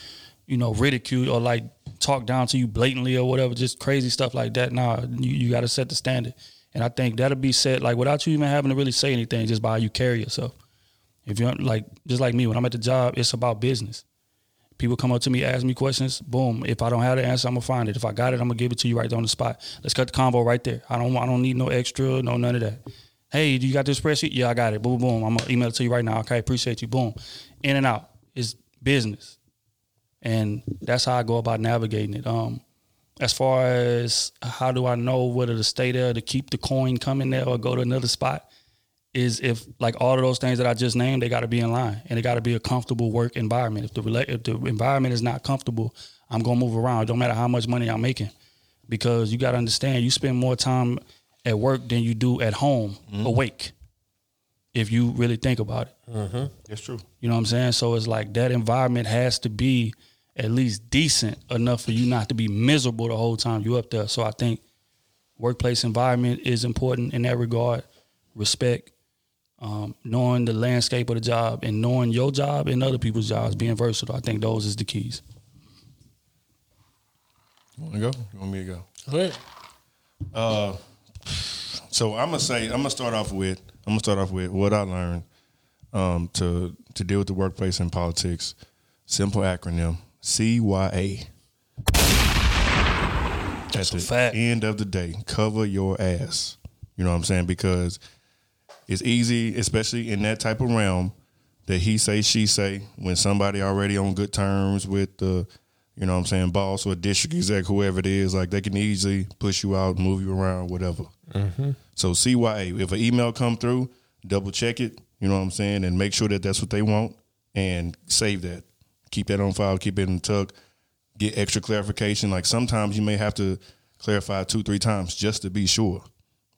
you know, ridicule or like talk down to you blatantly or whatever, just crazy stuff like that. Nah, you, you gotta set the standard. And I think that'll be said like without you even having to really say anything, just by how you carry yourself. If you're like just like me, when I'm at the job, it's about business. People come up to me, ask me questions. Boom. If I don't have the answer, I'm gonna find it. If I got it, I'm gonna give it to you right there on the spot. Let's cut the convo right there. I don't. I don't need no extra. No none of that. Hey, do you got this spreadsheet? Yeah, I got it. Boom, boom. I'm gonna email it to you right now. Okay, appreciate you. Boom. In and out. It's business, and that's how I go about navigating it. Um, as far as how do I know whether to stay there to keep the coin coming there or go to another spot? Is if like all of those things that I just named, they got to be in line and it got to be a comfortable work environment. If the rela- if the environment is not comfortable, I'm gonna move around. It don't matter how much money I'm making, because you got to understand you spend more time at work than you do at home mm-hmm. awake. If you really think about it, mm-hmm. That's true. you know what I'm saying. So it's like that environment has to be at least decent enough for you not to be miserable the whole time you up there. So I think workplace environment is important in that regard. Respect, um, knowing the landscape of the job, and knowing your job and other people's jobs, being versatile. I think those is the keys. You want to go? You want me to go? Go ahead. So I'm gonna say I'm gonna start off with I'm gonna start off with what I learned um, to to deal with the workplace and politics. Simple acronym CYA. At the fact. end of the day, cover your ass. You know what I'm saying? Because it's easy, especially in that type of realm, that he say she say when somebody already on good terms with the you know what I'm saying, boss or district exec, whoever it is, like they can easily push you out, move you around, whatever. Mm-hmm. So CYA, if an email come through, double check it, you know what I'm saying, and make sure that that's what they want and save that. Keep that on file, keep it in the tuck, get extra clarification. Like sometimes you may have to clarify two, three times just to be sure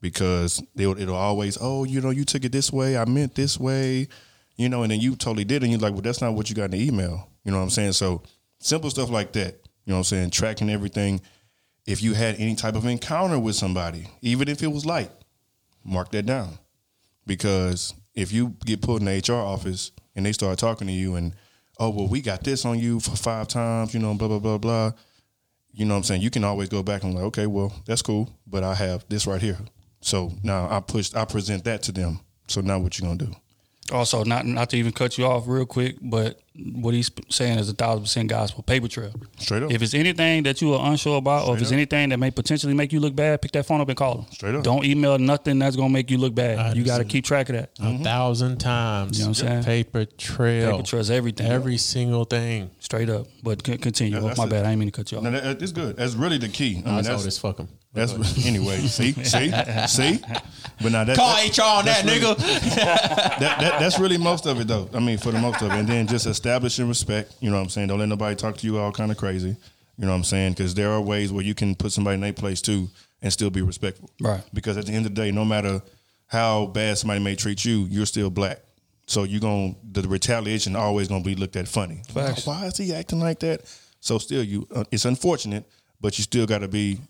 because they'll, it'll always, oh, you know, you took it this way, I meant this way, you know, and then you totally did, and you're like, well, that's not what you got in the email. You know what I'm saying? So simple stuff like that, you know what I'm saying, tracking everything. If you had any type of encounter with somebody, even if it was light, mark that down. Because if you get put in the HR office and they start talking to you and, oh, well, we got this on you for five times, you know, blah, blah, blah, blah. You know what I'm saying? You can always go back and like, okay, well, that's cool, but I have this right here. So now I pushed, I present that to them. So now what you gonna do? Also, not not to even cut you off real quick, but what he's saying is a thousand percent gospel. Paper trail. Straight up. If it's anything that you are unsure about, or if it's up. anything that may potentially make you look bad, pick that phone up and call them. Straight up. Don't email nothing that's gonna make you look bad. You got to keep track of that. A mm-hmm. thousand times. You know what I'm saying? Paper trail. Paper trail's everything. Every single thing. Straight up. But c- continue. Yeah, Oh, my it. bad. I ain't mean to cut you off. No, that, uh, that's good. That's really the key. I mean, That's that's, all this fuck 'em. That's what, anyway. See, see, see. But now that, Call that- HR on that, that's really- nigga. that, that that's really most of it though. I mean, for the most of it, and then just establishing respect. You know what I'm saying? Don't let nobody talk to you all kind of crazy. You know what I'm saying? Because there are ways where you can put somebody in their place too and still be respectful. Right. Because at the end of the day, no matter how bad somebody may treat you, you're still black. So you're going to the retaliation always gonna be looked at funny. Facts. Why is he acting like that? So still, you uh, it's unfortunate, but you still got to be,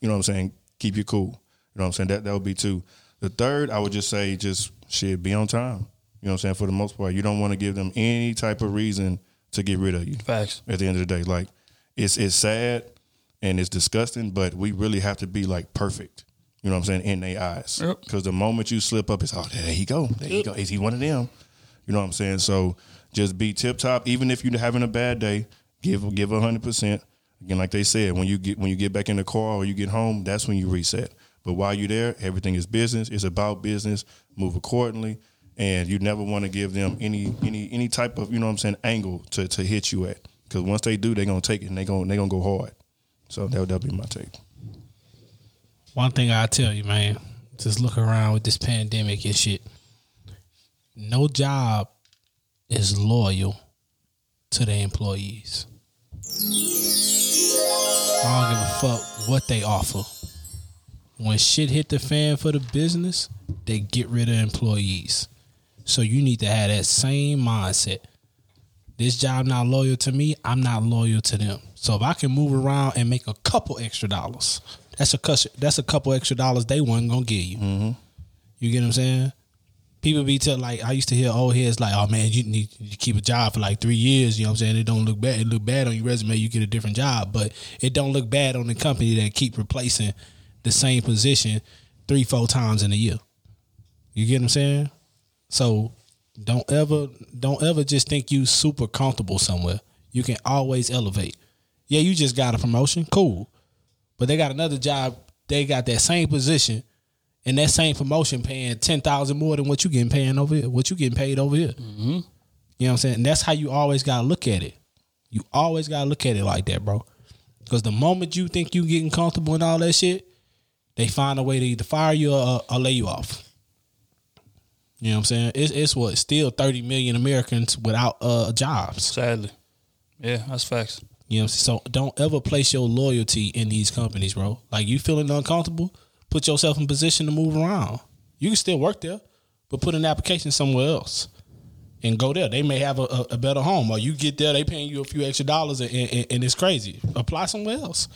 you know what I'm saying? Keep you cool. You know what I'm saying? That that would be two. The third, I would just say, just shit, be on time. You know what I'm saying? For the most part, you don't want to give them any type of reason to get rid of you. Facts. At the end of the day, like it's it's sad and it's disgusting, but we really have to be like perfect. You know what I'm saying? In their eyes, Yep. because the moment you slip up, it's oh there he go, there he go. Is he one of them? You know what I'm saying? So just be tip top. Even if you're having a bad day, give give hundred percent. Again, like they said, when you get when you get back in the car or you get home, that's when you reset. But while you're there, everything is business. It's about business. Move accordingly, and you never want to give them any any any type of you know what I'm saying angle to to hit you at. Because once they do, they're gonna take it and they gonna they gonna go hard. So that that'll be my take. One thing I tell you, man, just look around with this pandemic and shit. No job is loyal to their employees. I don't give a fuck what they offer. When shit hit the fan for the business, they get rid of employees. So you need to have that same mindset. this job not loyal to me, I'm not loyal to them. So if I can move around and make a couple extra dollars, that's a that's a couple extra dollars they wasn't gonna give you. Mm-hmm. You get what I'm saying? People be tell like I used to hear old heads like, oh man, you need to keep a job for like three years. You know what I'm saying? It don't look bad. It look bad on your resume. You get a different job, but it don't look bad on the company that keep replacing the same position three, four times in a year. You get what I'm saying? So don't ever don't ever just think you super comfortable somewhere. You can always elevate. Yeah, you just got a promotion, cool. But they got another job, they got that same position and that same promotion paying ten thousand more than what you getting paying over here, what you getting paid over here. You know what I'm saying? And that's how you always gotta look at it. You always gotta look at it like that, bro. Because the moment you think you getting comfortable and all that shit, they find a way to either fire you or, or lay you off. You know what I'm saying? It's it's what still 30 million Americans without uh jobs. Sadly. Yeah, that's facts. You know, what I'm saying? so don't ever place your loyalty in these companies, bro. Like you feeling uncomfortable, put yourself in position to move around. You can still work there, but put an application somewhere else and go there. They may have a, a, a better home, or you get there, they paying you a few extra dollars, and, and, and it's crazy. Apply somewhere else.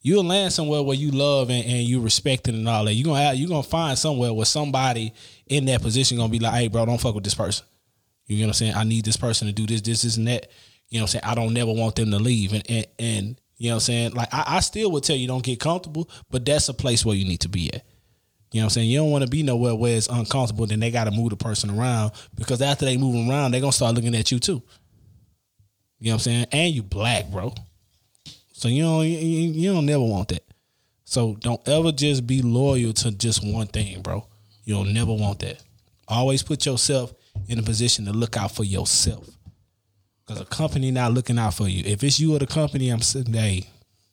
You'll land somewhere where you love and, and you respect it and all that. You gonna have, you gonna find somewhere where somebody in that position gonna be like, "Hey, bro, don't fuck with this person." You know what I'm saying? I need this person to do this, this, this, and that. You know what I'm saying? I don't never want them to leave. And and, and you know what I'm saying? Like I, I still would tell you don't get comfortable, but that's a place where you need to be at. You know what I'm saying? You don't want to be nowhere where it's uncomfortable, then they gotta move the person around because after they move around, they're gonna start looking at you too. You know what I'm saying? And you black, bro. So you don't you, you don't never want that. So don't ever just be loyal to just one thing, bro. You don't never want that. Always put yourself in a position to look out for yourself. Cause a company not looking out for you. If it's you or the company, I'm sitting, hey,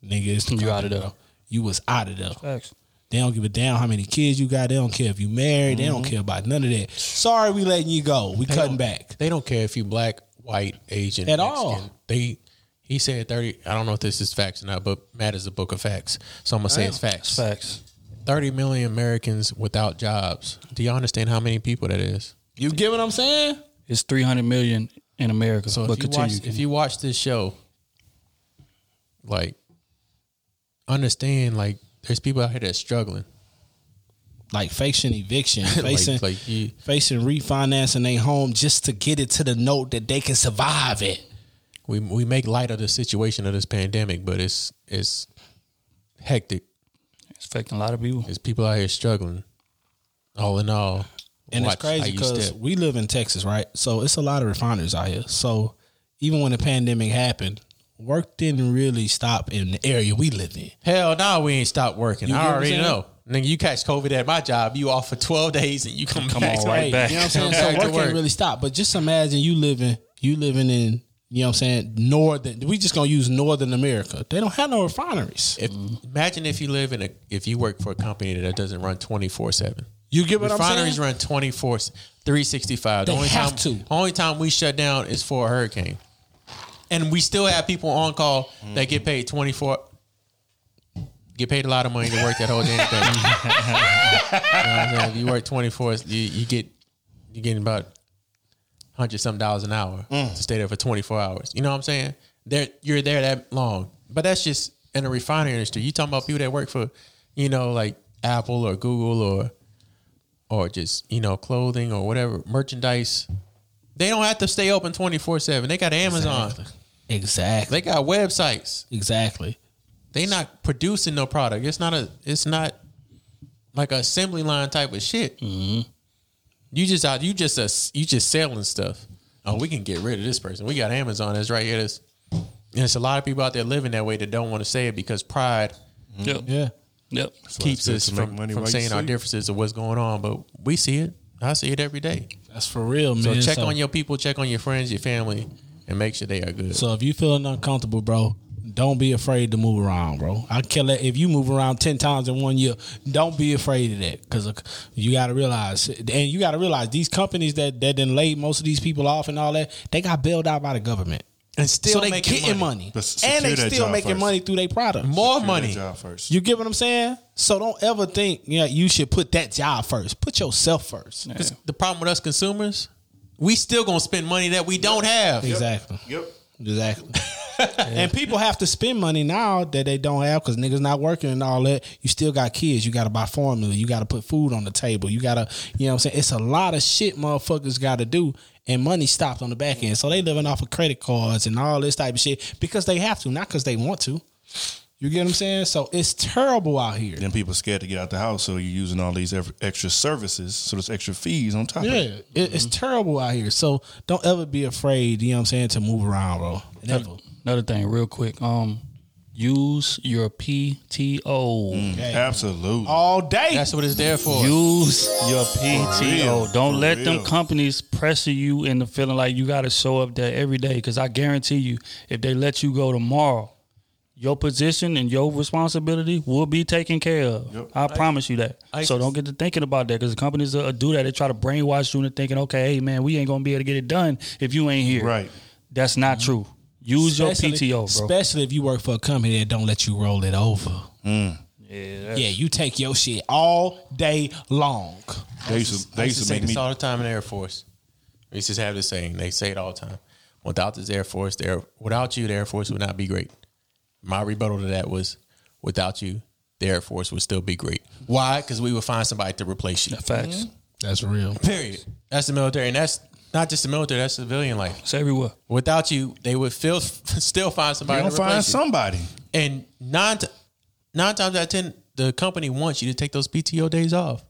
nigga, it's the You company, out of there. bro. You was out of there. Facts. They don't give a damn how many kids you got. They don't care if you married. They Mm-hmm. don't care about none of that. Sorry, we letting you go. We cutting back. They don't care if you black, white, Asian, At all. They he said thirty. I don't know if this is facts or not, but Matt is a book of facts, so I'm gonna say it's facts. Facts. Thirty million Americans without jobs. Do you understand how many people that is? You get what I'm saying? It's 300 million in America. So but if you continue. watch, if you watch this show, like, understand like there's people out here that's struggling. Like facing eviction, facing like you- facing refinancing their home just to get it to the note that they can survive it. We we make light of the situation of this pandemic, but it's it's hectic. it's affecting a lot of people. There's people out here struggling. All in all, And watch it's crazy because we live in Texas, right? So it's a lot of refineries out here. So even when the pandemic happened, work didn't really stop in the area we live in. Hell no, we ain't stopped working. You I already know. Nigga, you catch COVID at my job, you off for twelve days and you come, Come back. on, right work. back. You know what I'm saying? So work work. can't really stop. But just imagine you living, you living in, you know what I'm saying, northern. We just gonna use northern America. They don't have no refineries. If, Imagine if you live in a if you work for a company that doesn't run twenty four seven. You get what I'm Refineries saying? run 24 365. The They only have time to. only time we shut down is for a hurricane. And we still have people on call that get paid 24 get paid a lot of money to work that whole damn thing. you know what I'm saying? If you work 24 you, you get you're getting about 100 something dollars an hour mm. to stay there for 24 hours. You know what I'm saying? There you're there that long. But that's just in the refinery industry. You talking about people that work for, you know, like Apple or Google or or just you know clothing or whatever merchandise they don't have to stay open 24-7 they got amazon Exactly. Exactly. they got websites Exactly. they not producing no product it's not a it's not like a assembly line type of shit Mm-hmm. you just out you just a, you just selling stuff oh we can get rid of this person we got amazon that's right here this and it's a lot of people out there living that way that don't want to say it because pride Yep. Yeah. Yep. keeps us from, money from while you saying our differences of what's going on but we see it i see it every day That's for real, man. So man. check on your people, check on your friends, your family, and make sure they are good. So if you feeling uncomfortable, bro, don't be afraid to move around, bro. I kill it if you move around ten times in one year. Don't be afraid of that because uh, you got to realize, and you got to realize these companies that that then laid most of these people off and all that, they got bailed out by the government, and still so they making getting money. money, and they secure still making first. money through their product. More Secure money. job first. You get what I'm saying? So don't ever think yeah you should put that job first. Put yourself first. 'Cause The problem with us consumers, we still gonna spend money that we don't have. Exactly. Yep. Exactly. and people have to spend money now that they don't have because niggas not working and all that. You still got kids. You got to buy formula. You got to put food on the table. You got to, you know what I'm saying? It's a lot of shit motherfuckers got to do. And money stopped on the back end. So they living off of credit cards and all this type of shit because they have to, not because they want to. You get what I'm saying? So it's terrible out here. Then people scared to get out the house, so you're using all these extra services, so there's extra fees on top. Yeah, of it. it, it's terrible out here. So don't ever be afraid, you know what I'm saying, to move around, bro. Never. Another thing, real quick. Um, use your PTO. Absolutely. All day. That's what it's there for. Use your PTO. real, Don't for let real. them companies pressure you into feeling like you got to show up there every day. Because I guarantee you, if they let you go tomorrow, your position and your responsibility will be taken care of. Yep. I promise you that. I so don't get to thinking about that because the companies uh, do that. They try to brainwash you into thinking, okay, hey man, we ain't gonna be able to get it done if you ain't here. Right. That's not true. Use Especially- your PTO, bro. Especially if you work for a company that don't let you roll it over. Mm. yeah, Yeah, you take your shit all day long. They used to, they used used to to say make this me. all the time in the Air Force. We used to have this saying. They say it all the time. Without this Air Force, there without you, the Air Force would not be great. My rebuttal to that was, without you, the Air Force would still be great. Why? Because we would find somebody to replace you. facts. Mm-hmm. That's real. Period. That's the military, and that's not just the military. That's civilian life. It's everywhere. Without you, they would feel, still find You're somebody gonna find replace you. somebody. And nine, nine times out of ten, the company wants you to take those PTO days off.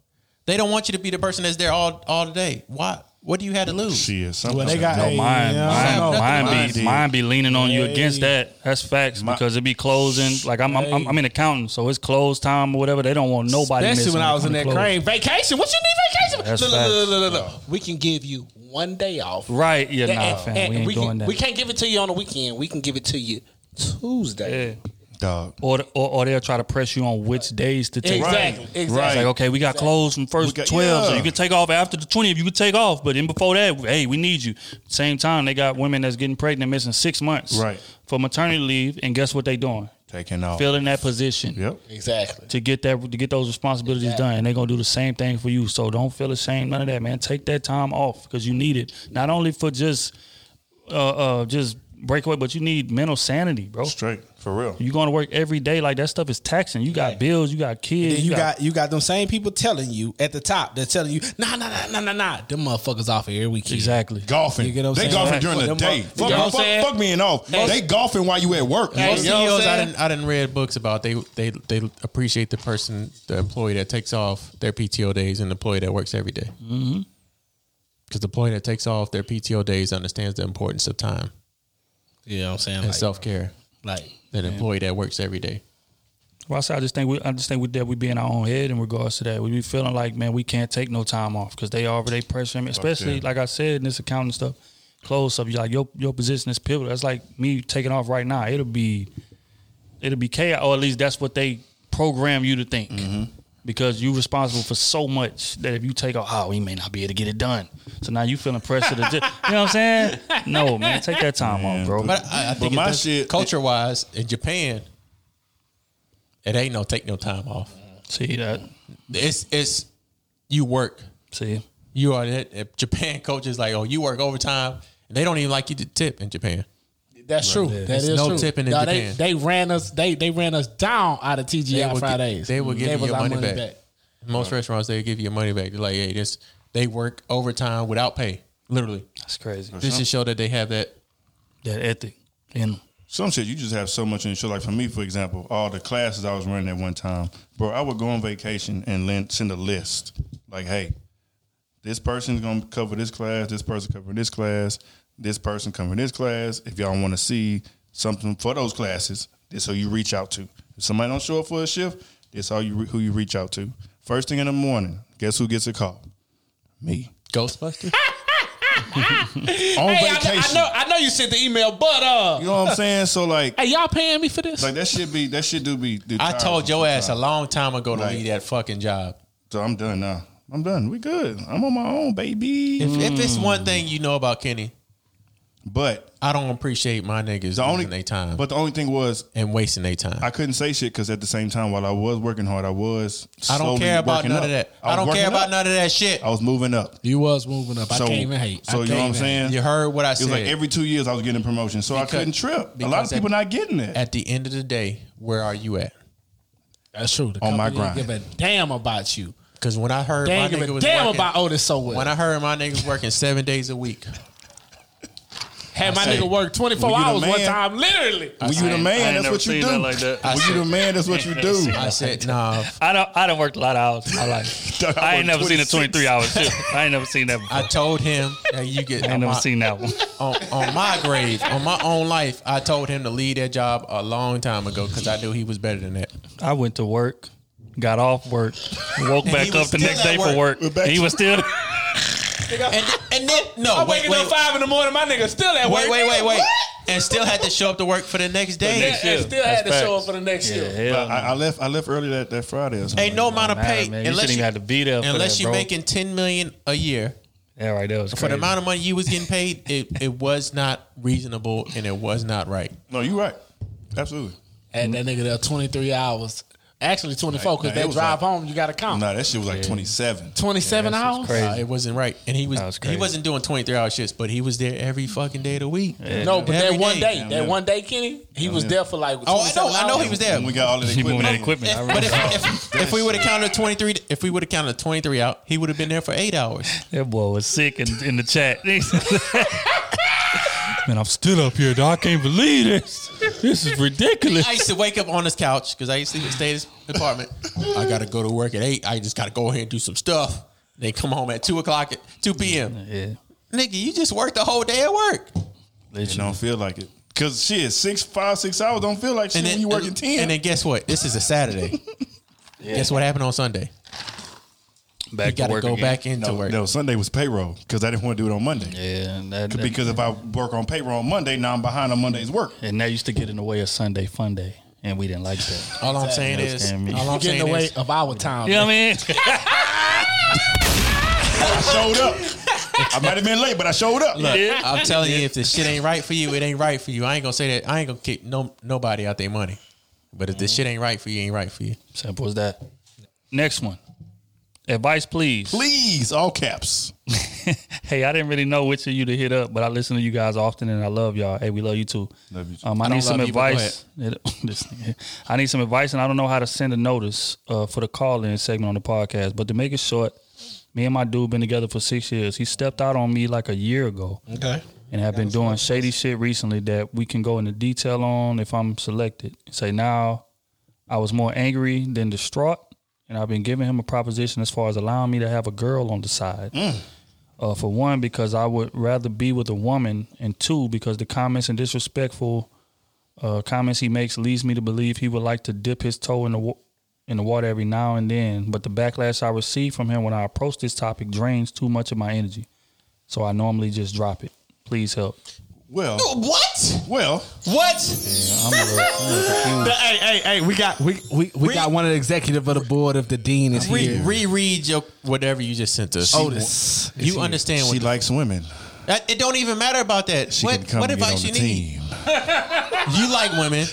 They don't want you to be the person that's there all all the day. Why? What do you have to lose? Shit, something. Well, they got- no, Hey, mine, yeah, mine, I mine, Mine be mine be leaning on you against that. That's facts My- because it be closing. Like I'm, I'm, I'm, I'm in accounting, so it's close time or whatever. They don't want nobody. Especially when I was in that close. crane vacation. What you need vacation? That's look, look, look, look, look, look. We can give you one day off. Right? Yeah, And- nah, and- fam. and we ain't we doing can, that. We can't give it to you on the weekend. We can give it to you Tuesday. yeah. dog. Or, or or they'll try to press you on which days to take. Exactly. Right. Exactly. Right. It's like okay, we got closed from first We got- twelve, so you can take off after the twentieth. You can take off, but then before that, hey, we need you. Same time, they got women that's getting pregnant, missing six months, Right. for maternity leave, and guess what they doing? Taking off. Filling that position. Yep. Exactly. to get that to get those responsibilities done, and they're gonna do the same thing for you. So don't feel ashamed, none of that, man. Take that time off because you need it. Not only for just uh uh just breakaway, but you need mental sanity, bro. Straight for real. You going to work every day like that stuff is taxing. You got bills, you got kids, Then you got you got them same people telling you at the top. They're telling you, nah, nah, nah, nah, nah, nah. Them motherfuckers off every weekend. exactly. Golfing. You get what I'm they saying? golfing during the day. Fuck, you know what I'm fuck, saying? fuck being off. They golfing while you at work. Hey, Most you know what I'm CEOs I saying? didn't, I didn't read books about they they they appreciate the person the employee that takes off their PTO days and the employee that works every day. Mm-hmm. Because the employee that takes off their PTO days understands the importance of time You know what I'm saying? and Like, self care like than an employee that works every day. Well, I say I just think we, I just think we that we be in our own head in regards to that. We be feeling like man, we can't take no time off because they already pressuring me. Especially yeah. like I said in this accounting stuff, close up. You like your your position is pivotal. That's like me taking off right now. It'll be it'll be chaos, or at least that's what they program you to think. Mm-hmm. Because you're responsible for so much that if you take off, oh, we may not be able to get it done. So now you feeling pressure to, just, you know what I'm saying? No, man, take that time off, bro. But I, I think my shit- culture wise in Japan, it ain't no take no time off. see that? It's it's you work. See, You are that Japan coaches like oh you work overtime. And they don't even like you to tip in Japan. That's true. That There's is no true. tipping in Nah, they, Japan. they ran us. They they ran us down out of TGI They will gi- Fridays. they will give Gave you your our money back. Most restaurants they give you your money back. They're like, hey, this they work overtime without pay. Literally. that's crazy. This just show that they have that That ethic in them Some shit you just have so much in your show. Like for me, for example, all the classes I was running at one time, bro, I would go on vacation and then send a list. Like, hey, this person's gonna cover this class, this person cover this class, this person cover this class. If y'all want to see something for those classes, this who you reach out to. If somebody don't show up for a shift, this all you re- who you reach out to. First thing in the morning, guess who gets a call? Me. Ghostbuster. On Hey, I, I vacation. know I know you sent the email, but uh, You know what I'm saying? So like, hey, y'all paying me for this? like that should be that should do be. do I told your ass a long time ago to Right. leave that fucking job. So I'm done now. I'm done. We good. I'm on my own, baby. If, if it's one thing you know about Kenny, But I don't appreciate my niggas the only losing their time But the only thing was and wasting their time. I couldn't say shit because at the same time, while I was working hard, I was. I don't care about none up. of that. I, was don't care about up. none of that shit. I was moving up. You was moving up. I can't even hate. So you know what I'm even saying? You heard what I said. It was like every two years I was getting a promotion, so I couldn't trip. A lot of people at- not getting that. At the end of the day, where are you at? That's true. The On my company didn't grind. Give a damn about you. Because when I heard They my ain't give nigga a was damn working, about oh, Otis so well. when I heard my niggas working seven days a week, had my say, nigga work 24 when you hours one time, literally. when you the I man, that's what you seen do. that like that. When you the man, that's what you do. I said, nah. I don't. I don't work a lot of hours. I like. it. I ain't work never seen a twenty three hours too. I ain't never seen that before. I told him that you get I ain't never my, seen that one. on, on my grave, on my own life. I told him to leave that job a long time ago because I knew he was better than that. I went to work, got off work, woke back up the next at day for work. work. And he was still. And, and no, I'm wait, waking wait, up five in the morning. My nigga still at work. wait, wait, wait, wait, and still had to show up to work for the next day. next And shift. still had to That's show up for the next Yeah, shift. I, I left. I left early that, that Friday. Or something. Ain't no amount of pay man, you unless shouldn't you, even have to be there. Unless you're making ten million a year Yeah, right. That was for the amount of money you was getting paid. It, it was not reasonable and it was not right. No, you right. Absolutely. Had that nigga there 23 hours. Actually 24 because Nah, they drive like- home. You got to count. Nah, that shit was like 27. 27 Yeah, hours? crazy. Uh, it wasn't right, and he was, That was he wasn't doing twenty three hour shifts, but he was there every fucking day of the week. No, but Every that one day. day, that Yeah. one day, Kenny, he was yeah. there for like. Oh, I know, 27 I know he was there. And we got all of the He moving that equipment. equipment. If, but if, if, if we would have counted twenty three, if we would have counted twenty three out, he would have been there for eight hours. That boy was sick in, in the chat. Man, I'm still up here, dog. I can't believe this. This is ridiculous. I used to wake up on this couch because I used to stay in his apartment. I got to go to work at eight. I just got to go ahead and do some stuff. They come home at two o'clock at two p.m. Yeah, Nigga, you just worked the whole day at work. It don't feel like it. Cause shit, six, five, six hours don't feel like shit when you working and, ten. And then guess what? This is a Saturday. Guess what happened on Sunday? Back You to got to work go again. back into no, work. no, Sunday was payroll because I didn't want to do it on Monday. Yeah, that, that- Because if I work on payroll on Monday, now I'm behind on Monday's work. and that used to get in the way of Sunday Fun Day, and we didn't like that. All I'm saying That's is, scaring me. all I'm Get in the way is, of our time. You know what I mean? I showed up. I might have been late, but I showed up. Yeah. I'm telling you, if this shit ain't right for you, it ain't right for you. I ain't gonna say that. I ain't gonna kick no nobody out their money. But if this mm. shit ain't right for you, ain't right for you. Simple as that. Next one. Advice, please. Please, all caps. Hey, I didn't really know which of you to hit up, but I listen to you guys often, and I love y'all. Hey, we love you too. Love you too. Um, I, I need some love you, but go advice. I need some advice, and I don't know how to send a notice uh, for the call-in segment on the podcast. But to make it short, me and my dude been together for six years. He stepped out on me like a year ago, Okay. and have been doing shady shit recently that we can go into detail on if I'm selected. Say now, I was more angry than distraught, and I've been giving him a proposition as far as allowing me to have a girl on the side. Uh, for one, because I would rather be with a woman, and two, because the comments and disrespectful uh, comments he makes leads me to believe he would like to dip his toe in the wa- in the water every now and then. But the backlash I receive from him when I approach this topic drains too much of my energy, so I normally just drop it. Please help. Well, What? well, What? I'm a little, I'm a little confused. Hey, hey, hey! We got we we, we Re- got one of the executive of the board of the dean is Re- here. reread your whatever you just sent us. Otis. is you here. understand she what? likes women. That- it don't even matter about that. She what can come what and get advice on you the need? team. You like women.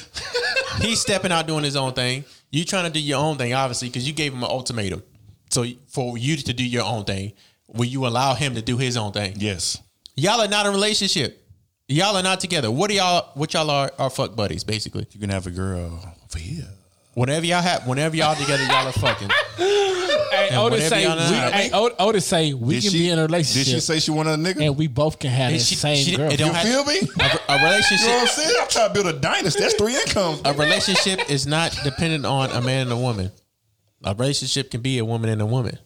He's stepping out doing his own thing. You trying to do your own thing, obviously, because you gave him an ultimatum. So for you to do your own thing, will you allow him to do his own thing? Yes. Y'all are not in a relationship. Y'all are not together. What are y'all? What y'all are? Are fuck buddies, basically. You can have a girl for here. Whenever y'all have, whenever y'all together, y'all are fucking. Hey, And Otis whatever say, y'all we, know. hey, Ot- Otis say we Did can she, be in a relationship. Did relationship she say she wanted a nigga? and we both can have the She- same she- girl. it don't you feel me? A, a You know what I'm relationship. saying? I'm trying to build a dynasty. That's three incomes. A relationship is not dependent on a man and a woman. A relationship can be a woman and a woman.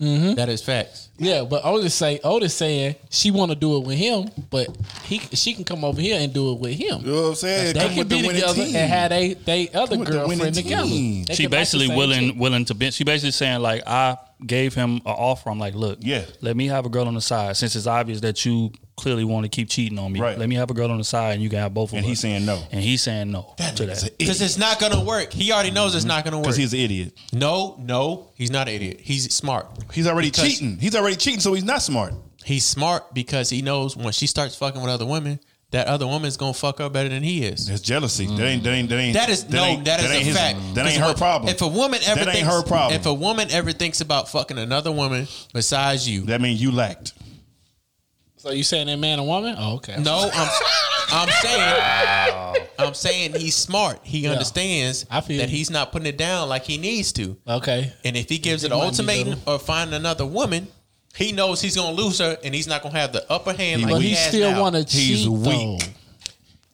Mm-hmm. That is facts. Yeah, but Otis say Otis saying she want to do it with him, but he she can come over here and do it with him. You know what I'm saying? They Come can with the be winning together team. and have they they other with the winning girlfriend together. team. They she can like basically willing chick. willing to be. She basically saying like I gave him an offer. I'm like, look, Yeah. let me have a girl on the side since it's obvious that you clearly want to keep cheating on me. Right. Let me have a girl on the side and you can have both of them. And us. he's saying no. and he's saying no to that. Because it's not gonna work. He already knows it's not gonna mm-hmm. work. Because he's an idiot. no, no, he's not an idiot. He's smart. He's already Because- cheating. He's already cheating, so he's not smart. He's smart because he knows when she starts fucking with other women, that other woman's gonna fuck her better than he is. It's jealousy. That ain't that ain't that ain't That is no, ain't- that is a his- fact. That ain't 'Cause her problem. If a woman ever that ain't thinks, her problem. if a woman ever thinks about fucking another woman besides you, that means you lacked. So you saying that man and woman? Oh, okay. no, I'm I'm saying I'm saying he's smart. He understands I feel that you. he's not putting it down like he needs to. Okay. And if he gives it an ultimatum or find another woman, he knows he's gonna lose her and he's not gonna have the upper hand like But he, he still want to cheat. He's weak. though.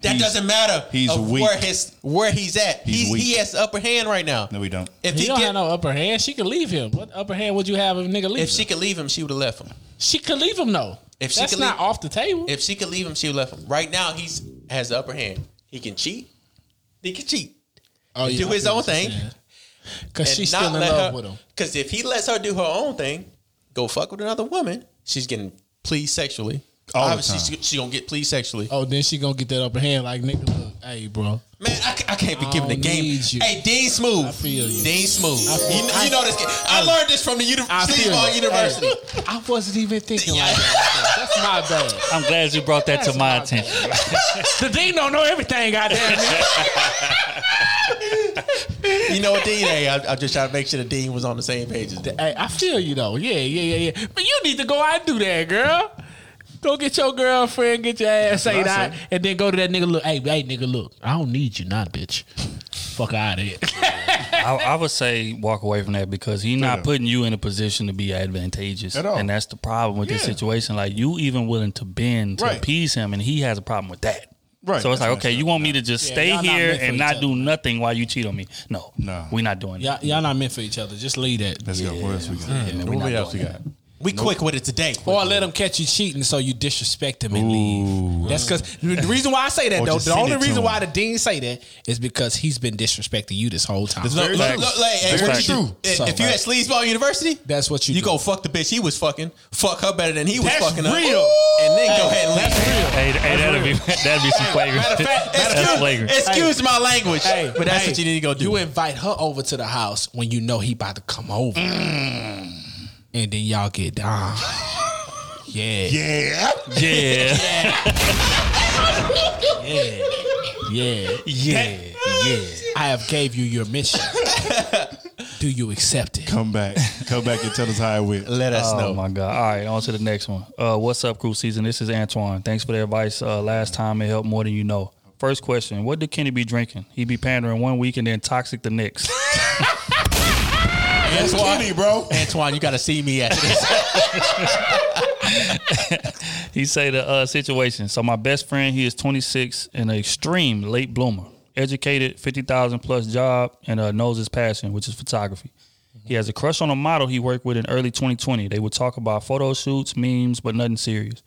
That he's- doesn't matter. he's of weak. Where his where he's at. He's he he has the upper hand right now. No, we don't. If He, he, don't get, have no upper hand. She could leave him. What upper hand would you have if a nigga leave? if she could leave him, she would have left him. she could leave him though. If she That's could not leave- off the table. If she could leave him, she would have left him. Right now, he's has the upper hand. He can cheat. He can cheat. oh, do his own thing. Because she's not still in love her- with him. Because if he lets her do her own thing, go fuck with another woman, she's getting pleased sexually. All the Obviously, time. she, she gonna get pleased sexually. Oh, then she gonna get that upper hand like nigga. Look, hey, bro. Man, I, I can't be I giving the don't game. need you. Hey, Dean Smooth. I feel you. Dean Smooth. feel- you, I- you know this. Game. I, learned this from the uni- I feel Sleazeball you. University. Hey, I wasn't even thinking like that. That's my bad. I'm glad you brought that to my my attention. The dean don't know everything, goddamn. nigga. You know what, Dean? Hey, I, I just trying to make sure the Dean was on the same page as that. hey, I feel you though. Yeah, yeah, yeah, yeah. But you need to go out and do that, girl. Go get your girlfriend, get your ass ate I out, and then go to that nigga. Look, hey, hey, nigga, look. I don't need you, not bitch. Fuck out of here. I, I would say walk away from that because he's not Yeah. putting you in a position to be advantageous, At all. and that's the problem with this situation. Like you even willing to bend to Right. appease him, and he has a problem with that. Right. So it's like, okay, you want me to just Yeah, stay y'all not here and not other. do nothing while you cheat on me? No, No. we're not doing y'all, that. y'all not meant for each other. Just leave that. Let's go. What else we got? Yeah, man, What else we got? That. We quick with it today. Or let them catch you cheating, so you disrespect them and leave. That's because the reason why I say that though. The only reason why the dean say that is because he's been disrespecting you this whole time. Look, Very look, look, like, hey, Very what you true. do? If, So, if you at Sleazeball University, That's what you you do. go fuck the bitch he was fucking, fuck her better than he was That's fucking her, real. and then go ahead and leave. Hey, hey that'd be that'd be some flagrant. matter of fact- That's Excuse, flagrant. excuse my language, Hey, but that's hey, what you need to go do. You invite her over to the house when you know he about to come over, Mm. And then y'all get down. Yeah, Yeah. Yeah, yeah. yeah, yeah. Yeah. I have gave you your mission. Do you accept it? Come back. Come back and tell us how it went. Let us Oh know. my god! All right, on to the next one. Uh, what's up, crew season? This is Antoine. Thanks for the advice. Uh, last time it helped more than you know. First question: What did Kenny be drinking? He be pandering one week and then toxic the next. That's Kenny, bro. Antoine, you got to see me after this. He say the uh, situation. So my best friend, he is 26 and an extreme late bloomer, educated, 50,000 plus job, and uh, knows his passion, which is photography. He has a crush on a model he worked with in early 2020. They would talk about photo shoots, memes, but nothing serious.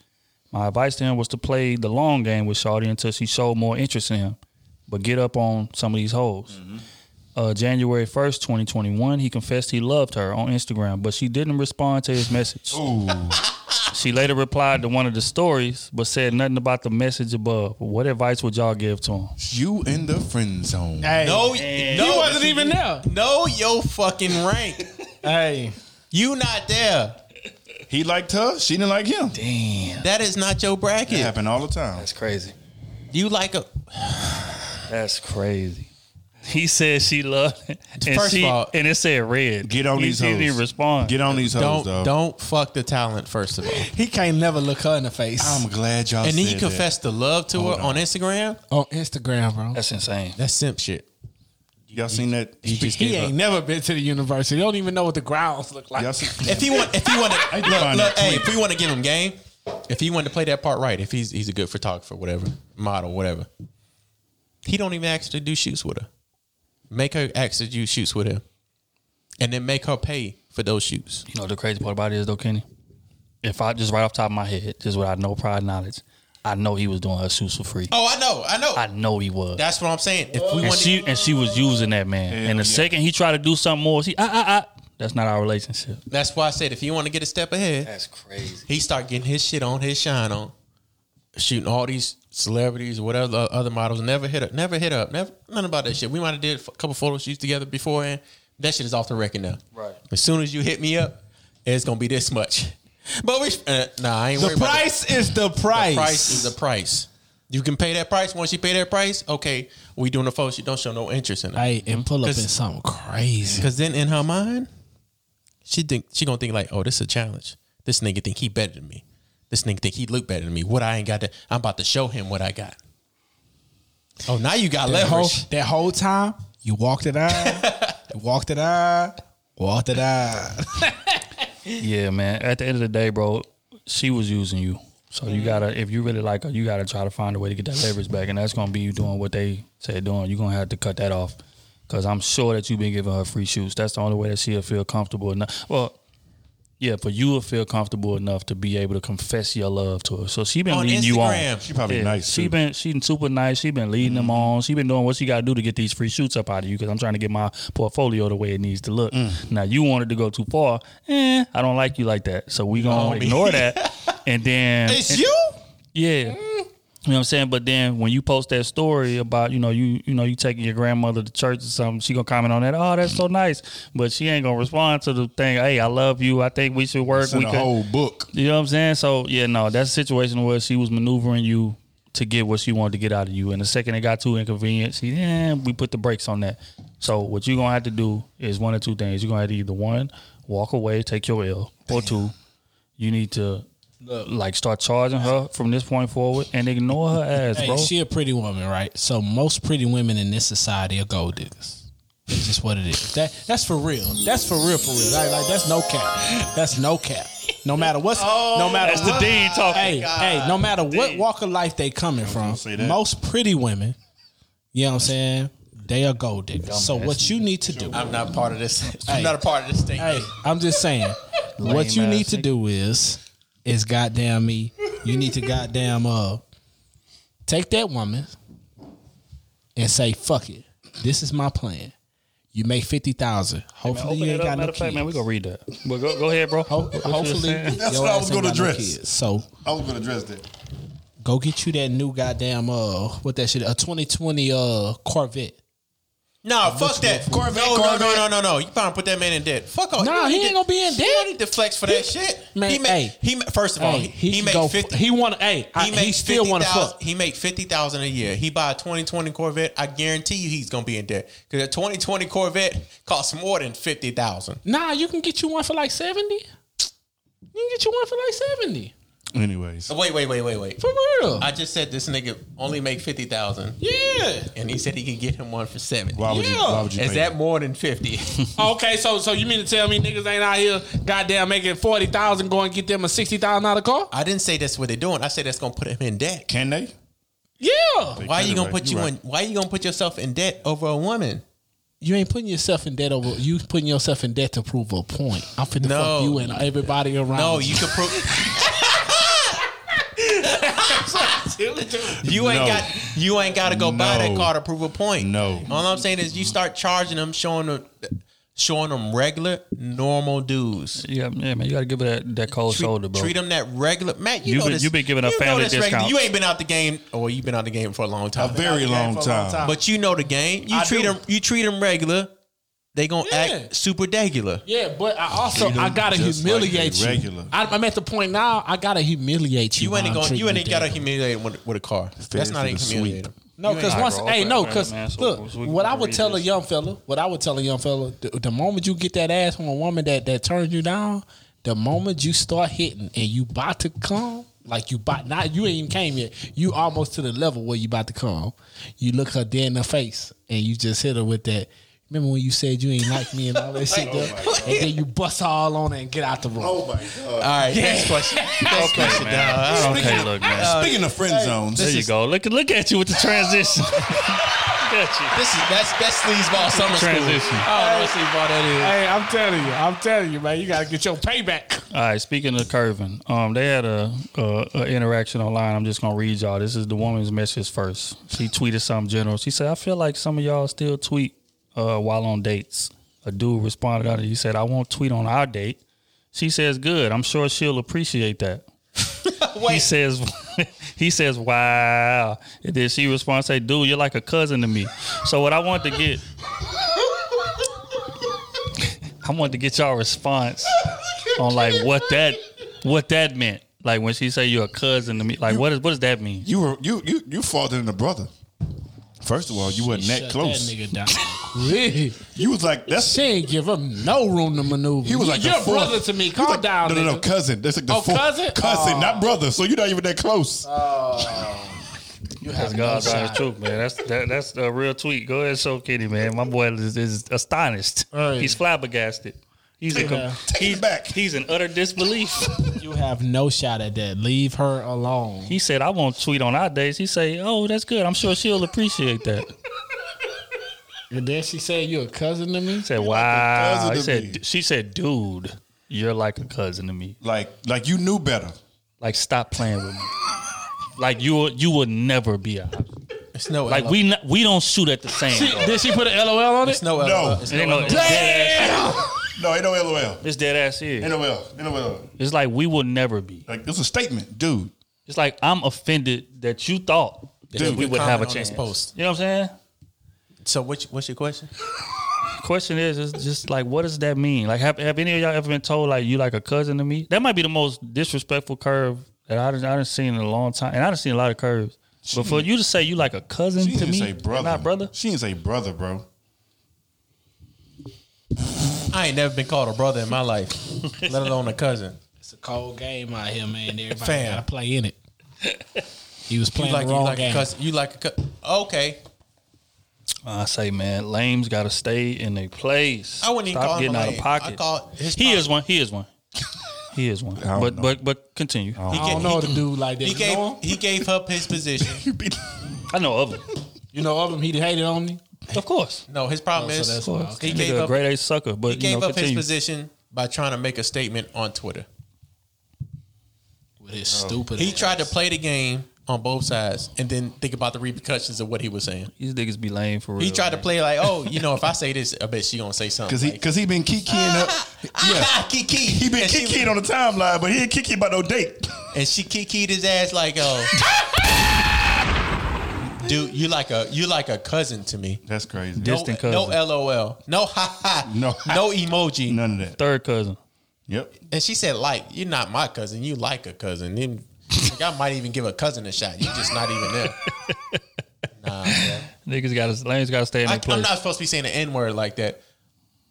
My advice to him was to play the long game with Shawty until she showed more interest in him, but get up on some of these hoes. Uh, January 1st, 2021, he confessed he loved her on Instagram, but she didn't respond to his message. She later replied to one of the stories, but said nothing about the message above. What advice would y'all give to him? You in the friend zone. Hey, No, he no, wasn't even there. know your fucking rank. Hey, You not there. He liked her. She didn't like him. Damn, That is not your It bracket. happen all the time. that's crazy. You like a That's crazy. He said she loved it, and First of all, and it said red. Get on he, these He didn't respond. Get on these hoes, don't dog. don't fuck the talent first of all. he can't never look her in the face I'm glad y'all And then said you confess the love to Hold her on. on Instagram. on Instagram, bro. That's insane. That's simp shit. Y'all seen that? He just He ain't up. never been to the university. He don't even know what the grounds look like. Seen? If he want, if he want to, look, look, hey, if we want to give him game, if he wanted to play that part right, if he's he's a good photographer, whatever, model, whatever, he don't even actually do shoots with her. Make her actually do shoots with him, and then make her pay for those shoots. You know the crazy part about it is though, Kenny? If I just right off the top of my head, just without no prior knowledge, I know he was doing her shoots for free. Oh, I know, I know. I know he was. That's what I'm saying. If we and want she and she was using that man. Hell and the yeah. second he tried to do something more, he ah ah ah. That's not our relationship. that's why I said if you want to get a step ahead, That's crazy. he start getting his shit on, his shine on, shooting all these celebrities or whatever other models. Never hit up, never hit up, never nothing about that shit. We might have did a couple photo shoots together before, and That shit is off the record now. Right. As soon as you hit me up, it's gonna be this much. But we uh, nah, I ain't The worried about price is the price. The price is the price. You can pay that price. Once you pay that price, okay, we doing the photo. She don't show no interest in it. Hey, and pull up in something crazy. Because then in her mind, she think she gonna think like, oh, this is a challenge. This nigga think he better than me. This nigga think he look better than me. What I ain't got to, I'm about to show him what I got. Oh, now you got That whole, leverage. that whole time, you walked it out, you walked it out, walked it out. Yeah, man. At the end of the day, bro, she was using you. So you gotta, if you really like her, you gotta try to find a way to get that leverage back, and that's gonna be you doing what they say doing. You're gonna have to cut that off, because I'm sure that you've been giving her free shoots. That's the only way that she'll feel comfortable enough. Well, yeah, but you will feel comfortable enough to be able to confess your love to her. So she been On leading you on. She probably Yeah, nice. She too. been she been super nice. She been leading them mm-hmm. on. She been doing what she got to do to get these free shoots up out of you because I'm trying to get my portfolio the way it needs to look. Mm. Now you wanted to go too far. Eh, I don't like you like that. So we gonna Oh, ignore that. And then It's and- you. yeah. Mm. You know what I'm saying? But then when you post that story about, you know, you you know, you taking your grandmother to church or something, she gonna comment on that, oh, that's so nice. But she ain't gonna respond to the thing, hey, I love you. I think we should work. We a could- whole book. you know what I'm saying? So yeah, no, that's a situation where she was maneuvering you to get what she wanted to get out of you. And the second it got too inconvenient, she yeah, we put the brakes on that. So what you're gonna have to do is one or two things. You're gonna have to either one, walk away, take your L, or two, you need to like start charging her from this point forward and ignore her ass, Hey, bro. she a pretty woman, right? So most pretty women in this society are gold diggers. It's just what it is. That that's for real. That's for real, for real. Like, like that's no cap. That's no cap. No matter what's, oh, no matter that's the what, dean talking. Hey, hey, no matter what walk of life they coming from, most pretty women, you know what I'm saying? They are gold diggers. So what you need to do, I'm not part of this. Hey. I'm not a part of this thing. hey, I'm just saying, what you need to do is, is goddamn me. You need to goddamn uh, take that woman and say, "Fuck it, this is my plan." You make fifty thousand. Hopefully, Open you it ain't up. got no Matter of fact, kids. man, we gonna read that. But go, go ahead, bro. Ho- What you was hopefully. That's your what I was gonna got no address. So I was gonna address that. go get you that new goddamn uh, what that shit, a twenty twenty uh Corvette. No, fuck that. Corvette, no, no, Corvette. no, no, no, no. You probably put that man in debt. Fuck all. Nah, he ain't gonna be in He debt. don't need to flex for that shit. Man, he make, hey. he first of all, Hey, he, he can make fifty. He want. Hey, I, he, he, makes still want to 50,000 fuck. He make fifty thousand a year. He buy a twenty twenty Corvette. I guarantee you, he's gonna be in debt because a twenty twenty Corvette costs more than fifty thousand. Nah, you can get you one for like seventy. You can get you one for like seventy. Anyways, oh, Wait, wait, wait, wait, wait. For real. I just said this nigga only make fifty thousand, yeah. and he said he could get him one for seventy. why would you? Why would you? Is pay that more than fifty? Oh, okay, so so you mean to tell me niggas ain't out here goddamn making forty thousand, going and get them a sixty thousand dollar car? I didn't say that's what they're doing. I said that's gonna put him in debt. Can they? Yeah. Why are you gonna right. put You you right. in? Why are you gonna put yourself in debt over a woman? You ain't putting yourself in debt over you putting yourself in debt to prove a point. I'm finna No. fuck you and everybody around. No, you can prove. You ain't No. got you ain't got to go buy that No. car to prove a point. No. all I'm saying is you start charging them, showing them, showing them regular, normal dues. Yeah, yeah, man, you gotta give it that, that cold Treat, shoulder, bro. treat them that regular. Matt, you, You know been- this, you been giving a you family this regular- discount. You ain't been out the game, or you've been out the game for a long time. A time. very long time. But you know the game. You I treat do. them. You treat them regular. They gonna Yeah. act super regular. Yeah, but I also Treat 'em I gotta just like humiliate you. regular. I, I'm at the point now. I gotta humiliate you. You ain't going. treating You ain't gotta humiliate with, with a car. That's not even a humiliating. No, because once, bro, hey, no, because look, what I would read tell a young fella, what I would tell a young fella, the, the moment you get that ass from a woman that that turns you down, the moment you start hitting and you about to come, like you about not, you ain't even came yet, you almost to the level where you about to come. You look her dead in the face and you just hit her with that. Remember when you said you ain't like me and all that shit, there? and then you bust all on it and get out the room. Oh my god. All right, next question. Next question, man. dog. I don't Okay, look, man. Speaking of friend zones, there you go. Look, look at you with the transition. look at you. This is that's that's sleazeball summer Transition. school. I don't know what sleazeball that is. Hey, I'm telling you, I'm telling you, man, you gotta get your payback. All right. Speaking of curving, um, they had a, a, a interaction online. I'm just gonna read y'all. This is the woman's message first. She tweeted something general. She said, "I feel like some of y'all still tweet uh, while on dates." A dude responded out. He said, "I won't tweet on our date." She says, "Good. I'm sure she'll appreciate that." He says, he says, wow. And then she responds, say, dude, you're like a cousin to me. So what I want to get, I want to get y'all response on like what that, what that meant. Like when she say you're a cousin to me. Like what is what does that mean? You were you you you in a brother. First of all, you wasn't that Shut close. That nigga down. really? You was like that's She ain't give him no room to maneuver. he was like You're the fourth- brother to me. Calm like- down, No, no, no, nigga. cousin. That's like the Oh, fourth- cousin? cousin, not oh. brother. So you're not even that close. Oh. You That's have no God's shot. honest truth, man. That's that, that's a real tweet. Go ahead, show Kenny, man. My boy is, is astonished. Right. He's flabbergasted. He's in, com- Yeah. Take he's, it back. he's in utter disbelief. You have no shot at that. Leave her alone. he said, "I won't tweet on our days." He say, "Oh, that's good. I'm sure she'll appreciate that." And then she said, "You a cousin to me." He said, "Wow." cousin He said, me. "She said, dude, you're like a cousin to me. Like like you knew better. Like, stop playing with me. Like you you would never be a It's no like LOL. we not, we don't shoot at the same. She, did she put an LOL on it? It's no No. It's no no, LOL. it's dead ass. No, ain't no LOL. It's dead ass here. Ain't no L. Ain't no L. It's like we will never be. Like it's a statement, dude. It's like I'm offended that you thought that Dude, we good would have a comment on this chance. post. You know what I'm saying? So what's what's your question? Question is, is just like, what does that mean? Like, have, have any of y'all ever been told like you like a cousin to me? That might be the most disrespectful curve that I done, I done seen in a long time, and I done seen a lot of curves. But for you to say you like a cousin She to didn't me, say brother. not brother. She didn't say brother, bro. I ain't never been called a brother in my life, let alone a cousin. It's a cold game out here, man. Everybody Fam. gotta play in it. He was You playing like the you wrong like a game. cousin. You like a cousin. Okay, I say, man, lames got to stay in their place. I wouldn't even Stop call him getting a out of lame. pocket. I call his he pop- is one. He is one. He is one. don't But know. but but continue. He I gave- don't know he- the dude like that. He You gave know him? he gave up his position. I know of him. You know of him? He hated on me. Of course. No, his problem Oh, so is that's Of why. course. he Nigga gave a up great A sucker, but he you gave know, up his continue. position by trying to make a statement on Twitter. With his stupid. He ass. tried to play the game on both sides and then think about the repercussions of what he was saying. These niggas be lame for real. He tried to man. play like, oh, you know, if I say this, I bet she gonna say something. Cause he like, cause he been kikiing ah, up. Ah, ah, yeah, Kiki. He been and she, kikiing on the timeline, but he ain't kiki about no date. and she kikied his ass like, oh, dude, you like a you like a cousin to me. That's crazy. Dis- Distant no, cousin. no LOL, no ha ha, No. no emoji. None of that. Third cousin. Yep. And she said, like, you're not my cousin. You like a cousin. Then, like, I might even give a cousin a shot. You're just not even there. Nah, man. Niggas got to lanes got to stay in I, their place. I'm not supposed to be saying the N word like that,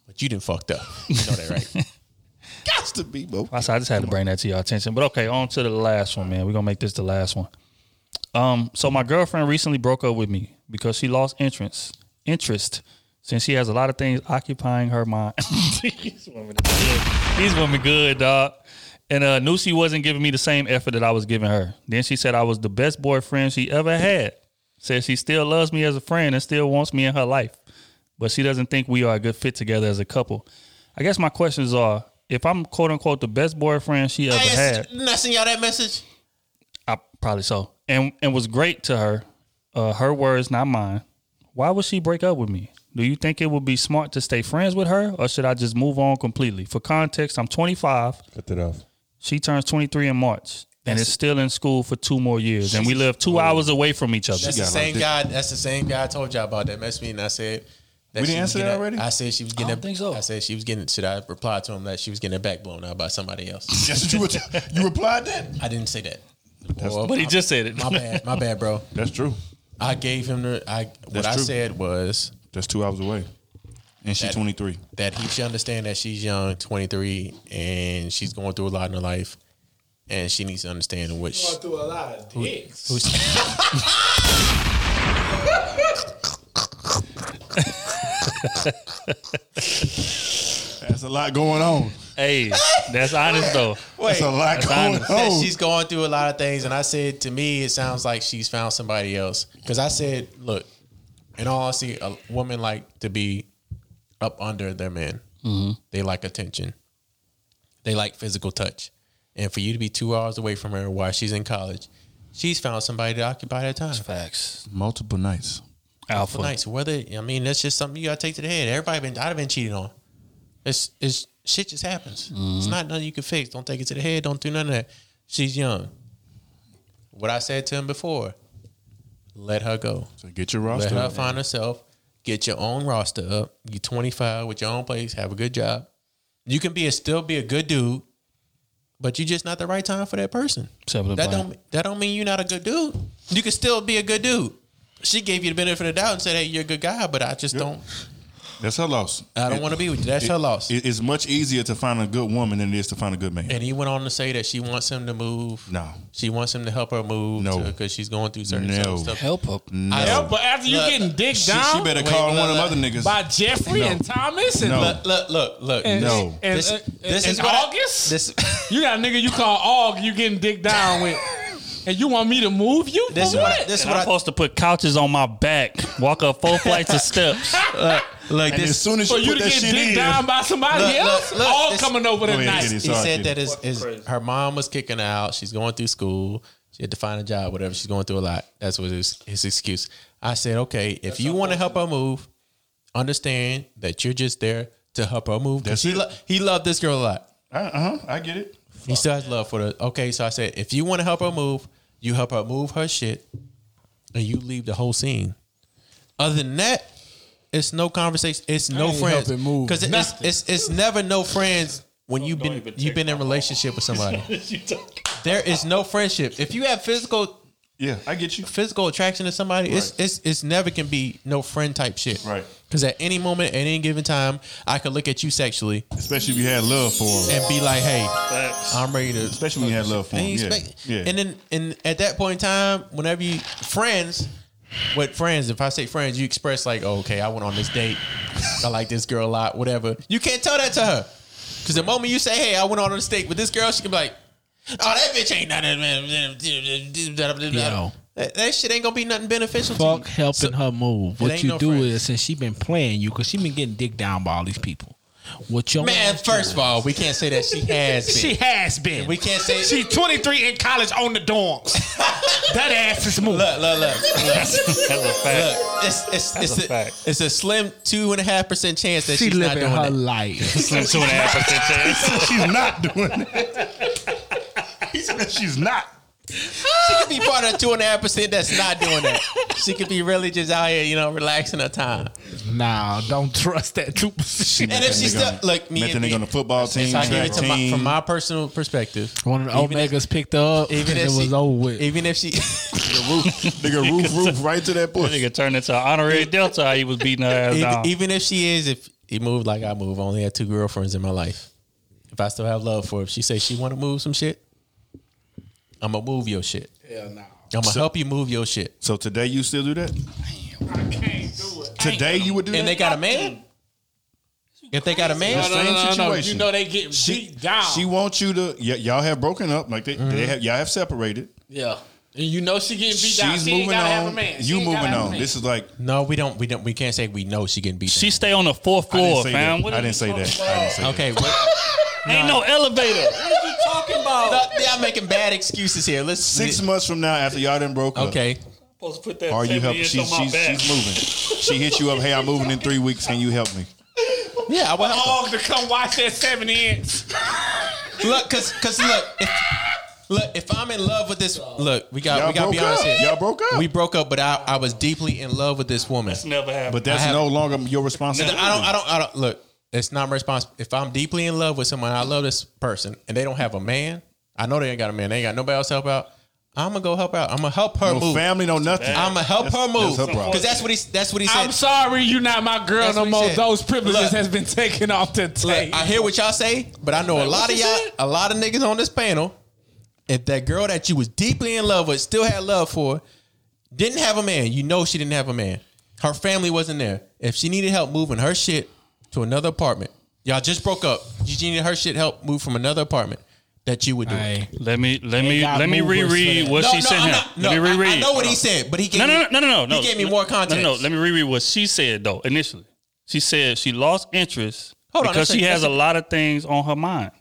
but you didn't fucked up. You know that, right? Got to be, bro. I said- I just had to bring that to your attention. But okay, on to the last one, man. We're gonna make this the last one. Um, so my girlfriend recently broke up with me because she lost interest interest since she has a lot of things occupying her mind. These women are good. These women good, dog. And uh, knew she wasn't giving me the same effort that I was giving her. Then she said I was the best boyfriend she ever had. Said she still loves me as a friend and still wants me in her life, but she doesn't think we are a good fit together as a couple. I guess my questions are: If I'm quote unquote the best boyfriend she ever had, I send y'all that message? I probably so, and and was great to her. Uh, her words, not mine. Why would she break up with me? Do you think it would be smart to stay friends with her, or should I just move on completely? For context, I'm 25. Cut that off. She turns 23 in March, and is still in school for two more years, and we live two hours away from each other. That's the same like guy. That's the same guy I told y'all about that messed me, and I said. That We she didn't was answer that getting- already? I said she was getting. I don't her- think so. I said she was getting. Should I reply to him that she was getting her back blown out by somebody else? That's what you were- you replied that. I didn't say that. That's, Well, But he just said it. My bad. My bad, bro. that's true. I gave him the. I what That's I true. said was That's two hours away, and she's That- 23. that he should understand that she's young, 23, and she's going through a lot in her life, and she needs to understand which. Going through a lot of dicks. who's That's a lot going on. Hey, that's honest though. That's a lot That's going honest. on. she's going through a lot of things, and I said to me, it sounds like she's found somebody else. Because I said, look, in all honesty, a woman like to be up under their man. Mm-hmm. They like attention. They like physical touch, and for you to be two hours away from her while she's in college, she's found somebody to occupy that time. Facts. Multiple nights. Alpha. Nice. Whether I mean that's just something you gotta take to the head. Everybody been I've been cheated on. It's it's shit just happens. It's mm-hmm. not nothing you can fix. Don't take it to the head. Don't do none of that. She's young. What I said to him before. Let her go. So get your roster. Let her up. find herself. Get your own roster up. You're 25 with your own place. Have a good job. You can be a still be a good dude. but you're just not the right time for that person. That don't that don't mean you're not a good dude. You can still be a good dude. She gave you the benefit of the doubt and said, "Hey, you're a good guy," but I just don't. That's her loss. I don't want to be with you. That's her loss. It- it's much easier to find a good woman than it is to find a good man. and he went on to say that she wants him to move. No. she wants him to help her move. No. because she's going through certain, No. stuff. Help up. I- Yeah, but after you Look, getting dick she, down she better Wait, call look, one of them other niggas. by Jeffrey No. and Thomas and No. Look, look, look, look. and, No. and, This- and, this and is what I- August. This you got a nigga you call Aug, you getting dick down with, and you want me to move you? this is For what I, what? this is And what I'm I supposed to put couches on my back, walk up four flights of steps. like and this. as soon as For you you put to that get shit in, down by somebody Look, else, look, look, all this- coming over Go the ahead, night. get he said that his, his her mom was kicking out. She's going through school. She had to find a job, whatever. She's going through a lot. That's what his his excuse. I said, okay, if you want to help her move, understand that you're just there to help her move. 'Cause That's he lo- he loved this girl a lot. uh huh, I get it. He still has love for her. Okay, so I said, if you want to help her move, you help her move her shit, and you leave the whole scene. Other than that, it's no conversation. It's no friends helping move because it's, it's it's never no friends when you've been you've been in my relationship with somebody. there is no friendship. If you have physical Yeah, I get you. physical attraction to somebody, it's Right. it's it's never can be no friend type shit. Right. Because at any moment, at any given time, I could look at you sexually Especially if you had love for him. and be like, "Hey, Facts. I'm ready to." Especially when you had love for And, him. you Yeah. expect- yeah. and then and at that point in time, whenever you friends, with friends, if I say friends, you express like, oh, okay, I went on this date. I like this girl a lot, whatever. You can't tell that to her. Because the moment you say, hey, I went on this date with this girl, she can be like, oh, that bitch ain't nothing. Yo. That, that shit ain't gonna be nothing beneficial Fuck to you. helping her move. What you no do is since she been playing you, cause she been getting dick down by all these people. What your Man, ass first doing? of all, we can't say that she has been. She has been. We can't say- she 23 in college on the dorms. that ass is moving. look, look, look, look. That's a fact. Look, it's it's That's it's a a, fact. it's a slim two and a half percent chance that she she's not doing her that. life. Slim two and a half percent chance. she's not doing that. he said she's not. She could be part of the two and a half percent that's not doing that. She could be really just out here, you know, relaxing her time. nah, don't trust that two percent. And if she's still look me met the and nigga me, on the football team, so I give it to my, from my personal perspective. One of the Even if- picked up, Even if it she, was over with. Even if she, the roof, nigga roof roof right to that That push. nigga turned into an honorary Delta. How he was beating her ass even, down. even if she is, if he moved like I move, I only had two girlfriends in my life. If I still have love for her, if she say she want to move some shit, I'm gonna move your shit. Hell no. I'm gonna help you move your shit. So today you still do that? Damn, I can't do it. Today you would do that. And that? they got a man. If they got a man, No, no, no, no, no. situation. You know they get beat down. She wants you to. Y- y'all have broken up. Like they, Mm-hmm. they have. Y'all have separated. yeah. And you know she getting beat down. She's She ain't moving gotta have a on. man. She You ain't gotta moving have a on. man. This is like. no, we don't. We don't. We can't say we know she getting beat. She stay on the fourth I didn't floor, say fam. that. What I are didn't say that. I didn't say down. that. okay. What, Ain't no elevator. What are you talking about? No, y'all making bad excuses here. Let's Six months from now, after y'all done broke up, Okay. supposed to put that are you helping? She's she's, she's moving. She hit you up. Hey, I'm moving in three weeks. Can you help me? Yeah, I will help Dog to come watch that 70 inch. Look, cause, cause look, if, look, if I'm in love with this, look, we got, Y'all we got to broke be honest up. here. Y'all broke up. We broke up, but I, I was deeply in love with this woman. That's never happened. But that's I have- no longer your responsibility. I don't, I don't, I don't. Look, it's not my responsibility. If I'm deeply in love with someone, I love this person, and they don't have a man. I know they ain't got a man. They ain't got nobody else to help out. I'm gonna go help out. I'm gonna help her no move. family, no nothing. I'm gonna help That's- her move That's because that's what he. That's what he said. I'm sorry, you're not my girl That's no more. said. Those privileges Look. has been taken off the table. I hear what y'all say, but I know a lot of you y'all, said? a lot of niggas on this panel. If that girl that you was deeply in love with, still had love for, didn't have a man, you know she didn't have a man. Her family wasn't there. If she needed help moving her shit to another apartment, y'all just broke up. You needed her shit help move from another apartment. That you would do. it. Let me let me let me reread what no, she no, sent not, no, let me reread. I, know what he said, but he gave No, no, no, no, no, no. He gave me more context. No, no, no. Let me reread what she said though. Initially, she said she lost interest Hold because that's she a- has a a- lot of things on her mind.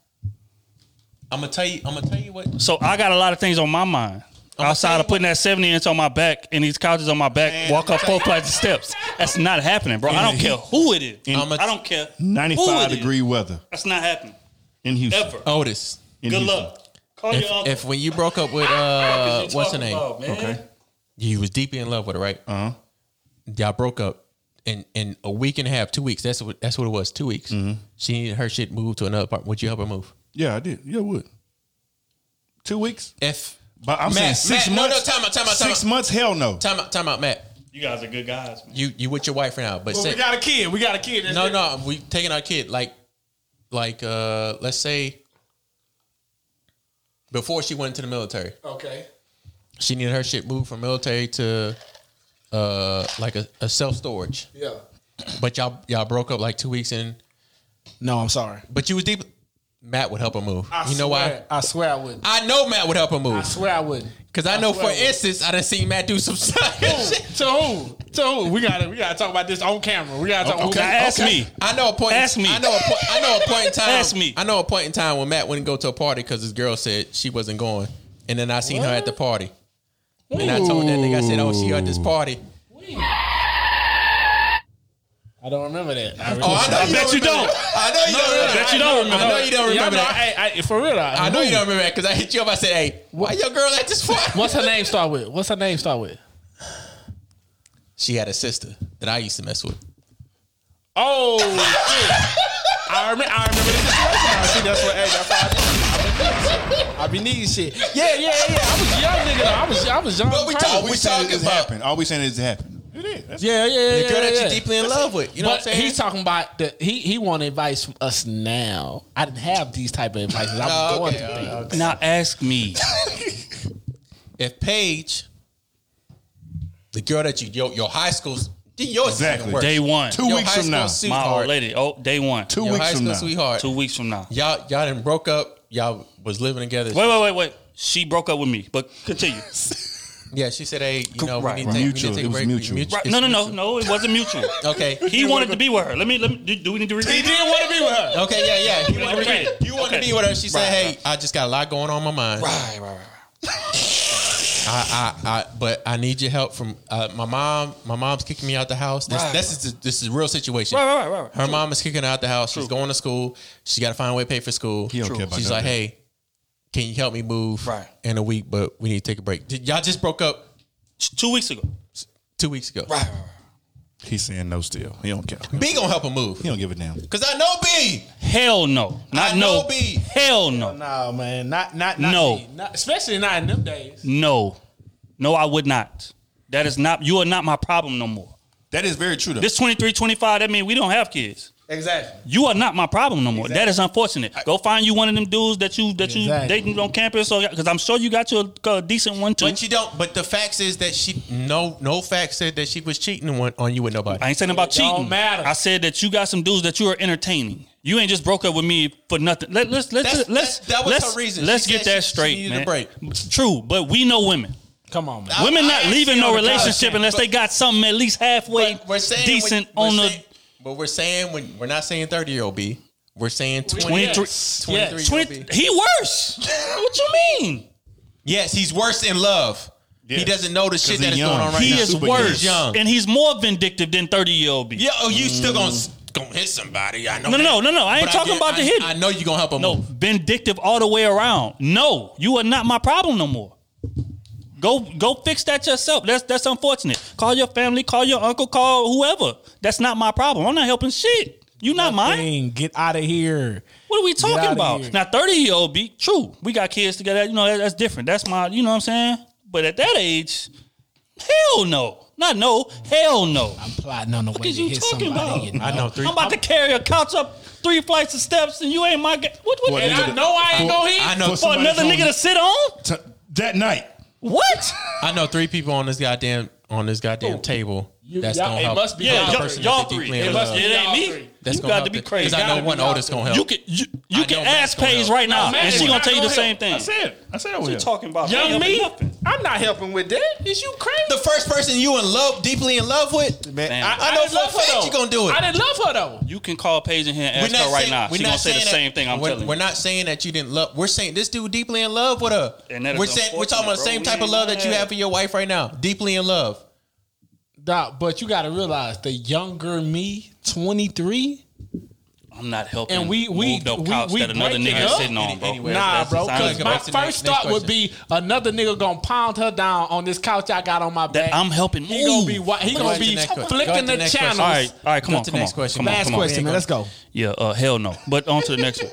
I'm gonna tell you. I'm gonna tell you what. So I got a lot of things on my mind. I'ma Outside of you putting that 70 inch on my back and these couches on my back, Man, walk I'ma up four flights of steps. That's not happening, bro. I don't care who it is. I'ma I don't care. who 95 it is. degree weather That's not happening. in Houston. Ever. Otis, In Good Houston. luck. Call if, your uncle. if when you broke up with What uh, is you what's her talking name? about, man? Okay. You was deeply in love with her, right? Uh huh. Y'all broke up in in a week and a half, two weeks. That's what that's what it was. Two weeks. Mm-hmm. She needed her shit moved to another part. Would you help her move? Yeah, I did. Yeah, I would. Two weeks. If But I'm saying six Matt, no, months. no, time out, time out, time Six out. months? Hell no. time out, time out, Matt. You guys are good guys. Man. You you with your wife right now, but Well, say, we got a kid. We got a kid. That's no, it. no, we taking our kid like, like uh, let's say before she went into the military, Okay. she needed her shit moved from military to uh like a, a self storage. Yeah. But y'all y'all broke up like two weeks in. No, I'm sorry. But you was deep. Matt would help her move. I you know swear, why? I swear I wouldn't. I know Matt would help her move. I swear I wouldn't. Cause I know, for I instance, I done seen Matt do some stuff. to who? To who? We gotta we gotta talk about this on camera. We gotta talk. Okay. Now ask me. I know a point. Ask me. I know a point. I know a point in time. Ask me. I know a point in time when Matt wouldn't go to a party because his girl said she wasn't going, and then I seen her at the party, and I told that nigga, I said, "Oh, she at this party." I don't remember that. I, Oh, I, know I bet you don't. I know you don't. remember I bet you don't remember I know you don't remember Y'all that. I, I, for real. I, I know you don't remember that because I hit you up. I said, "Hey, why your girl at this party?" What's her name start with? What's her name start with? She had a sister that I used to mess with. Oh shit! I remember. I remember the situation. Now. See, that's what. Hey, that's why I I be needing shit. Yeah, yeah, yeah. I was a young nigga. though. I was. I was young. But we crazy. talk- we We talking is about- happened. All we saying is it happened. It is. That's- Yeah, yeah, yeah. The girl yeah, that yeah. you're deeply in love with. You know but what I'm saying? he's talking about the he he wanted advice from us now. I didn't have these type of advice. I was Oh, going okay, through okay. Now ask me. if Paige, the girl that you your, your high school's yours Exactly. Day one. Two Your weeks from now. school My old sweetheart. lady. Oh, day one. Two Your high weeks from now. sweetheart. Two weeks from now. Y'all y'all done broke up. Y'all was living together. Wait, wait, wait, wait. She broke up with me, but continue. Yeah, she said, "Hey, you know, Right, we need to take, Mutual. we need to take It a was break. mutual. Right. No, no, no, no. It wasn't mutual. Okay, He wanted to be with her. Let me. Let me. Do, do we need to read? He didn't want to be with her. okay, yeah, yeah. He wanted, Okay. to, be, he wanted to be with her. She said, Right, "Hey, right. I just got a lot going on in my mind. Right, right, right. I, I, I, but I need your help from uh, my mom. My mom's kicking me out the house. This, Right. this is this is a real situation. Right, right, right, right. Her mom is kicking her out the house. She's going to school. She got to find a way to pay for school. He don't care about She's like, "Hey, can you help me move Right. in a week? But we need to take a break." Did, y'all just broke up Two weeks ago. two weeks ago. Right, right, right. He's saying no still. He don't care. B gonna help him move He don't give a damn. because I know B. Hell no. Not I know no. B. Hell no. No, man, not not, not No. Not, especially not in them days. No. No, I would not. That is not. You are not my problem no more. That is very true though. This 23, 25, that means we don't have kids. Exactly. You are not my problem no more. That is unfortunate. Go find you one of them dudes that you that you Exactly. dating on campus, or because I'm sure you got you a, uh, a decent one too. But you don't. But the facts is that she no no fact said that she was cheating on, on you with nobody. I ain't saying about It don't cheating. matter. I said that you got some dudes that you are entertaining. You ain't just broke up with me for nothing. Let, let's let's That's- let's that- that was let's, her reason. Let's She get that she- she straight, needed a man. break. True, but we know women. Come on, man. I- Women I not ain't leaving no relationship podcast, unless they got something at least halfway we're saying decent when- on we're the saying- But we're saying when we're not saying thirty year old B. We're saying 23. Yes. 23 Yes. year old 20, B. he worse. what you mean? Yes, he's worse in love. He doesn't know the shit that is young. going on right he now. He is super worse, He's young. and he's more vindictive than thirty year old B. Yeah, oh, you still gonna gonna hit somebody? I know. No, no, that. no, no, no. I ain't But talking get- about the hit. I know you gonna help him. No, move. vindictive all the way around. No, you are not my problem no more. Go go fix that yourself. That's that's unfortunate. Call your family, call your uncle, call whoever. That's not my problem. I'm not helping shit. You not mine. Thing, Get out of here. What are we talking about? here. Now, 30 year old be true. We got kids together. You know, that, that's different. That's my, you know what I'm saying? But at that age, hell no. Not no, hell no. I'm plotting on the way to you hit talking somebody. about? you I know three. I'm about to carry a couch up three flights of steps and you ain't my guy. What, what, Well, And I know I ain't for- gonna hit. I know. For for another nigga me- to sit on? T- that night. What? I know three people on this goddamn on this goddamn oh, table. You- that's y'all- gonna it help. must be Yeah, y'all y'all, three. y'all that they three. deeply in It, must, it ain't me. Three. That's you gonna got to be crazy. crazy. 'Cause I know one be y'all oldest gonna help. You can you, you can ask Matt's Paige right now, No, Matt and she gonna tell you the gonna same thing. I said. I said I What will. you talking about? Young Ain't me, nothing. I'm not helping with that. Is you crazy? The first person you in love, deeply in love with, Man, Damn. I know for a fact you gonna do it. I didn't love her though. You can call Paige in here and ask her right now. we're She not gonna say the same thing I'm we're, telling We're not saying that you didn't love. We're saying this dude deeply in love with her. And that is we're saying we're talking about the same type of love that you have for your wife right now. Deeply in love. Doc, but you got to realize the younger me, 23. I'm not helping. And we we move no we, couch we that another nigga is up. sitting on, bro. Anyway, Nah, bro. Because my back next- first next thought would be another nigga gonna pound her down on this couch I got on my back. that I'm helping he gonna move. be wa- he Go gonna be the. Go flicking the the channels. all right, all right, come Go on, to come the next on, question. come on, Last come on. question, man. Let's go. Yeah, uh, hell no. But on to the next one.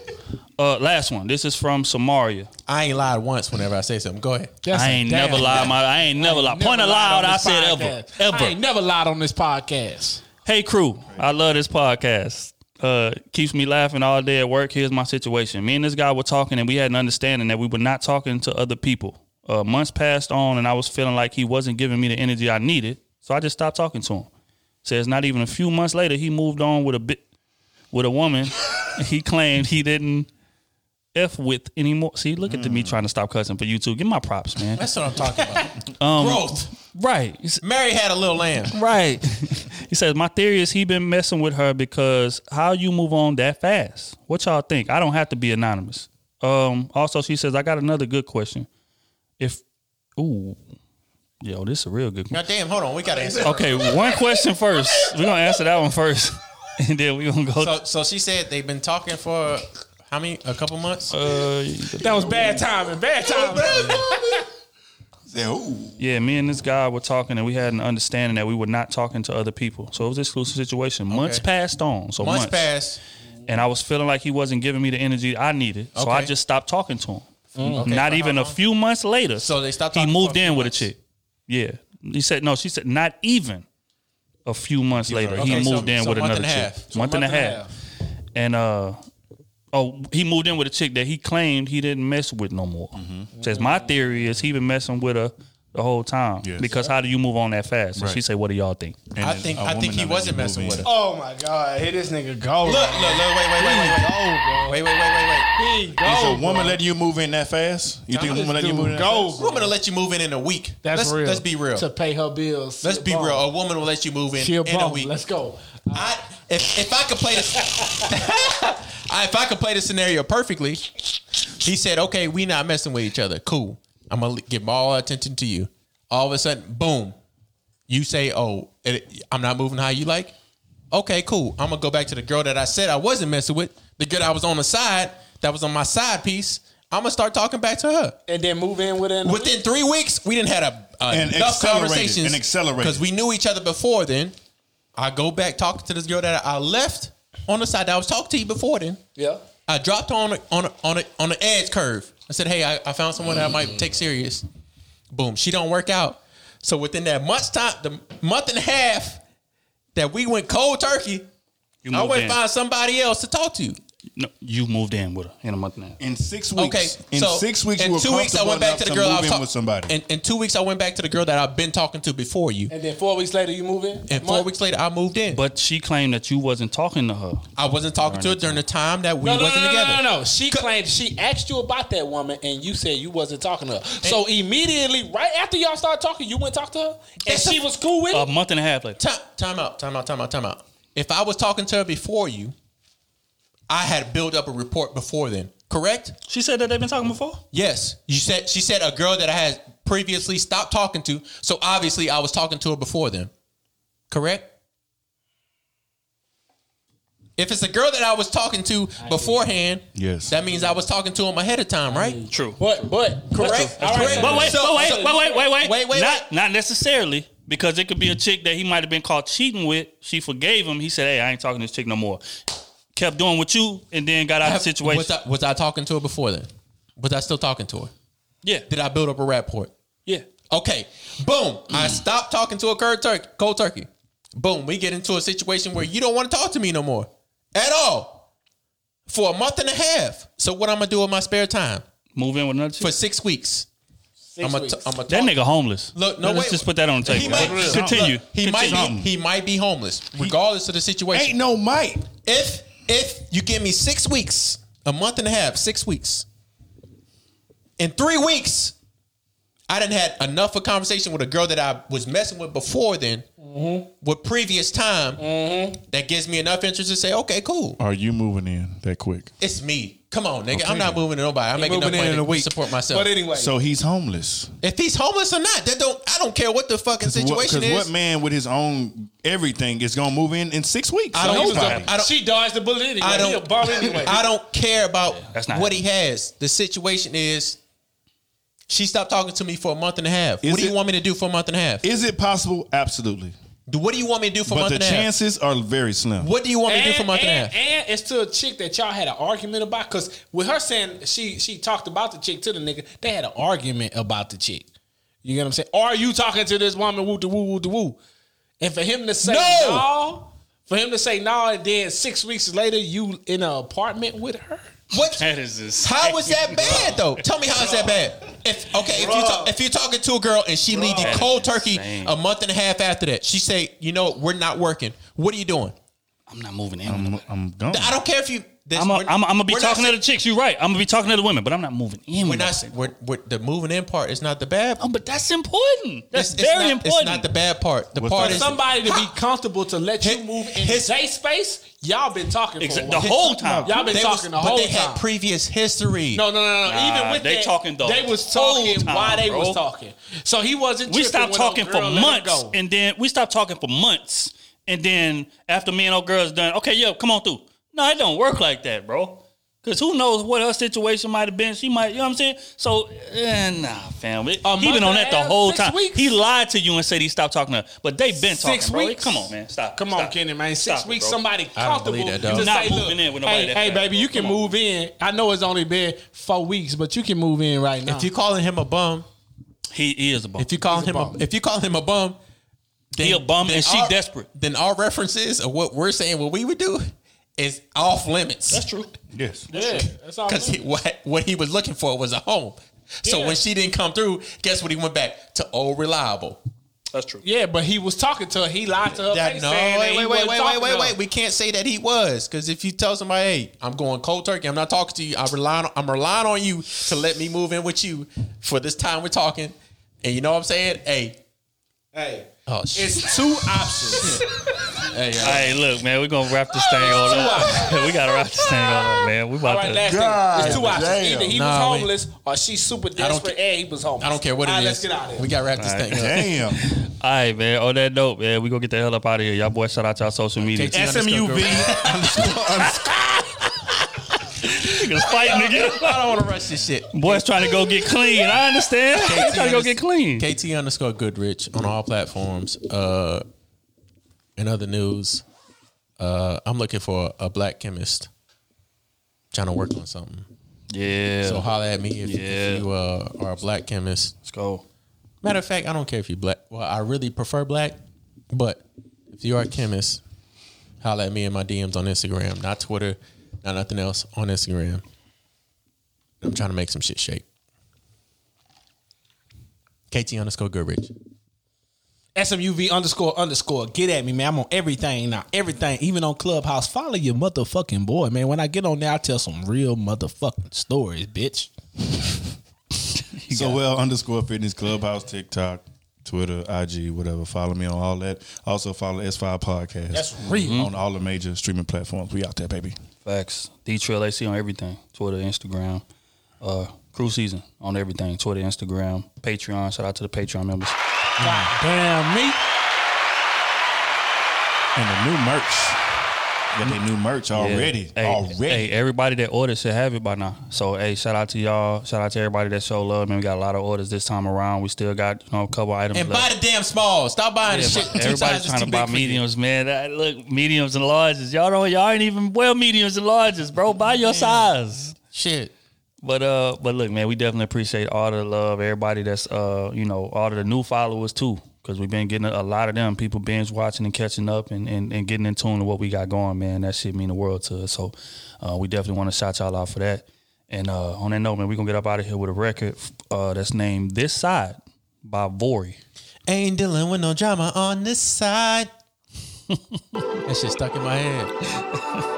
Uh, last one. This is from Samaria. I ain't lied once whenever I say something. Go ahead. That's I a ain't never lied. My, I ain't never lied. Point Never aloud. lied I said ever, ever. I ain't never lied on this podcast. Hey crew, I love this podcast. Uh, keeps me laughing all day at work. Here's my situation. Me and this guy were talking, and we had an understanding that we were not talking to other people. Uh, months passed on, and I was feeling like he wasn't giving me the energy I needed, so I just stopped talking to him. Says not even a few months later, he moved on with a bit with a woman. he claimed he didn't f with anymore. See, look at me trying to stop cussing for you two. Give my props, man. That's what I'm talking about. Um, Growth. Right. Mary had a little lamb. Right. he says, My theory is he been messing with her because how you move on that fast? What y'all think? I don't have to be anonymous. Um, also she says, I got another good question. If ooh, yo, this is a real good question. God damn, hold on. We got to answer. Okay, one question first. We're gonna answer that one first. And then we're gonna go So, so she said they've been talking for how many? A couple months. uh, That was bad timing. Bad timing. Say, ooh. yeah, me and this guy were talking and we had an understanding that we were not talking to other people. So it was an exclusive situation. Months Okay. passed on. So months months, passed. and I was feeling like he wasn't giving me the energy I needed, so I Okay. just stopped talking to him. Okay, Not for even how a long? few months later, So they stopped He talking for moved few in with a months. chick. Yeah, he said no. She said not even a few months later. Okay, he so- moved in so with month another and a chick. half. month, and a half. And uh, oh, he moved in with a chick that he claimed he didn't mess with no more. Mm-hmm. Says my theory is he been messing with her the whole time. Yes. Because how do you move on that fast? And Right. she said, "What do y'all think?" And I think a I think he wasn't messing with her. Oh my god, here this nigga go. Look, look, look, wait, wait, wait, wait, wait, Go, wait, wait, wait, wait, wait. He go. Is a bro. woman letting you move in that fast? You think a woman letting you move in that go, fast? A woman will let you move in in a week. That's let's, real. Let's be real. To pay her bills. Let's be real. A woman will let you move in She a in a week. Let's go. I, if, if I could play this, I, if I could play the scenario perfectly, he said, "Okay, we not messing with each other. Cool. I'm gonna give all our attention to you." All of a sudden, boom, you say, "Oh, it, I'm not moving how you like." Okay, cool. I'm gonna go back to the girl that I said I wasn't messing with, the girl I was on the side, that was on my side piece. I'm gonna start talking back to her. And then move in with her. in the Within three weeks, we didn't had a, a And enough conversations and accelerated. because we knew each other before then. I go back talking to this girl that I left on the side that I was talking to you before then. Yeah. I dropped her on a, on a, on a, on the edge curve. I said, "Hey, I, I found someone that I might take serious." Boom, she don't work out. So within that month time, the month and a half that we went cold turkey, You I went in. find somebody else to talk to. No, you moved in with her in a month now. In six weeks. Okay, In so six weeks, in you two weeks I went back to the girl I was talking with somebody. In, in two weeks I went back to the girl that I've been talking to before you. And then four weeks later, you move in. And four weeks later I moved in. But she claimed that you wasn't talking to her. I wasn't talking to her during the time that we No, no, wasn't no, no, together. no, no, no. She claimed she asked you about that woman, and you said you wasn't talking to her. So immediately, right after y'all started talking, you went talk to her, and she was cool with it. A month and a half later. Time, time out, time out, time out, time out. If I was talking to her before you, I had built up a report before then. Correct? She said that they've been talking before. Yes. You said she said a girl that I had previously stopped talking to. So obviously I was talking to her before then. Correct? If it's a girl that I was talking to beforehand, Yes. that means I was talking to him ahead of time, right? True. But, but Correct. All right, But wait, So- but wait, so- wait, wait, wait, wait, Wait, wait, Not, wait. not necessarily because it could be a chick that he might have been caught cheating with. She forgave him. He said, "Hey, I ain't talking to this chick no more." Kept doing with you, and then got out of the situation. Was I, was I talking to her before then? Was I still talking to her? yeah, Did I build up a rapport? yeah. Okay, boom. I stopped talking to a cold turkey. Cold turkey. Boom. We get into a situation where you don't want to talk to me no more at all for a month and a half. So what I'm gonna do in my spare time Move in with another chick. for six weeks? I'm gonna. T- I'm gonna that nigga homeless. Look, no, let's wait. just put that on the table. He might, Continue. look, he might be Continue. he might be homeless, regardless of the situation. Ain't no might. if if you give me six weeks, a month and a half, six weeks, in three weeks, I didn't had enough of a conversation with a girl that I was messing with before then, mm-hmm. with previous time, mm-hmm. that gives me enough interest to say, okay, cool, Are you moving in that quick? it's me. Come on, nigga. I'm Okay. not moving to nobody. I'm making enough money in in a to week. support myself. But anyway, So he's homeless. if he's homeless or not, that don't I don't care what the fucking situation Because is. what man with his own everything is gonna move in in six weeks? I don't- Nobody. I don't- she dodged the bullet anyway. I don't. bum anyway. I don't care about That's not what he has. The situation is, she stopped talking to me for a month and a half. Is what do you want me to do for a month and a half? Is it possible? Absolutely. Do what do you want me to do for a But month the and a half? chances are very slim. What do you want me to do for a month and, and, a half? and it's to a chick that y'all had an argument about. Because with her saying she she talked about the chick to the nigga, they had an argument about the chick. You get what I'm saying? Or are you talking to this woman woo to woo woo to woo? And for him to say No! no, for him to say no, and then six weeks later you in an apartment with her. What? That is just How is that bad though? Tell me how is that bad? If okay, if you talk, if you're talking to a girl and she leave you cold turkey a month and a half after that, she say, you know, we're not working. What are you doing? I'm not moving in. I'm, I'm gone. I don't care if you. This- I'm, a, we're- I'm, I'm gonna be we're not talking to the chicks. You're right. I'm gonna be talking to the women, but I'm not moving in. We're with not. them. We're, we're, the moving in part is not the bad. Oh, but that's important. That's It's- it's very not- important. It's not the bad part. The What's part that? is Somebody to be comfortable to let you His- move in his- Zay space. Y'all been talking for Exa- a the whole time. Y'all been they talking was- the whole but they time. had previous history. No, no, no, no. Nah, Even with they that, talking the They was whole talking time, why they bro. was talking. So he wasn't. we stopped talking for girl let him months, and then we stopped talking for months, and then after me and old girl's done, okay, yo, come on through. No, it don't work like that, bro. Cause who knows what her situation might have been? She might, you know what I'm saying? So, eh, nah, fam. It, he been on that the whole time. weeks? He lied to you and said he stopped talking to her, but they've been talking, Six bro. weeks? Come on, man, stop. Come on, Kenny, man. Six Stop it, weeks, bro. somebody I don't comfortable. that, to You're not say, moving in with nobody Hey, hey fast, baby, you can Come on. move in. I know it's only been four weeks, but you can move in right now. If you calling him a bum, He is a bum. if you call He's a him a, bum. if you call him a bum, He a bum and she our- desperate. Then our references of what we're saying, what we would do, is off limits. That's true. yes. yeah, that's all. Because what what he was looking for was a home. So Yeah. when she didn't come through, guess what? He went back to old reliable. That's true. yeah, but he was talking to her. He lied to her That, face. no, saying that wait, he wait, wait, wasn't wait, talking wait, to wait, her. wait. We can't say that he was because if you tell somebody, "Hey, I'm going cold turkey. I'm not talking to you. I'm relying. I'm relying on you to let me move in with you for this time we're talking." And you know what I'm saying? Hey, Hey, oh shit. it's two options. Hey, Hey, look, man, we're gonna wrap this thing on up. we gotta wrap this thing on up, man. We All about right, to. last God thing. It's two options. damn. Either he Nah, was we- homeless or she's super desperate ca- and he was homeless. I don't care what it All is. Let's get out of here. We got to wrap this thing up. Damn. All right, man. On that note, man, we gonna get the hell up out of here. Y'all boys, shout out to our social media. KT underscore girl. SMUV underscore underscore. Niggas fighting again. I don't want to rush this shit. Boys trying to go get clean. I understand. They trying to go get clean. KT underscore Goodrich on all platforms. Uh, in other news, uh, I'm looking for a black chemist. Trying to work on something. Yeah. So holla at me if, Yeah. if you uh, are a black chemist. Let's go. Matter of fact, I don't care if you black. Well, I really prefer black, but if you are a chemist, holla at me in my DMs on Instagram, not Twitter, not nothing else on Instagram. I'm trying to make some shit shake. KT underscore Goodrich. SMUV underscore underscore. Get at me, man. I'm on everything now. Everything, even on Clubhouse. Follow your motherfucking boy, man. When I get on there, I tell some real motherfucking stories, bitch. So well underscore fitness clubhouse TikTok Twitter IG whatever follow me on all that also follow S5 podcast That's real. on all the major streaming platforms we out there baby Facts. D Trail AC on everything. Twitter, Instagram. Uh, crew season on everything. Twitter, Instagram, Patreon. Shout out to the Patreon members. Damn me. and the new merch got their new merch already Hey, already Hey, everybody that ordered should have it by now. So hey, shout out to y'all. Shout out to everybody that showed love. Man, we got a lot of orders this time around. We still got you know a couple items. And left. buy the damn small. Stop buying Yeah, the shit. but everybody's trying to buy mediums, man. That, look, mediums and larges. Y'all don't. Y'all ain't even well mediums and larges, bro. Buy your size. Shit. But uh, but look, man, we definitely appreciate all the love, everybody that's uh, you know, all of the new followers too, because we've been getting a, a lot of them people binge watching and catching up and, and, and getting in tune to what we got going, man. That shit mean the world to us. So uh, we definitely want to shout y'all out for that. And uh, on that note, man, we're gonna get up out of here with a record uh, that's named "This Side" by Vori. Ain't dealing with no drama on this side. that shit stuck in my head.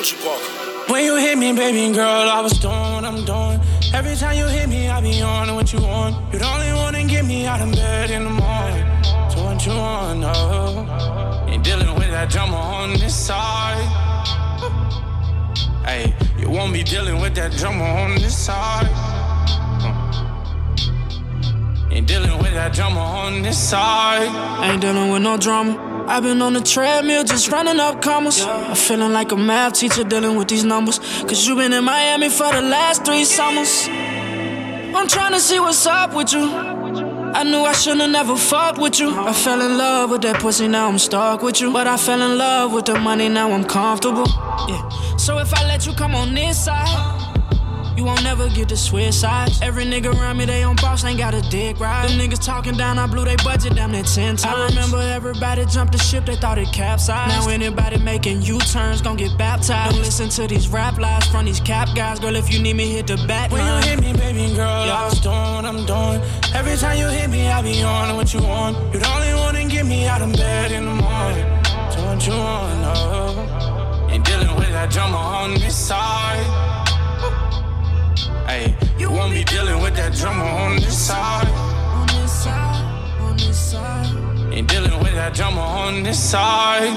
When you hit me, baby girl, I was doing what I'm doing. Every time you hit me, I be on what you want. You the only one to get me out of bed in the morning. So what you want, no? Ain't dealing with that drama on this side. Hey, you won't be dealing with that drama on this side. Ain't dealing with that drama on this side. Ain't dealing with no drama. I've been on the treadmill just running up commas. I'm feeling like a math teacher dealing with these numbers. Cause you been in Miami for the last three summers. I'm trying to see what's up with you. I knew I shouldn't have never fucked with you. I fell in love with that pussy, now I'm stuck with you. But I fell in love with the money, now I'm comfortable. Yeah. So if I let you come on this side. You won't never get to switch sides. Every nigga around me, they on boss, ain't got a dick right. Them niggas talking down, I blew they budget down there 10 times. I remember everybody jumped the ship, they thought it capsized. Now anybody making U-turns gon' get baptized. Don't listen to these rap lies from these cap guys. Girl, if you need me, hit the back When you hit me, baby girl, I was doing what I'm doing. Every time you hit me, I be on what you want. You're the only one to get me out of bed in the morning. So what you want, no? Ain't dealing with that drama on this side. Hey, you won't be dealing with that drama on this side. On this side, on this side. Ain't dealing with that drama on this side.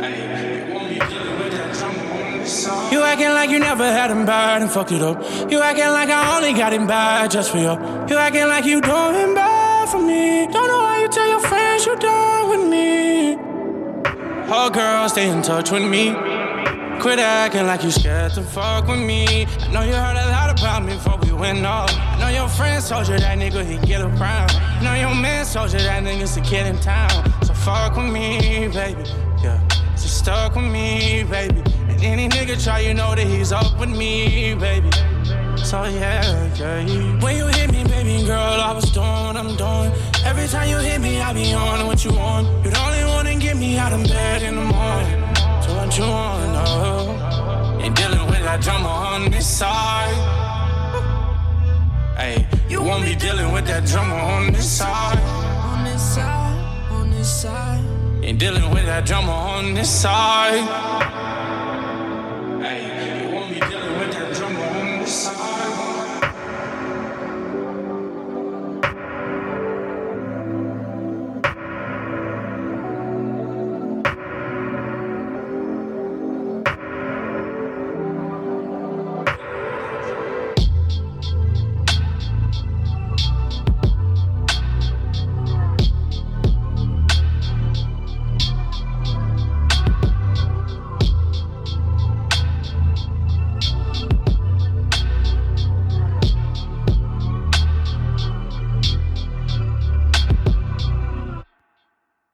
Hey, you won't be dealing with that drama on this side. You acting like you never had him bad and fucked it up. You acting like I only got him bad just for you. You acting like you doing bad for me. Don't know why you tell your friends you done with me. Oh, girl, stay in touch with me. Quit acting like you scared to fuck with me. I know you heard a lot about me before we went off. I know your friends told you that nigga he get around. I know your man told you that nigga's a kid in town. So fuck with me, baby. Yeah, so stuck with me, baby. And any nigga try, you know that he's up with me, baby. So yeah, yeah. When you hit me, baby girl, I was doing what I'm doing. Every time you hit me, I be on what you want. You're the only one to get me out of bed in the morning. What you want, no? Ain't dealing with that drama on this side. Hey, you won't be dealing with that drama on this side. On this side, on this side. Ain't dealing with that drama on this side. Hey.